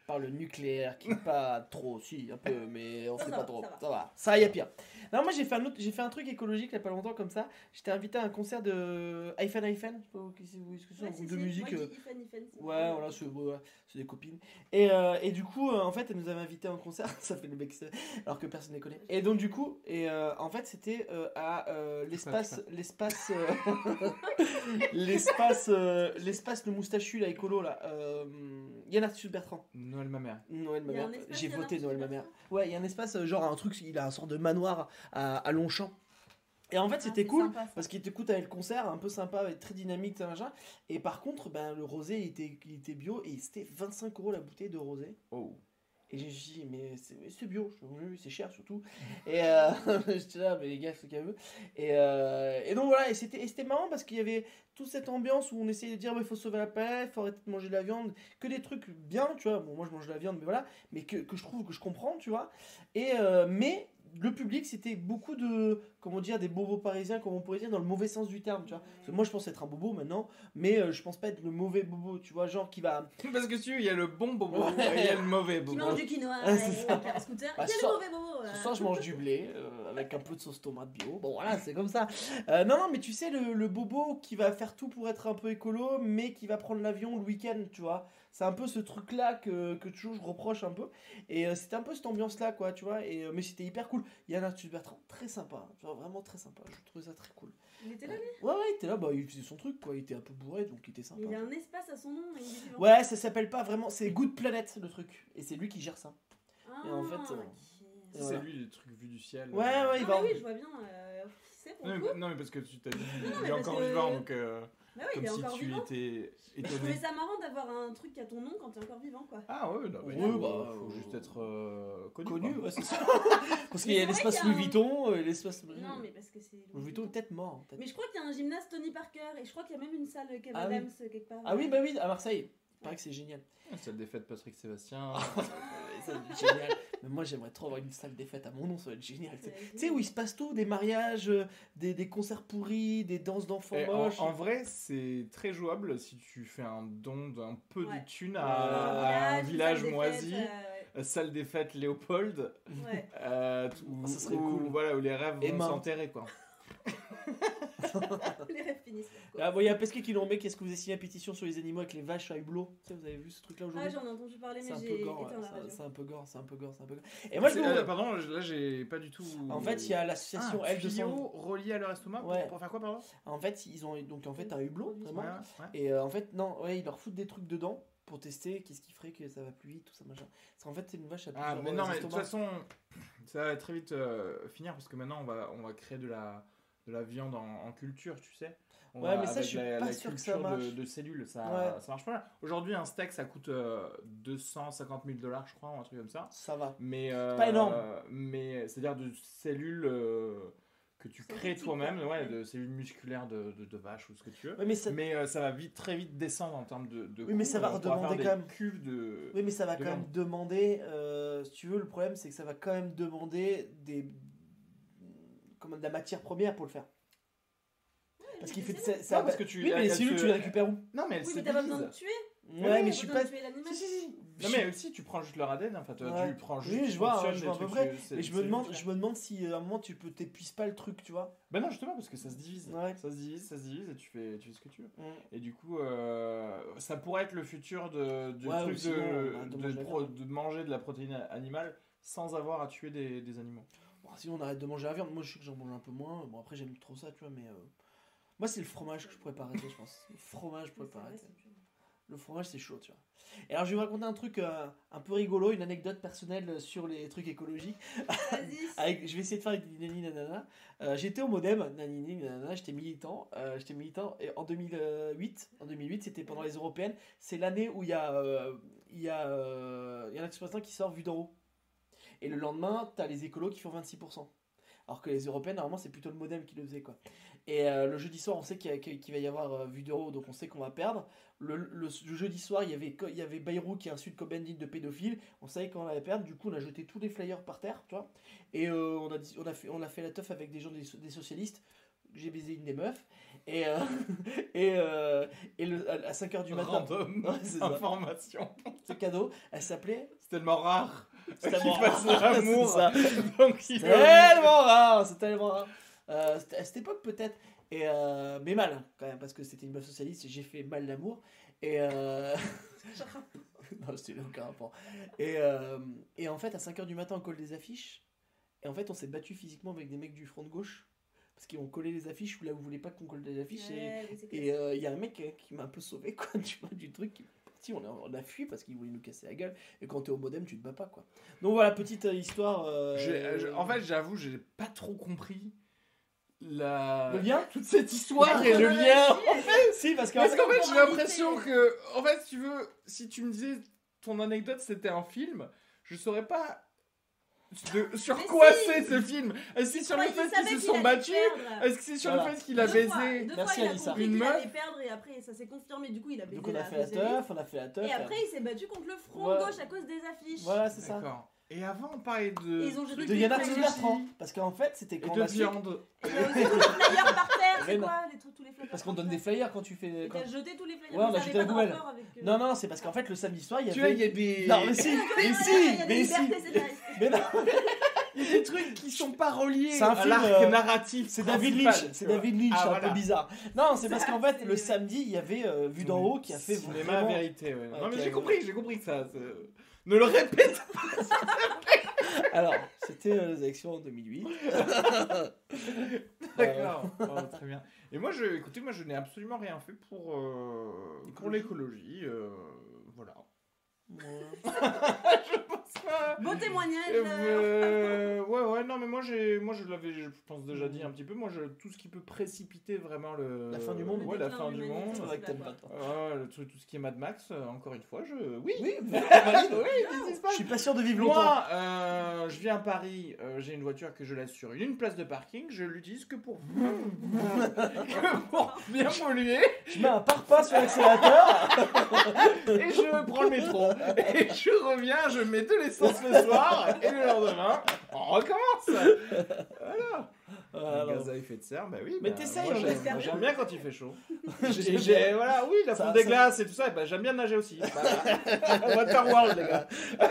Par le nucléaire, qui est pas trop, si, un peu, mais on Ça, sait pas va, trop. ça va. Ça va. Ça, y a pire. Non, moi j'ai fait un autre, j'ai fait un truc écologique il y a pas longtemps comme ça. J'étais invité à un concert de Hyphen Hyphen, je sais pas qui c'est, vous- que c'est un Ouais, groupe si, de si, musique. moi, euh, Ouais, voilà, c'est des copines. Et, euh, et du coup, euh, en fait, elle nous avait invités à un concert. Ça fait le mec, alors que personne ne les connaît. Et donc, du coup, et euh, en fait, c'était euh, à euh, l'espace, l'espace, euh, l'espace, euh, l'espace, le moustachu, là, écolo, là. Euh, Yann Arthus Bertrand. Noël ma mère. Noël, ma mère. J'ai voté Noël, ma mère. Ouais, il y a un espace, euh, genre un truc, il a un sort de manoir à, à Longchamp. Et en fait, Ah, c'était cool. sympa. Parce qu'il t'écoute avec le concert, un peu sympa, avec très dynamique, tout machin. Et par contre, ben, le rosé, il était, il était bio et c'était 25 euros la bouteille de rosé. Oh. Et j'ai dit, mais c'est bio, je c'est cher surtout. Et euh, j'étais là, mais les gars, c'est qu'à eux. Et, euh, et donc voilà, et c'était et c'était marrant parce qu'il y avait toute cette ambiance où on essayait de dire, il faut sauver la planète, faut arrêter de manger de la viande, que des trucs bien, tu vois. Bon, moi je mange de la viande, mais voilà, mais que, que je trouve que je comprends, tu vois. Et, euh, mais le public, c'était beaucoup de, comment dire, des bobos parisiens, comme on pourrait dire, dans le mauvais sens du terme, tu vois. Parce que moi je pense être un bobo maintenant, mais euh, je pense pas être le mauvais bobo, tu vois, genre qui va. Parce que tu il y a le bon bobo Ouais. et il y a le mauvais Qui bobo. mange du quinoa Ah, c'est et ça. avec un scooter. Bah, Il y a le mauvais bobo. Ce euh. soir, je mange du blé euh, avec un peu de sauce tomate bio. Bon, voilà, c'est comme ça. Euh, non, non, mais tu sais, le, le bobo qui va faire tout pour être un peu écolo, mais qui va prendre l'avion le week-end, tu vois. C'est un peu ce truc-là que, que toujours je reproche un peu. Et euh, c'était un peu cette ambiance-là, quoi, tu vois. Et, euh, mais c'était hyper cool. Yann Arthus Bertrand, très sympa. Tu vois, vraiment très sympa. Je trouvais ça très cool. Il était là, lui? Ouais, ouais, il était là, bah, il faisait son truc, quoi. Il était un peu bourré, donc il était sympa. Il a un espace à son nom. il. Ouais, ça s'appelle pas vraiment. C'est Good Planet, le truc. Et c'est lui qui gère ça. Ah, Et en fait, euh, ok. Et C'est voilà. lui, les trucs vus du ciel. Ouais, euh. ouais, Ah, il bah va. oui, je vois bien. euh, C'est pour Non le mais, non, mais parce que tu t'as dit, Non, il est encore que- vivant, donc euh, Bah oui, il comme est si encore tu vivant. étais Je trouvais étonné. ça marrant d'avoir un truc à ton nom quand t'es encore vivant, quoi. Ah ouais, mais Ouais, bah, faut euh, juste être euh, connu. Connu, ouais, c'est ça. Parce qu'il y Mais a c'est l'espace Louis a Vuitton, et l'espace. Non, mais parce que c'est. Louis Vuitton est peut-être mort. peut-être. Mais je crois qu'il y a un gymnase Tony Parker et je crois qu'il y a même une salle Kev Ah oui. Adams euh, quelque part. Ah oui, bah oui, à Marseille. Il paraît que c'est génial. Ah, Celle des fêtes Patrick Sébastien. Ouais, ça, c'est génial. Mais moi, j'aimerais trop avoir une salle des fêtes à mon nom, ça va être génial. Tu sais, où il se passe tout, des mariages, euh, des, des concerts pourris, des danses d'enfants en, moches. en vrai, c'est très jouable si tu fais un don d'un peu Ouais. de thunes à, à un village moisi, fêtes, euh, salle des fêtes Léopold, euh, ouais. euh, où, Ah, ça serait où- cool. voilà, où les rêves vont s'enterrer quoi. Les rêves finissent. Ah, bon, il y a Pesquet qui l'ont mis. Qu'est-ce que vous avez signé la pétition sur les animaux avec les vaches à hublot Tu sais, vous avez vu ce truc-là Ah, aujourd'hui j'en ai entendu parler, C'est mais un j'ai c'est- un peu gore, c'est un peu gore, c'est un peu gore. Et moi, je me- euh, pardon, là j'ai pas du tout. En fait, il y a l'association ah, L200. tuyau relié à leur estomac pour- Ouais. pour, faire quoi, pardon En fait, ils ont donc en fait un hublot, vraiment. Ouais, ouais. Et euh, en fait, non, ouais, ils leur foutent des trucs dedans pour tester qu'est-ce qui ferait que ça va plus vite, tout ça machin. Parce qu'en fait, c'est une vache à Ah, plusieurs mais non, mais de toute façon, ça va très vite euh, finir parce que maintenant on va, on va créer de la, de la viande en, en culture, tu sais. On Ouais, va- mais ça, je suis la, pas la sûr que ça culture de, marche. de cellules, ça, Ouais. ça marche pas. Aujourd'hui, un steak ça coûte euh, 250 000 dollars, je crois, ou un truc comme ça. Ça va. Mais, euh, pas énorme. Mais c'est-à-dire de cellules euh, que tu crées toi-même, ouais, de cellules musculaires de, de, de vache ou ce que tu veux. Mais ça, Mais euh, ça va vite, très vite descendre en termes de, de Oui, mais ça va faire redemander quand même. cuves de. oui, mais ça va quand même demander. euh, si tu veux, le problème, c'est que ça va quand même demander des. Comment, de la matière première pour le faire. Parce qu'il fait. Ça, ça Non, parce que tu- oui, mais les elle cellules, se- tu les récupères où Non, mais elle Oui, mais t'as pas besoin de tuer. Ouais, mais je suis besoin pas. de tuer l'animal. Si, si, si. Non mais aussi tu prends juste leur ADN en fait, Ouais. tu prends juste Oui, tu je vois, je vois à peu près. Et je me demande, je me demande si euh, à un moment tu peux t'épuises pas le truc, tu vois. Bah non justement parce que ça se divise. Ouais. Ça se divise, ça se divise et tu fais, tu fais ce que tu veux. Mm. Et du coup euh, ça pourrait être le futur de, du Ouais, ou truc sinon, de, de de, manger la pro- viande. de manger de la protéine animale sans avoir à tuer des, des animaux. Bon, sinon on arrête de manger la viande. Moi je sais que j'en mange un peu moins. Bon après j'aime trop ça, tu vois, mais euh, moi c'est le fromage que je pourrais pas arrêter, je pense. Le fromage je pourrais C'est pas arrêter. Le fromage c'est chaud, tu vois. Et alors je vais vous raconter un truc euh, un peu rigolo, une anecdote personnelle sur les trucs écologiques. Vas-y. Avec, je vais essayer de faire avec des nani nanana. Euh, j'étais au modem, nani nanana, j'étais militant. euh, j'étais militant et en 2008, en 2008 c'était pendant les européennes. C'est l'année où il y a, euh, il y a, euh, il y a un exploitant qui sort vue d'en haut. Et le lendemain, t'as les écolos qui font 26%. Alors que les européennes, normalement, c'est plutôt le modem qui le faisait. Quoi. Et euh, le jeudi soir, on sait qu'il y va y avoir euh, vue haut, donc on sait qu'on va perdre. Le, le- le jeudi soir, il y avait, il y avait Bayrou qui a insulte Cobendy de pédophile. On savait qu'on allait perdre. Du coup, on a jeté tous les flyers par terre, tu vois. Et euh, on, a on, a fait, on a fait la teuf avec des gens des, des socialistes. j'ai baisé une des meufs. Et, euh, et, euh, et le, à 5h du matin, Random. Ouais, c'est. Information. cadeau, elle s'appelait. C'est tellement rare. C'est tellement rare, c'est tellement rare, c'est tellement rare. Euh, c'était à cette époque peut-être, et euh, mais mal quand même parce que c'était une meuf socialiste. et J'ai fait mal l'amour et euh... non, c'était aucun rapport. Et, euh, et en fait, à 5h du matin, on colle des affiches. Et en fait, on s'est battu physiquement avec des mecs du front de gauche parce qu'ils ont collé les affiches où là vous voulez pas qu'on colle des affiches. Et Ouais, euh, il y a un mec qui m'a un peu sauvé quoi, tu vois, du truc. Si on a, on a fui parce qu'il voulait nous casser la gueule. Et quand t'es au modem, tu te bats pas quoi. Donc voilà, petite euh, histoire. euh, J'ai- je- en fait, j'avoue, j'ai pas trop compris la... le lien toute cette histoire et le lien. Si, parce qu'en Parce fait, qu'en fait, j'ai l'impression que, en fait, si tu veux, si tu me disais ton anecdote c'était un film, je saurais pas de- sur Mais quoi si. c'est ce film. Est-ce que c'est sur le il fait qu'ils se sont battus. Est-ce que c'est sur Voilà. le fait qu'il a baisé fois, deux Merci, fois, il a Alissa. compris Une qu'il meuf. allait perdre et après ça s'est confirmé. Du coup, il a baisé donc on a fait la teuf, on a fait la teuf. Et après, il s'est battu contre le front Voilà. gauche à cause des affiches. Voilà, c'est ça. Et avant, on parlait de. Et ils ont jeté De des Yann. Arthur Bertrand. Parce qu'en fait, c'était Et quand on de viande. Il y a aussi tous les flyers par terre. C'est quoi les trucs, tous les flyers Parce qu'on donne des flyers quand tu fais. Et quand- t'as jeté tous les flyers. Ouais, on a ça jeté avait la poubelle. euh, Non, non, c'est parce qu'en fait, le samedi soir, il y Tu vois, il y avait. a des. Non, mais si, mais si, mais si. Mais non, il y a des trucs qui sont pas reliés C'est un à film, l'arc euh, narratif. c'est David Lynch. C'est. David Lynch, Ah, c'est un voilà. peu bizarre. Non, c'est parce Ça, qu'en fait, le samedi, il y avait euh, Vue d'en haut qui a fait Cinéma vraiment. vérité, ouais. Non, mais j'ai compris, j'ai compris ça. c'est- Ne le répète Alors, c'était euh, les élections en 2008. D'accord, Oh, très bien. Et moi, je, écoutez, moi, je n'ai absolument rien fait pour, euh, pour l'écologie. euh, voilà. je pense pas. Bon témoignage. Euh, ouais, ouais, non, mais moi, j'ai, moi, je l'avais, je pense déjà dit un petit peu. Moi, je, tout ce qui peut précipiter vraiment le. La fin du monde Ouais, la fin du monde. C'est vrai que t'aimes pas toi. Ouais, le truc, tout ce qui est Mad Max, euh, encore une fois, je. Oui, Oui, oui, passe? Je suis pas sûr de vivre longtemps. Moi, euh, je viens à Paris, euh, j'ai une voiture que je laisse sur une place de parking, je l'utilise que pour que pour bien polluer Je mets un pare-pas sur l'accélérateur. et je prends le métro et je reviens, je mets de l'essence le soir et le lendemain on recommence. Voilà. Alors. gaz à effet de serre, bah oui. Mais bah, t'essayes, j'aime-. J'aime bien quand il fait chaud. J'ai- voilà, oui, la fonte des ça- glaces et tout ça, et bah, j'aime bien nager aussi. Voilà. Waterworld, les gars.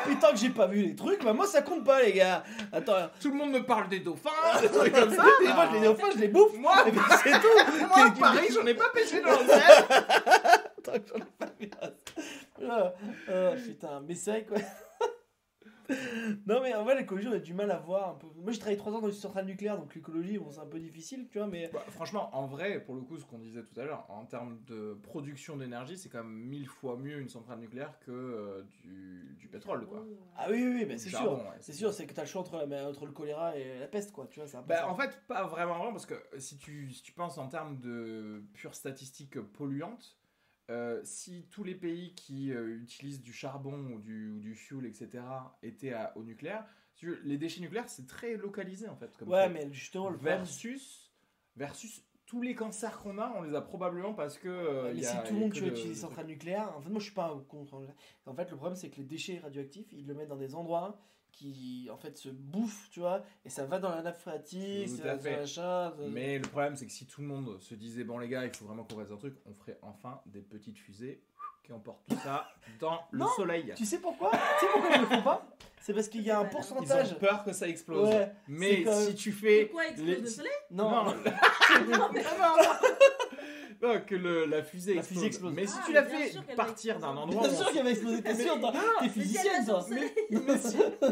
Putain que j'ai pas vu les trucs, bah moi ça compte pas les gars. Attends, Tout le monde me parle des dauphins, des trucs comme ça. et moi les enfin je les bouffe. Moi, Et puis c'est tout. Moi, Paris, j'en ai pas pêché dans le. Attends, j'en ai pas vu. Ah, ah, putain, mais c'est vrai quoi. non mais en vrai l'écologie on a du mal à voir un peu. Moi j'ai travaillé 3 ans dans une centrale nucléaire donc l'écologie bon c'est un peu difficile tu vois mais Bah, franchement, en vrai, pour le coup, ce qu'on disait tout à l'heure, en termes de production d'énergie, c'est quand même mille fois mieux une centrale nucléaire que euh, du, du pétrole, quoi. ah oui oui, oui bah, c'est sûr. ouais, C'est sûr c'est que t'as le choix entre, la- entre le choléra et la peste quoi tu vois un peu Bah, ça. en fait, pas vraiment, vraiment, parce que si tu, si tu penses en termes de pure statistique polluante, euh, si tous les pays qui euh, utilisent du charbon ou du, ou du fuel, etc., étaient à- au nucléaire, les déchets nucléaires, c'est très localisé, en fait. Comme Ouais fait. mais justement le versus, versus tous les cancers qu'on a, on les a probablement parce que. euh, mais y a- si tout le monde que tu veux de- utiliser de centrales nucléaires, en fait moi je suis pas contre. En fait le problème c'est que les déchets radioactifs ils le mettent dans des endroits qui en fait se bouffent tu vois et ça va dans la nappe phréatique, ça va machin. Mais le problème, c'est que si tout le monde se disait, bon les gars, il faut vraiment qu'on fasse un truc, on ferait enfin des petites fusées qui emportent tout ça dans le Non, soleil. Tu sais pourquoi? Tu sais pourquoi ils le font pas? C'est parce qu'il y a un ont Ils pourcentage. ont peur que ça explose. Ouais, Mais c'est comme- si tu fais. quoi explose les- le soleil? Non, Non. Non, que le- la fusée La explose. fusée explose. Mais si Ah, tu mais la bien fais sûr qu'elle va partir d'un exploser. endroit. bien où sûr qu'elle va exploser. T'es sûr toi T'es physicienne toi. Mais si. Mais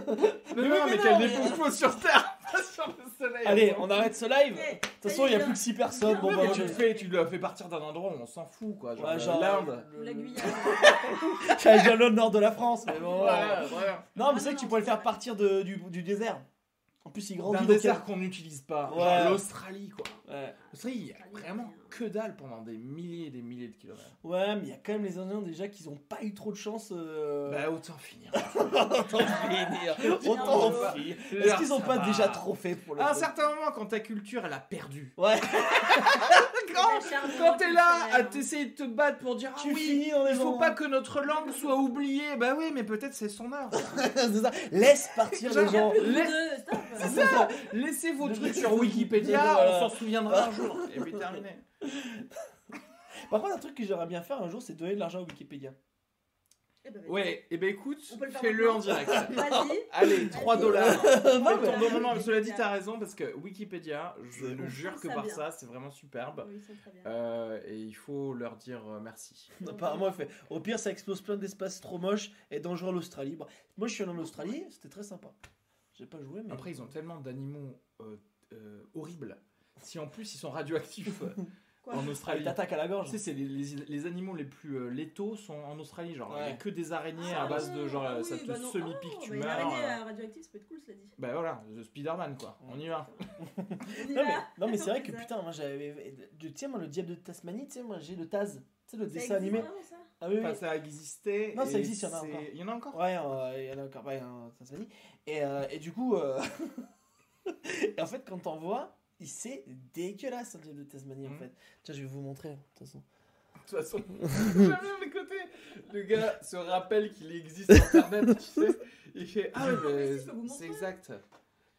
Mais non, oui, mais mais qu'elle non, dépose sur Terre, pas sur le soleil. Allez, on arrête ce live. De toute façon, il n'y a plus que 6 personnes. Bon, bah, mais tu le fais, tu le fais partir d'un endroit où on s'en fout, quoi. Genre, Ouais, genre, l'Inde. La Guyane. J'allais dire le nord de la France, mais bon. Voilà, voilà. Non, mais Ah c'est vrai que tu pourrais le faire partir de, du, du désert. En plus, il grandit D'un donc y désert qu'on n'utilise pas. Ouais. Genre l'Australie, quoi. Ouais. L'Australie, il y a vraiment que dalle pendant des milliers et des milliers de kilomètres. Ouais, mais il y a quand même les Indiens déjà qui n'ont pas eu trop de chance. euh, Bah, autant finir. Autant finir. Autant finir. Est-ce qu'ils ont pas déjà trop fait pour le À un certain moment, quand ta culture, elle a perdu. Ouais, Quand, quand t'es là à t'essayer de te battre pour dire ah tu oui, il faut pas que notre langue soit oubliée. Bah oui, mais peut-être c'est son heure. C'est ça. Laisse partir les gens. Laisse-. C'est ça Laissez vos trucs truc sur Wikipédia, on s'en souviendra un jour. Et puis terminé. Par contre, un truc que j'aimerais bien faire un jour, c'est donner de l'argent à Wikipédia. Eh ben, vas-y. Ouais, et ben écoute, On peut le faire fais-le en maintenant. direct. Vas-y. Allez, 3 Vas-y. dollars. Non, Non, mais- non, non, non, cela dit, t'as raison, parce que Wikipédia, je ne jure que Ça par bien. ça, c'est vraiment superbe. Oui, c'est très bien. Euh, et il faut leur dire euh, merci. Apparemment, fait. Au pire, ça explose plein d'espaces trop moches et dangereux en Australie. Bon, moi, je suis allé en Australie, c'était très sympa. J'ai pas joué, mais. Après, ils ont tellement d'animaux euh, euh, horribles. Si en plus ils sont radioactifs Quoi en Ah, ils Australie. t'attaquent à la gorge. Tu sais, c'est les, les- les animaux les plus euh, létaux sont en Australie. Genre, il y a Ouais. que des araignées Ah, à base de genre, ah ça oui, te bah semi-pique, Oh, tu bah, Une meurs. araignée euh. euh, radioactive, ça peut être cool, cela dit. Bah voilà, The Spider-Man quoi. On y va. On y Non va. mais, non, mais c'est vrai que Ça. putain, moi j'avais. Tu sais, moi le diable de Tasmanie, tu sais, moi j'ai le Taz. Tu sais, le Ça dessin existe animé. vraiment, ça Ah oui, oui. Ça a existé. Non, ça existe, il y en a encore. Il y en a encore Ouais, euh, il y en a encore pas en Tasmanie. Et, euh, et du coup, euh, et en fait, quand t'en vois, c'est dégueulasse un diable de Tasmanie en Mhm. fait. Tiens, je vais vous montrer, de toute façon. De toute façon, jamais mes côtés. Le gars se rappelle qu'il existe internet, tu sais. Il fait Ah, mais mais c'est exact.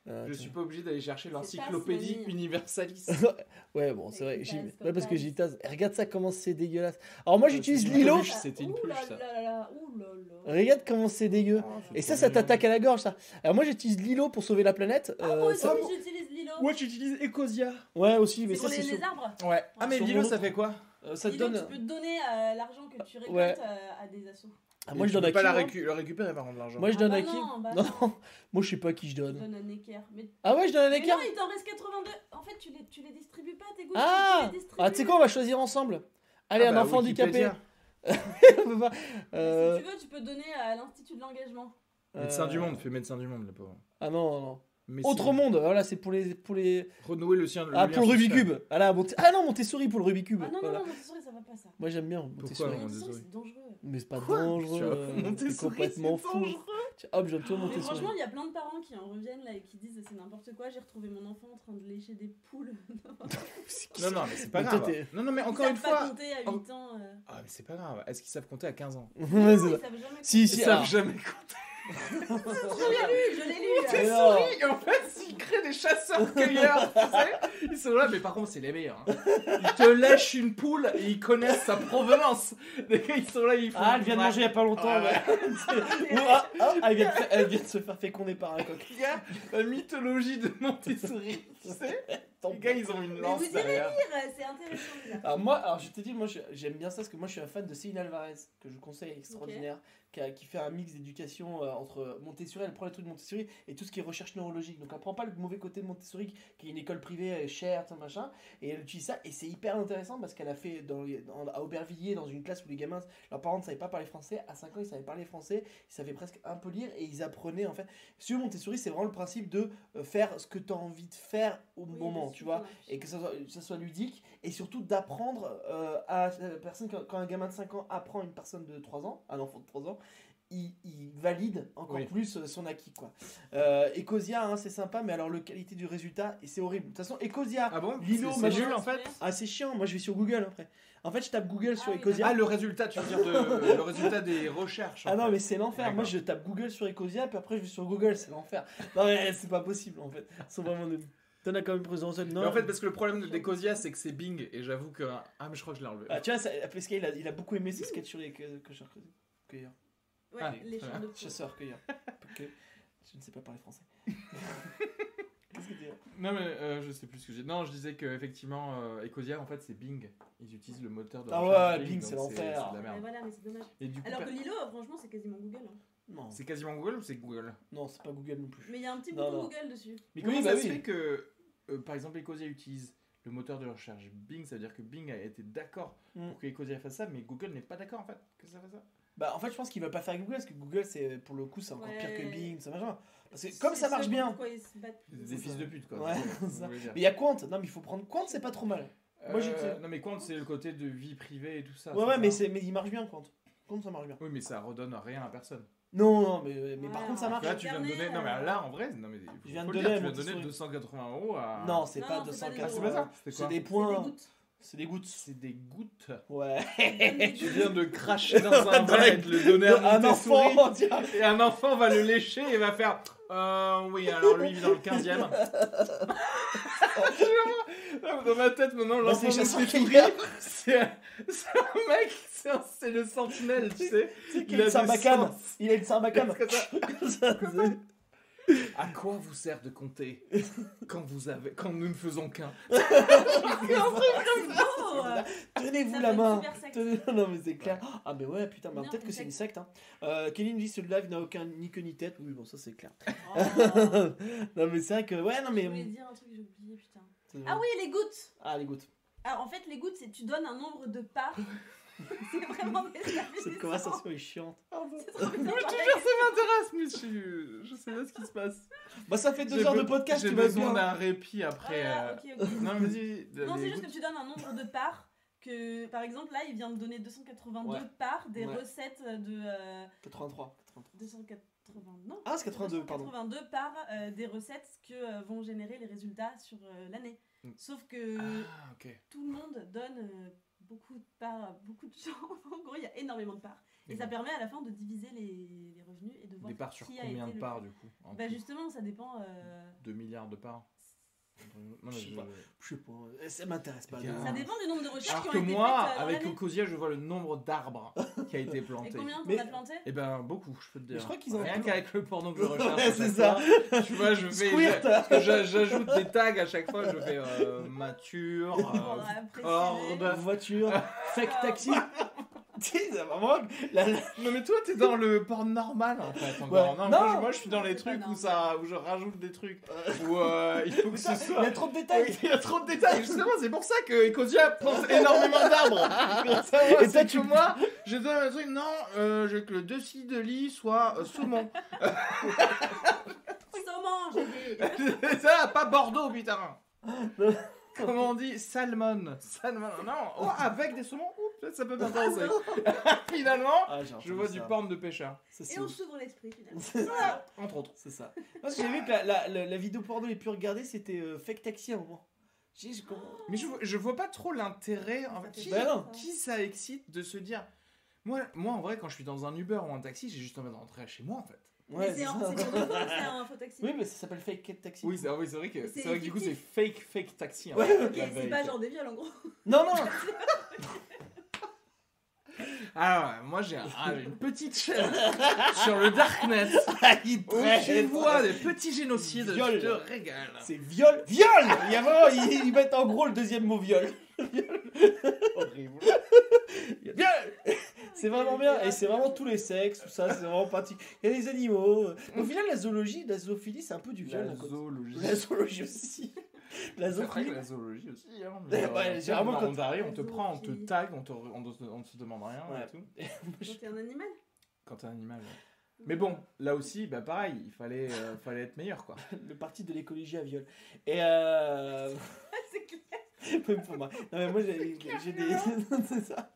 Euh, Je suis pas obligé d'aller chercher l'encyclopédie Tasmanie. universalis. Ouais, bon, c'est vrai. Ouais, parce que j'ai regarde ça, comment c'est dégueulasse. Alors, moi, Euh, j'utilise Lilo. C'était une là ça. Regarde comment c'est dégueu. C'est Et ça, ça t'attaque à la gorge, ça. Alors, moi, j'utilise Lilo pour sauver la planète. Ah, euh, moi aussi, ça- j'utilise Lilo. Moi, j'utilise Ecosia. Ouais, aussi, mais C'est ça, c'est les, sur- les arbres? Ouais. Ah, mais Sur mon ça autre- fait quoi? Euh, ça te donne. tu peux te donner euh, l'argent que tu récoltes Ouais. euh, à des assos. Ah, moi, Et je tu donne peux à pas qui la moi? récu- le récupérer par contre l'argent. Moi, je Ah donne bah à qui? non, bah Non, non. moi, je sais pas à qui je Tu donne. donnes à Necker. Mais, Ah ouais, je donne à mais l'écart non, il t'en reste 82. En fait, tu les, tu les distribues pas, tes goûts. Ah tu les distribues. Ah, tu sais quoi, on va choisir ensemble. Allez, Ah un bah, enfant handicapé. Wikipédia. On peut pas. Euh, Si tu veux, tu peux donner à l'Institut de l'engagement. Médecin euh, du monde, fait médecin du monde, le pauvre. Ah non, non, non. Mais Autre monde, voilà, c'est pour les. Pour les... Renouer le sien. Ah, lien pour le Rubik's. Cube. Ah, Monte- ah non, Montessori pour le Rubik's Cube. Ah non, non, Voilà. non, Montessori, ça va pas ça. Moi, j'aime bien Pourquoi Montessori. non Montessori, c'est dangereux. Mais c'est pas Quoi dangereux. Euh, Montessori, C'est complètement c'est fou. dangereux. Tiens, Hop, j'aime tout Mais Montessori. franchement, il y a plein de parents qui en reviennent là et qui disent c'est n'importe quoi. J'ai retrouvé mon enfant en train de lécher des poules. Non, non, mais c'est pas Mais toi, grave. t'es- Non, non, mais Ils encore savent une pas fois. compter à 8 ans. euh. Ah, mais c'est pas grave. Est-ce qu'ils savent compter à 15 ans? Ouais, Non, c'est ils vrai. savent jamais. Si, Ils savent ah. jamais compter. Je l'ai lu, je l'ai lu. Non. Et en fait, s'ils créent des chasseurs-cueilleurs, tu sais, ils sont là, mais par contre, c'est les meilleurs. hein. Ils te lèchent une poule et ils connaissent sa provenance. Les gars, ils sont là, ils font. Ah, elle vient de manger il y a pas longtemps. Ah, ouais. Ou, ah, ah, elle, vient de, elle vient de se faire féconder par un coq. Les gars, la mythologie de Montessori, tu sais. Les gars, ils ont une Mais lance vous irez derrière. lire, c'est intéressant. Alors moi, alors je t'ai dit, moi j'aime bien ça parce que moi je suis un fan de Céline Alvarez, que je vous conseille, extraordinaire, qui, a- qui fait un mix d'éducation euh, entre Montessori, elle prend les trucs de Montessori et tout ce qui est recherche neurologique. Donc elle prend pas le mauvais côté de Montessori, qui est une école privée euh, chère, tout machin, et elle utilise ça et c'est hyper intéressant parce qu'elle a fait dans, les- dans- à Aubervilliers, dans une classe où les gamins, leurs parents ne savaient pas parler français, à 5 ans ils savaient parler français, ils savaient presque un peu lire et ils apprenaient en fait. Sur Montessori, c'est vraiment le principe de euh, faire ce que tu as envie de faire au Oui, moment, tu vois et que ça soit, ça soit ludique et surtout d'apprendre euh, à la personne quand, quand un gamin de 5 ans apprend à une personne de 3 ans, un enfant de 3 ans, il, il valide encore Oui. plus euh, son acquis quoi. Euh, Ecosia hein, c'est sympa mais alors la qualité du résultat et c'est horrible. De toute façon Ecosia Ah bon? Lilo, C'est- nul en fait ah c'est chiant, moi je vais sur Google après. En fait je tape Google sur Ah oui, Ecosia. Ah, le résultat, tu veux dire de... le résultat des recherches. Ah non fait. mais c'est l'enfer. Moi je tape Google sur Ecosia puis après je vais sur Google, c'est l'enfer. Non mais c'est pas possible en fait. Ils sont vraiment nuls. T'en as quand même présent non. Mais en fait, parce que le problème de Decosia, c'est que c'est Bing, et j'avoue que. Ah, mais je crois que je l'ai enlevé. Ah, tu vois, ça- parce qu'il a, il a beaucoup aimé ses sketchs sur les cueilleurs. Ouais, Ah, les de. Chasseurs, cueilleurs. Que- je ne sais pas parler français. Qu'est-ce que tu dis Non, mais euh, je sais plus ce que j'ai. Non, je disais qu'effectivement, euh, Ecosia, en fait, c'est Bing. Ils utilisent le moteur de Ah ouais, Bing, c'est l'enfer. C'est de la Mais merde. voilà, mais c'est dommage. Et du coup, Alors que Lilo, franchement, c'est quasiment Google. hein. Non, c'est quasiment Google ou c'est Google? Non, c'est pas Google non plus. Mais il y a un petit bouton. Google dessus. Mais Oui, comment bah ça oui. se fait que, euh, par exemple, Ecosia utilise le moteur de recherche Bing Ça veut dire que Bing a été d'accord Mm. pour que Ecosia fasse ça, mais Google n'est pas d'accord en fait que ça fasse ça. Bah, en fait, je pense qu'ils veulent pas faire avec Google parce que Google, c'est pour le coup, c'est encore pire que. Bing, ça machin. Parce que comme ça marche bien. pourquoi ils se battent. Des fils ça. de pute quoi. Ouais, ça. Mais il y a Quant. Non, mais il faut prendre Quant, c'est pas trop mal. Moi, j'ai- Euh, non mais Quant c'est le côté de vie privée et tout ça. Ouais, ouais, mais, c'est, mais il marche bien, Quant. Quant, ça marche bien. Oui mais ça redonne rien à personne. Non, non, mais, mais par contre, ça marche. Là tu viens de donner, non mais là en vrai, non mais Je viens de donner tu viens de donner Montessori. 280 euros à. Non, c'est pas non, c'est pas 200 des Ah, c'est des points. C'est des gouttes. C'est des gouttes. Ouais. Tu viens de cracher dans un verre et de le donner à un enfant. Et un enfant va le lécher et va faire Euh, oui, alors lui, il vit dans le 15 e Dans ma tête, maintenant, Bah, l'enfant c'est un, mec, c'est le sentinelle, tu sais. Il a une sarbacane. Il a une sarbacane. À quoi vous sert de compter quand, vous avez, quand nous ne faisons qu'un? Tenez-vous Ça la main. super secte. Tenez- Non mais c'est clair. Ah mais ouais putain, bah, peut-être que c'est une secte. Hein. Euh, dit ce live n'a aucun ni queue ni tête. Oui bon ça c'est clair. Oh, non mais c'est vrai que ouais non mais. Je voulais dire un truc, j'ai oublié, putain. Ah oui, les gouttes Ah les gouttes. Alors en fait, les gouttes, c'est tu donnes un nombre de parts. c'est vraiment des Cette conversation est chiante. C'est trop bien. Je te jure, ça m'intéresse, mais je, je sais pas ce qui se passe. Bah ça fait deux heures de podcast. J'ai Tu vas besoin bien. d'un répit après. Ah, euh, ok, ok. Non, mais vas-y. Non, c'est juste que tu donnes un nombre de parts. Que, par exemple, là, il vient de donner 282 Ouais. parts des Ouais. recettes de. euh, 83. 83. 280. Non Ah c'est 82 pardon. 282 parts euh, des recettes que euh, vont générer les résultats sur euh, l'année. Mm. Sauf que Ah, ok. tout le monde donne euh, beaucoup de parts beaucoup de gens. en gros, il y a énormément de parts. Et Et ça permet à la fin de diviser les, les revenus et de voir Des parts sur combien de parts du coup Bah justement, ça dépend. euh, 2 milliards de parts Non, Je sais je- pas. Je sais pas. Ça m'intéresse pas. Ça dépend du nombre de recherches Alors qui ont que été moi, faites euh, dans avec l'année. Ocosia, je vois le nombre d'arbres qui a été Et planté. combien t'en Mais- as planté? Eh ben, beaucoup, je peux te dire. je crois qu'ils ont Rien qu'avec le porno que je recherche. Ouais, à c'est chaque ça. fois, Tu vois, je fais. Squirt. parce que j'a- J'ajoute des tags à chaque fois. Je fais euh, mature, Pour euh, apprécier. Voiture. Fake taxi. Tu sais, c'est vraiment. La, la- Non mais toi t'es dans le porn normal en fait encore. Ouais. Non, Non. Moi, je, moi, je suis dans les C'est pas trucs où ça où je rajoute des trucs où euh, il faut que ce Il y soit a trop de détails. il y a trop de détails justement c'est pour ça que Ecosia plante énormément d'arbres. Comme ça, moi, Et toi, c'est tu- que moi je donne un truc non euh, je veux que le dessus de lit soit euh, saumon. Saumon, j'ai dit. C'est ça pas Bordeaux putain. Comment on dit? Salmon. Salmon. Non, oh, avec des saumons, ça peut m'intéresser. Finalement, Ah, je vois ça. du porn de pêcheur. Ça, Et on s'ouvre l'esprit finalement. C'est ça. Entre autres. C'est ça. Parce que j'ai vu que la, la, la, la vidéo porno les plus regardée, c'était euh, Fake Taxi à un moment. Je. Mais je, vois- je vois pas trop l'intérêt. En fait, qui, Bah non. qui ça excite de se dire. Moi, moi, en vrai, quand je suis dans un Uber ou un taxi, j'ai juste envie de rentrer chez moi, en fait. Ouais, mais c'est un, un faux taxi. Oui, mais ça s'appelle Fake Taxi. Oui, c'est ah oui, vrai que C'est vrai que du coup c'est fake fake taxi. Ouais, la c'est pas genre des viols en gros. Non, non. Ah ouais, moi j'ai un- ah, une petite chaîne sur le darknet Il où tu vois des petits génocides. Viol. Je te régale. C'est viol. Viol Il y a vraiment, ils, ils mettent en gros le deuxième mot viol. horrible. Viol C'est vraiment bien. Et c'est vraiment tous les sexes, tout ça, c'est vraiment pratique. Il y a des animaux. Au final, la zoologie, la zoophilie, c'est un peu du viol. La zoologie. La zoologie aussi. La zoophilie. la zoologie aussi. Hein, mais, ouais, euh, généralement, on quand- t'arrive, on te prend, on te tag, on te, on te, on te demande rien Ouais. et tout. Donc t'es un animal Quand t'es un animal. ouais. Mais bon, là aussi, bah pareil, il fallait, euh, fallait être meilleur quoi. Le parti de l'écologie à viol. Et euh. C'est. Même pour moi. Non, mais moi, j'ai j'ai des. c'est ça.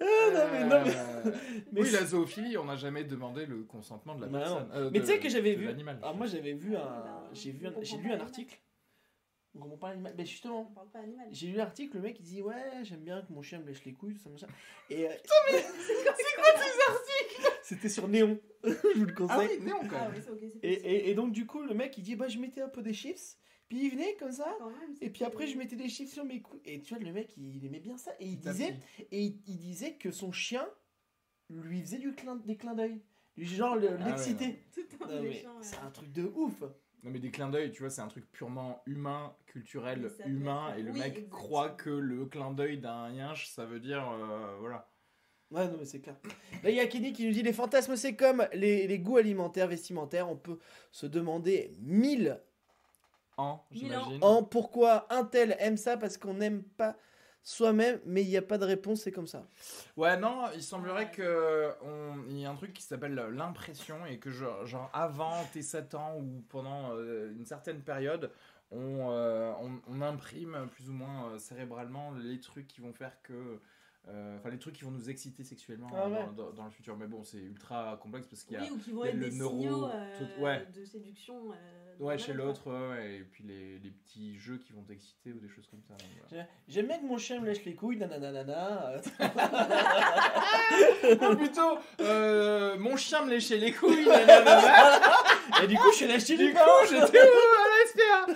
Ah, non, mais non, mais. Euh, mais oui, c'est- la zoophilie, on n'a jamais demandé le consentement de la Bah personne. euh, Mais tu sais que j'avais vu. l'animal. Alors, moi, j'avais vu un. bah, J'ai vu un- on j'ai lu pas un article. On comprend pas l'animal. Mais justement, On parle pas animal. j'ai lu l'article, le mec il dit Ouais, j'aime bien que mon chien me lèche les couilles, tout ça, machin. Et. euh, C'était sur Néon. Je vous le Ah conseille. oui, néon quand Ah même. oui, c'est c'est Et, et, et donc, du coup, le mec il dit Bah, je mettais un peu des chips. Puis il venait comme ça. Même, Et puis après, je mettais des chips sur mes couilles. Et tu vois, le mec il aimait bien ça. Et il disait, et il, il disait que son chien lui faisait du clin, des clins d'œil. Genre Ah ouais, l'excitait. C'est un ouais. c'est truc de ouf. Non mais des clins d'œil, tu vois, c'est un truc purement humain, culturel, humain, et le oui, mec exactement. croit que le clin d'œil d'un yinche, ça veut dire, euh, voilà. Ouais, non, mais c'est clair. Là, il y a Kenny qui nous dit Les fantasmes, c'est comme les, les goûts alimentaires, vestimentaires. On peut se demander mille En, j'imagine. ans pourquoi un tel aime ça parce qu'on n'aime pas soi-même, mais il n'y a pas de réponse, c'est comme ça. Ouais, non, il semblerait que on- il y a un truc qui s'appelle l'impression et que genre, genre avant tes 7 ans ou pendant euh, une certaine période, on, euh, on, on imprime plus ou moins euh, cérébralement les trucs qui vont faire que euh, enfin les trucs qui vont nous exciter sexuellement Ah ouais. dans, dans- dans le futur. Mais bon, c'est ultra complexe parce qu'il y a Oui, ou qui vont il y a être le des neuro- signaux euh, tout- ouais. de séduction. euh, ouais chez l'autre, ouais, et puis les, les petits jeux qui vont t'exciter ou des choses comme ça. voilà. J'aime bien que mon chien me lèche les couilles, nanana. euh. Ou plutôt, euh, mon chien me léchait les couilles. nanana. Et du coup, je suis lâché du du coup, j'étais où à la SPA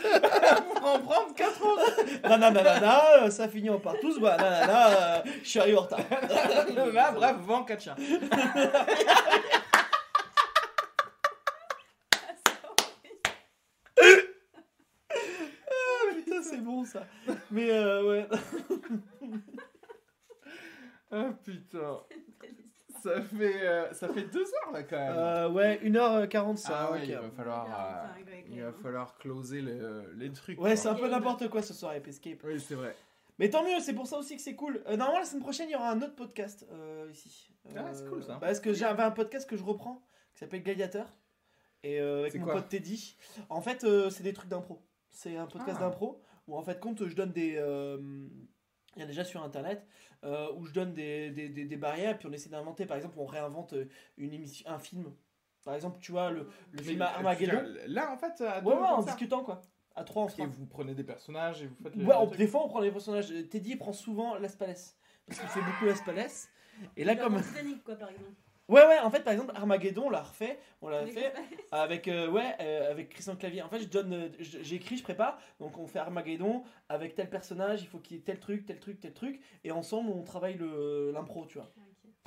Pour en prendre 4 autres. Nanana, euh, ça finit en partous, bah nanana, euh, je suis arrivé en retard. Bref, vends 4 chiens. Putain, c'est bon ça. Mais euh, ouais. Ah putain. Ça fait, euh, ça fait 2 heures là quand même. Euh, ouais, 1h45. ah ouais, il va falloir, Ouais, euh, il va euh, falloir closer le- les trucs. Ouais, c'est un peu n'importe quoi ce soir, Escape. Oui, c'est vrai. Mais tant mieux, c'est pour ça aussi que c'est cool. Euh, normalement, la semaine prochaine, il y aura un autre podcast euh, ici. Ah, c'est cool, ça. Parce que j'avais un podcast que je reprends qui s'appelle Gladiator. Et euh, avec mon pote Teddy. En fait, euh, c'est des trucs d'impro. C'est un podcast Ah. d'impro où, en fait, compte, je donne des. euh, Il y a déjà sur internet euh, où je donne des, des, des, des barrières, puis on essaie d'inventer. Par exemple, on réinvente euh, une émission, un film. Par exemple, tu vois, le, film Armageddon. Là, en fait, à deux, Ouais, ouais, en discutant quoi. À trois, on Et vous prenez des personnages et vous faites les. Ouais, on- des fois on prend les personnages. Teddy prend souvent Las Palais. Parce qu'il fait beaucoup Las Palais. Et là, comme. dans Titanic, quoi, par exemple. Ouais, ouais, en fait, par exemple, Armageddon, on l'a refait. On l'a Avec fait avec, euh, ouais, euh, avec Christian Clavier. En fait, je donne. euh, je- J'écris, je prépare. Donc, on fait Armageddon avec tel personnage. Il faut qu'il y ait tel truc, tel truc, tel truc. Et ensemble, on travaille le- l'impro, tu vois.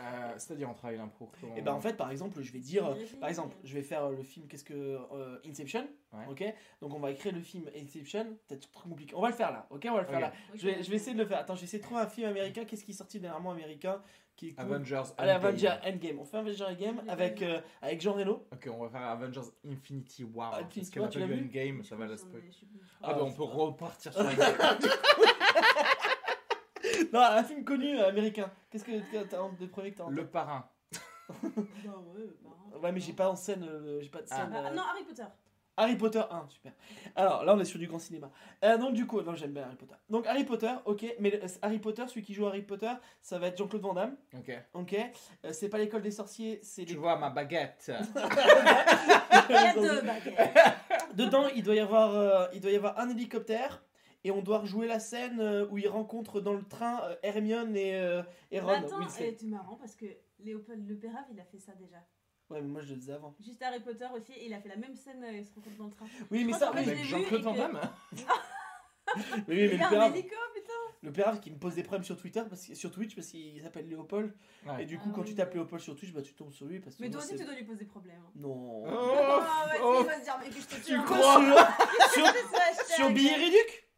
Euh, C'est-à-dire, on travaille l'impro. comment- Et ben, en fait, par exemple, je vais dire. euh, Par exemple, je vais faire le film, qu'est-ce que. euh, Inception. Ouais. Ok Donc, on va écrire le film Inception. Peut-être trop compliqué. On va le faire là. Ok On va le faire là. Je vais, je vais essayer de le faire. Attends, je vais essayer de trouver un film américain. Qu'est-ce qui est sorti dernièrement américain? Qui est cool Avengers. Allez, Endgame. Avenger Endgame. On fait Avenger Endgame avec, pas euh, avec Jean Reno. Ok, on va faire Avengers Infinity War. Ah, parce War, tu appelle l'as vu Endgame, ça va la J'en ai- spoil. je sais plus, je Ah, bah on peut repartir sur la Non, un film connu euh, américain. Qu'est-ce que que t'as en- de premier que t'as en Le parrain. Bah ouais, bah, Ouais, mais j'ai pas en scène. euh, j'ai pas de Ah. scène. Ah, euh, non, Harry Potter. Harry Potter 1, super. Alors là, on est sur du grand cinéma. Euh, donc, du coup, non, j'aime bien Harry Potter. Donc, Harry Potter, ok. Mais le- Harry Potter, celui qui joue Harry Potter, ça va être Jean-Claude Van Damme, Ok. ok. Euh, c'est pas l'école des sorciers, c'est Tu vois ma baguette. Il y a deux baguettes. Dedans, il doit y avoir, euh, il doit y avoir un hélicoptère. Et on doit rejouer la scène euh, où il rencontre dans le train euh, Hermione et, euh, et Ron Mais attends, c'est marrant parce que Léopold Le Pérave, il a fait ça déjà. Ouais, mais moi je le disais avant. Juste Harry Potter aussi, et il a fait la même scène, euh, il se rencontre dans le train. Oui, mais crois ça, qu'en fait, oui, je Avec l'ai Jean-Claude Van que- Damme. mais, oui, mais Il le y a un Pérave, hélico, putain le Pérave qui me pose des problèmes sur Twitter, parce que, sur Twitch, parce qu'il s'appelle Léopold. Ouais. Et du coup, Ah quand oui. tu tapes Léopold sur Twitch, bah tu tombes sur lui. Parce que Mais toi moi, aussi, c'est- tu dois lui poser problème. hein. Non. Oh, Ah ouais, oh, il va se dire, mais que je te tu tue. hein. crois sur, sur. Billet Réduc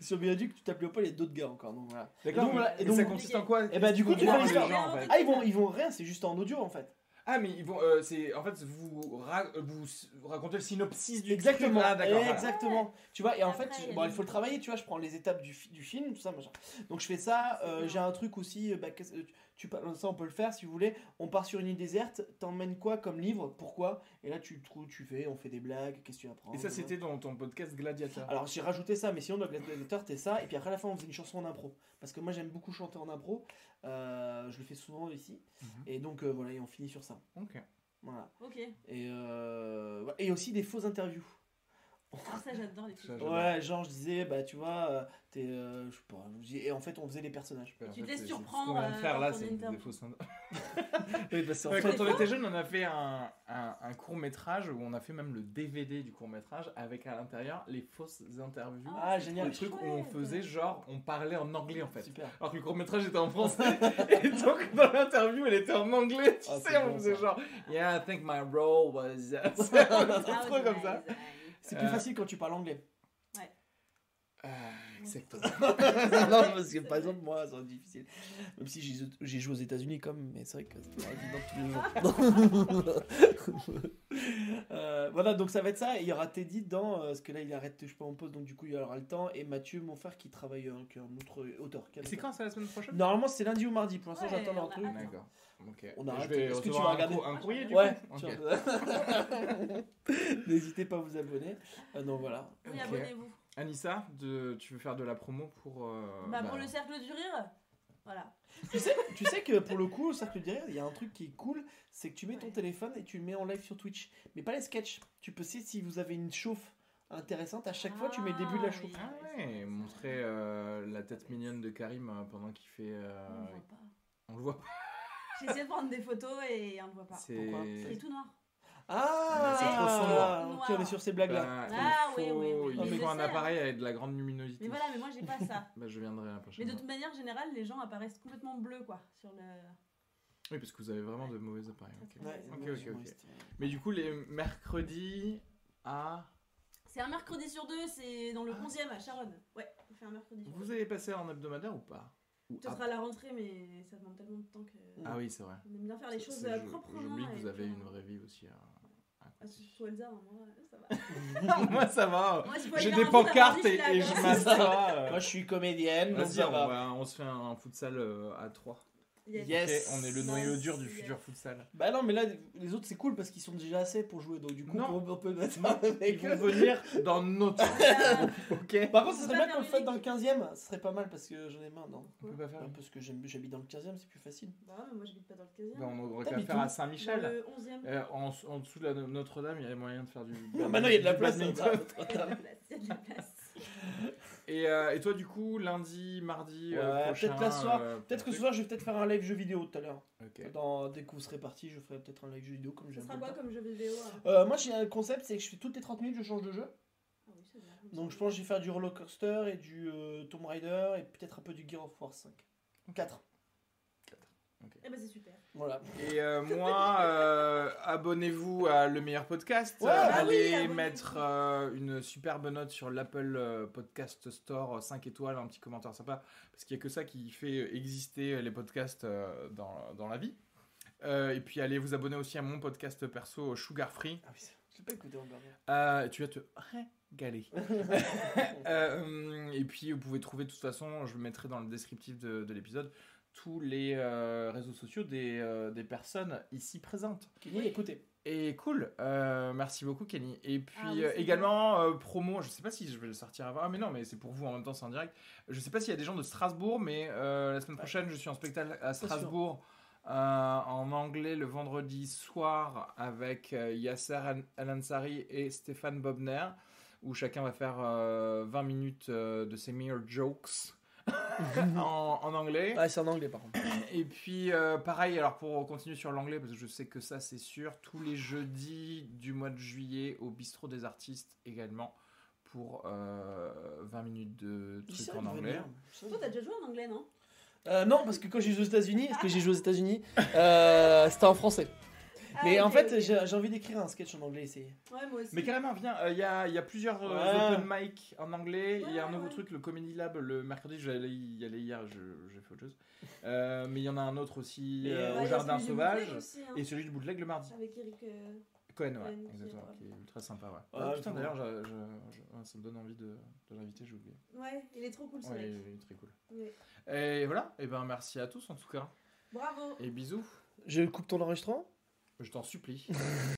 Sur Billet Réduc, tu tapes Léopold et d'autres gars encore. Donc voilà. D'accord, donc, mais- voilà, et mais donc- ça consiste en quoi Et bah, du coup, tu fais l'histoire. gens, en fait Ah, ils vont, ils vont rien, c'est juste en audio en fait. Ah, mais ils vont. euh, c'est en fait, vous, ra- vous s- racontez le synopsis du Exactement. truc. Ah, voilà. Exactement. Tu vois, et en Après, fait, il bon, faut le travailler, tu vois, je prends les étapes du, fi- du film, tout ça, machin. Donc je fais ça, euh, j'ai un truc aussi, euh, bah, tu, ça on peut le faire si vous voulez. On part sur une île déserte, t'emmènes quoi comme livre, pourquoi? Et là tu trouves, tu fais, on fait des blagues, qu'est-ce que tu apprends? Et ça, c'était dans ton podcast Gladiator. Alors j'ai rajouté ça, mais sinon dans Gladiator t'es ça, et puis après à la fin on faisait une chanson en impro. Parce que moi j'aime beaucoup chanter en impro, euh, je le fais souvent ici, Mhm. et donc euh, voilà, et on finit sur ça. Ok. Voilà. Ok. Et, euh, et aussi des fausses interviews. Ah, ça, j'adore les j'adore. Ouais, genre je disais, bah tu vois, euh, t'es. euh, je sais pas, je dis- et en fait on faisait les personnages. Tu te laisses surprendre, Ce qu'on vient de euh, faire là, c'est des Oui, parce Ouais, fait- quand on était jeune, on a fait un, un, un court métrage où on a fait même le DVD du court métrage avec à l'intérieur les fausses interviews. Ah, génial. le truc où on faisait genre, on parlait en anglais en fait. Super. Alors que le court métrage était en français. et donc dans l'interview, elle était en anglais. Tu Ah, sais, c'est on bon, faisait ça. genre, Yeah, I think my role was. c'est Ah, trop ouais, comme ça. nice. C'est plus Euh, facile quand tu parles anglais. Exactement. non, parce que par exemple, moi, c'est difficile. Même si j'ai j'ai joué aux États-Unis, comme, mais c'est vrai que c'est pas évident tous les jours. Euh, voilà, donc ça va être ça. Et il y aura Teddy dedans, euh, parce que là, il arrête, je sais pas, en pause, donc du coup, il y aura le temps. Et Mathieu, mon frère, qui travaille, qui est un autre auteur. C'est quand c'est la semaine prochaine? Normalement, c'est lundi ou mardi. Pour l'instant, Ouais, j'attends on leur a truc. D'accord. Ok. On arrête. Est-ce que tu vas un, regarder un courrier du Ouais, coup? Tu Ok. vois. N'hésitez pas à vous abonner. Euh, donc voilà. Oui, Ok. abonnez-vous. Anissa, de, tu veux faire de la promo pour. euh, Bah, bah, pour le cercle du rire Voilà. Tu sais, tu sais que pour le coup, au cercle du rire, il y a un truc qui est cool, c'est que tu mets ton Ouais. téléphone et tu le mets en live sur Twitch. Mais pas les sketchs. Tu peux essayer si vous avez une chauffe intéressante. À chaque fois, tu mets le début de la Ah, chauffe. oui. Ah ouais, montrer euh, la tête mignonne de Karim euh, pendant qu'il fait. euh, On le voit pas. on le voit pas. J'ai essayé de prendre des photos et on le voit pas. C'est. Pourquoi? tout noir. Ah, C'est trop sombre. Ok, on est sur ces blagues-là. Bah, Ah, il oui, faut, oui, oui. il Mais faut un appareil avec de la grande luminosité. Mais voilà, mais moi j'ai pas ça. Bah, je viendrai la Mais prochaine de fois. toute manière générale, les gens apparaissent complètement bleus quoi sur le. Oui, parce que vous avez vraiment de mauvais appareils. Ok. Ouais. Ok, ok. Mais du coup, les mercredis à. C'est un mercredi sur deux, c'est dans le 11e à Charonne. Ouais, on fait un mercredi sur Vous deux. avez passé en hebdomadaire ou pas Ou Ce à- sera la rentrée, mais ça demande tellement de temps que. Ah oui, c'est vrai. On aime bien faire les choses C'est- je- proprement. J'oublie que et vous avez une euh, vraie vie aussi. Ah, surtout Elsa, hein, moi, ça va. Moi, ça va. J'ai des un pancartes et, je et suis je m'assois. euh. Moi, je suis comédienne, Vas-y, on, va. on se fait un futsal euh, à 3. Yes. Yes. on est le noyau dur du Yes. futur futsal. Bah non, mais là, les autres, c'est cool parce qu'ils sont déjà assez pour jouer. Donc, du coup, Non. on peut, mettre Non, Ils vont venir dans notre. Ok Par contre, ce On serait bien qu'on le fasse dans le 15ème. Ce serait pas mal parce que j'en ai marre, non On peut pas faire. Un peu ce que j'aime, j'habite dans le 15ème, c'est plus facile. Bah moi j'habite pas dans le 15e. Bah, on aurait qu'à faire à Saint-Michel. le 11e. Euh, en, en dessous de la Notre-Dame, il y a moyen de faire du. Ah, Maintenant, il y a de la place. ça. Il y a de la place, Et, euh, et toi, du coup, lundi, mardi euh, prochain. peut-être la soir- euh, Peut-être que ce soir, je vais peut-être faire un live jeu vidéo tout à l'heure. Ok. Dans, dès que vous serez parti, je ferai peut-être un live jeu vidéo comme Ça j'aime. sera tout le quoi temps. comme jeu vidéo Euh, Moi, j'ai un concept, c'est que je fais toutes les 30 minutes, je change de jeu. Ah oui, c'est bien. Donc, je pense que je vais faire du Roller Coaster et du euh, Tomb Raider et peut-être un peu du Gear of War 5. 4. Eh ben c'est super. Voilà. Et euh, moi, euh, abonnez-vous à Le Meilleur Podcast. Ouais, Euh, bah Allez mettre euh, une superbe note sur l'Apple euh, Podcast Store, 5 étoiles, un petit commentaire sympa. Parce qu'il n'y a que ça qui fait exister les podcasts euh, dans, dans la vie. Euh, et puis allez vous abonner aussi à mon podcast perso Sugar Free. Ah oui, je l'ai pas écouté encore. Euh, tu vas te régaler. Euh, et puis vous pouvez trouver de toute façon, je le mettrai dans le descriptif de, de l'épisode, tous les euh, réseaux sociaux des, euh, des personnes ici présentes. Kenny, écoutez. Et cool, euh, merci beaucoup Kenny. Et puis Ah oui, euh, c'est également euh, promo, je sais pas si je vais le sortir avant, ah mais non mais c'est pour vous en même temps c'est en direct. Je sais pas s'il y a des gens de Strasbourg, mais euh, la semaine Ouais. prochaine je suis en spectacle à. Strasbourg euh, en anglais le vendredi soir avec euh, Yasser Al- Al-Ansari et Stéphane Bobner où chacun va faire euh, 20 minutes euh, de ses meilleurs jokes en, en anglais. Ouais, c'est en anglais par contre. Et puis, euh, pareil, alors pour continuer sur l'anglais, parce que je sais que ça c'est sûr, tous les jeudis du mois de juillet au bistrot des artistes également pour euh, 20 minutes de trucs en anglais. Toi t'as déjà joué en anglais non? Euh, non, parce que quand j'ai joué aux États-Unis, parce que j'ai joué aux États-Unis, euh, c'était en français. Ah, Mais en fait, j'ai j'ai envie d'écrire un sketch en anglais. C'est Ouais, moi aussi. Mais carrément, viens, il y, a, y a plusieurs euh, Ouais. open mic en anglais. Il y a un nouveau ouais. truc, le Comedy Lab, le mercredi, j'allais y aller hier, je- j'ai fait autre chose. Euh, mais il y en a un autre aussi Et, euh, euh, Ouais, au il y a Jardin celui du Sauvage. bootleg aussi, hein. Et celui du bootleg le mardi. Avec Eric. euh, Cohen, ouais, Cohen, qui est exactement, drôle. qui est ultra sympa, ouais. Ah, putain, d'ailleurs, je- je- je- ouais, ça me donne envie de, de l'inviter, j'ai oublié. Ouais, il est trop cool ce Ouais, mec. il est très cool. Ouais. Et voilà, et ben merci à tous en tout cas. Bravo. Et bisous, Je coupe ton enregistrement? Je t'en supplie.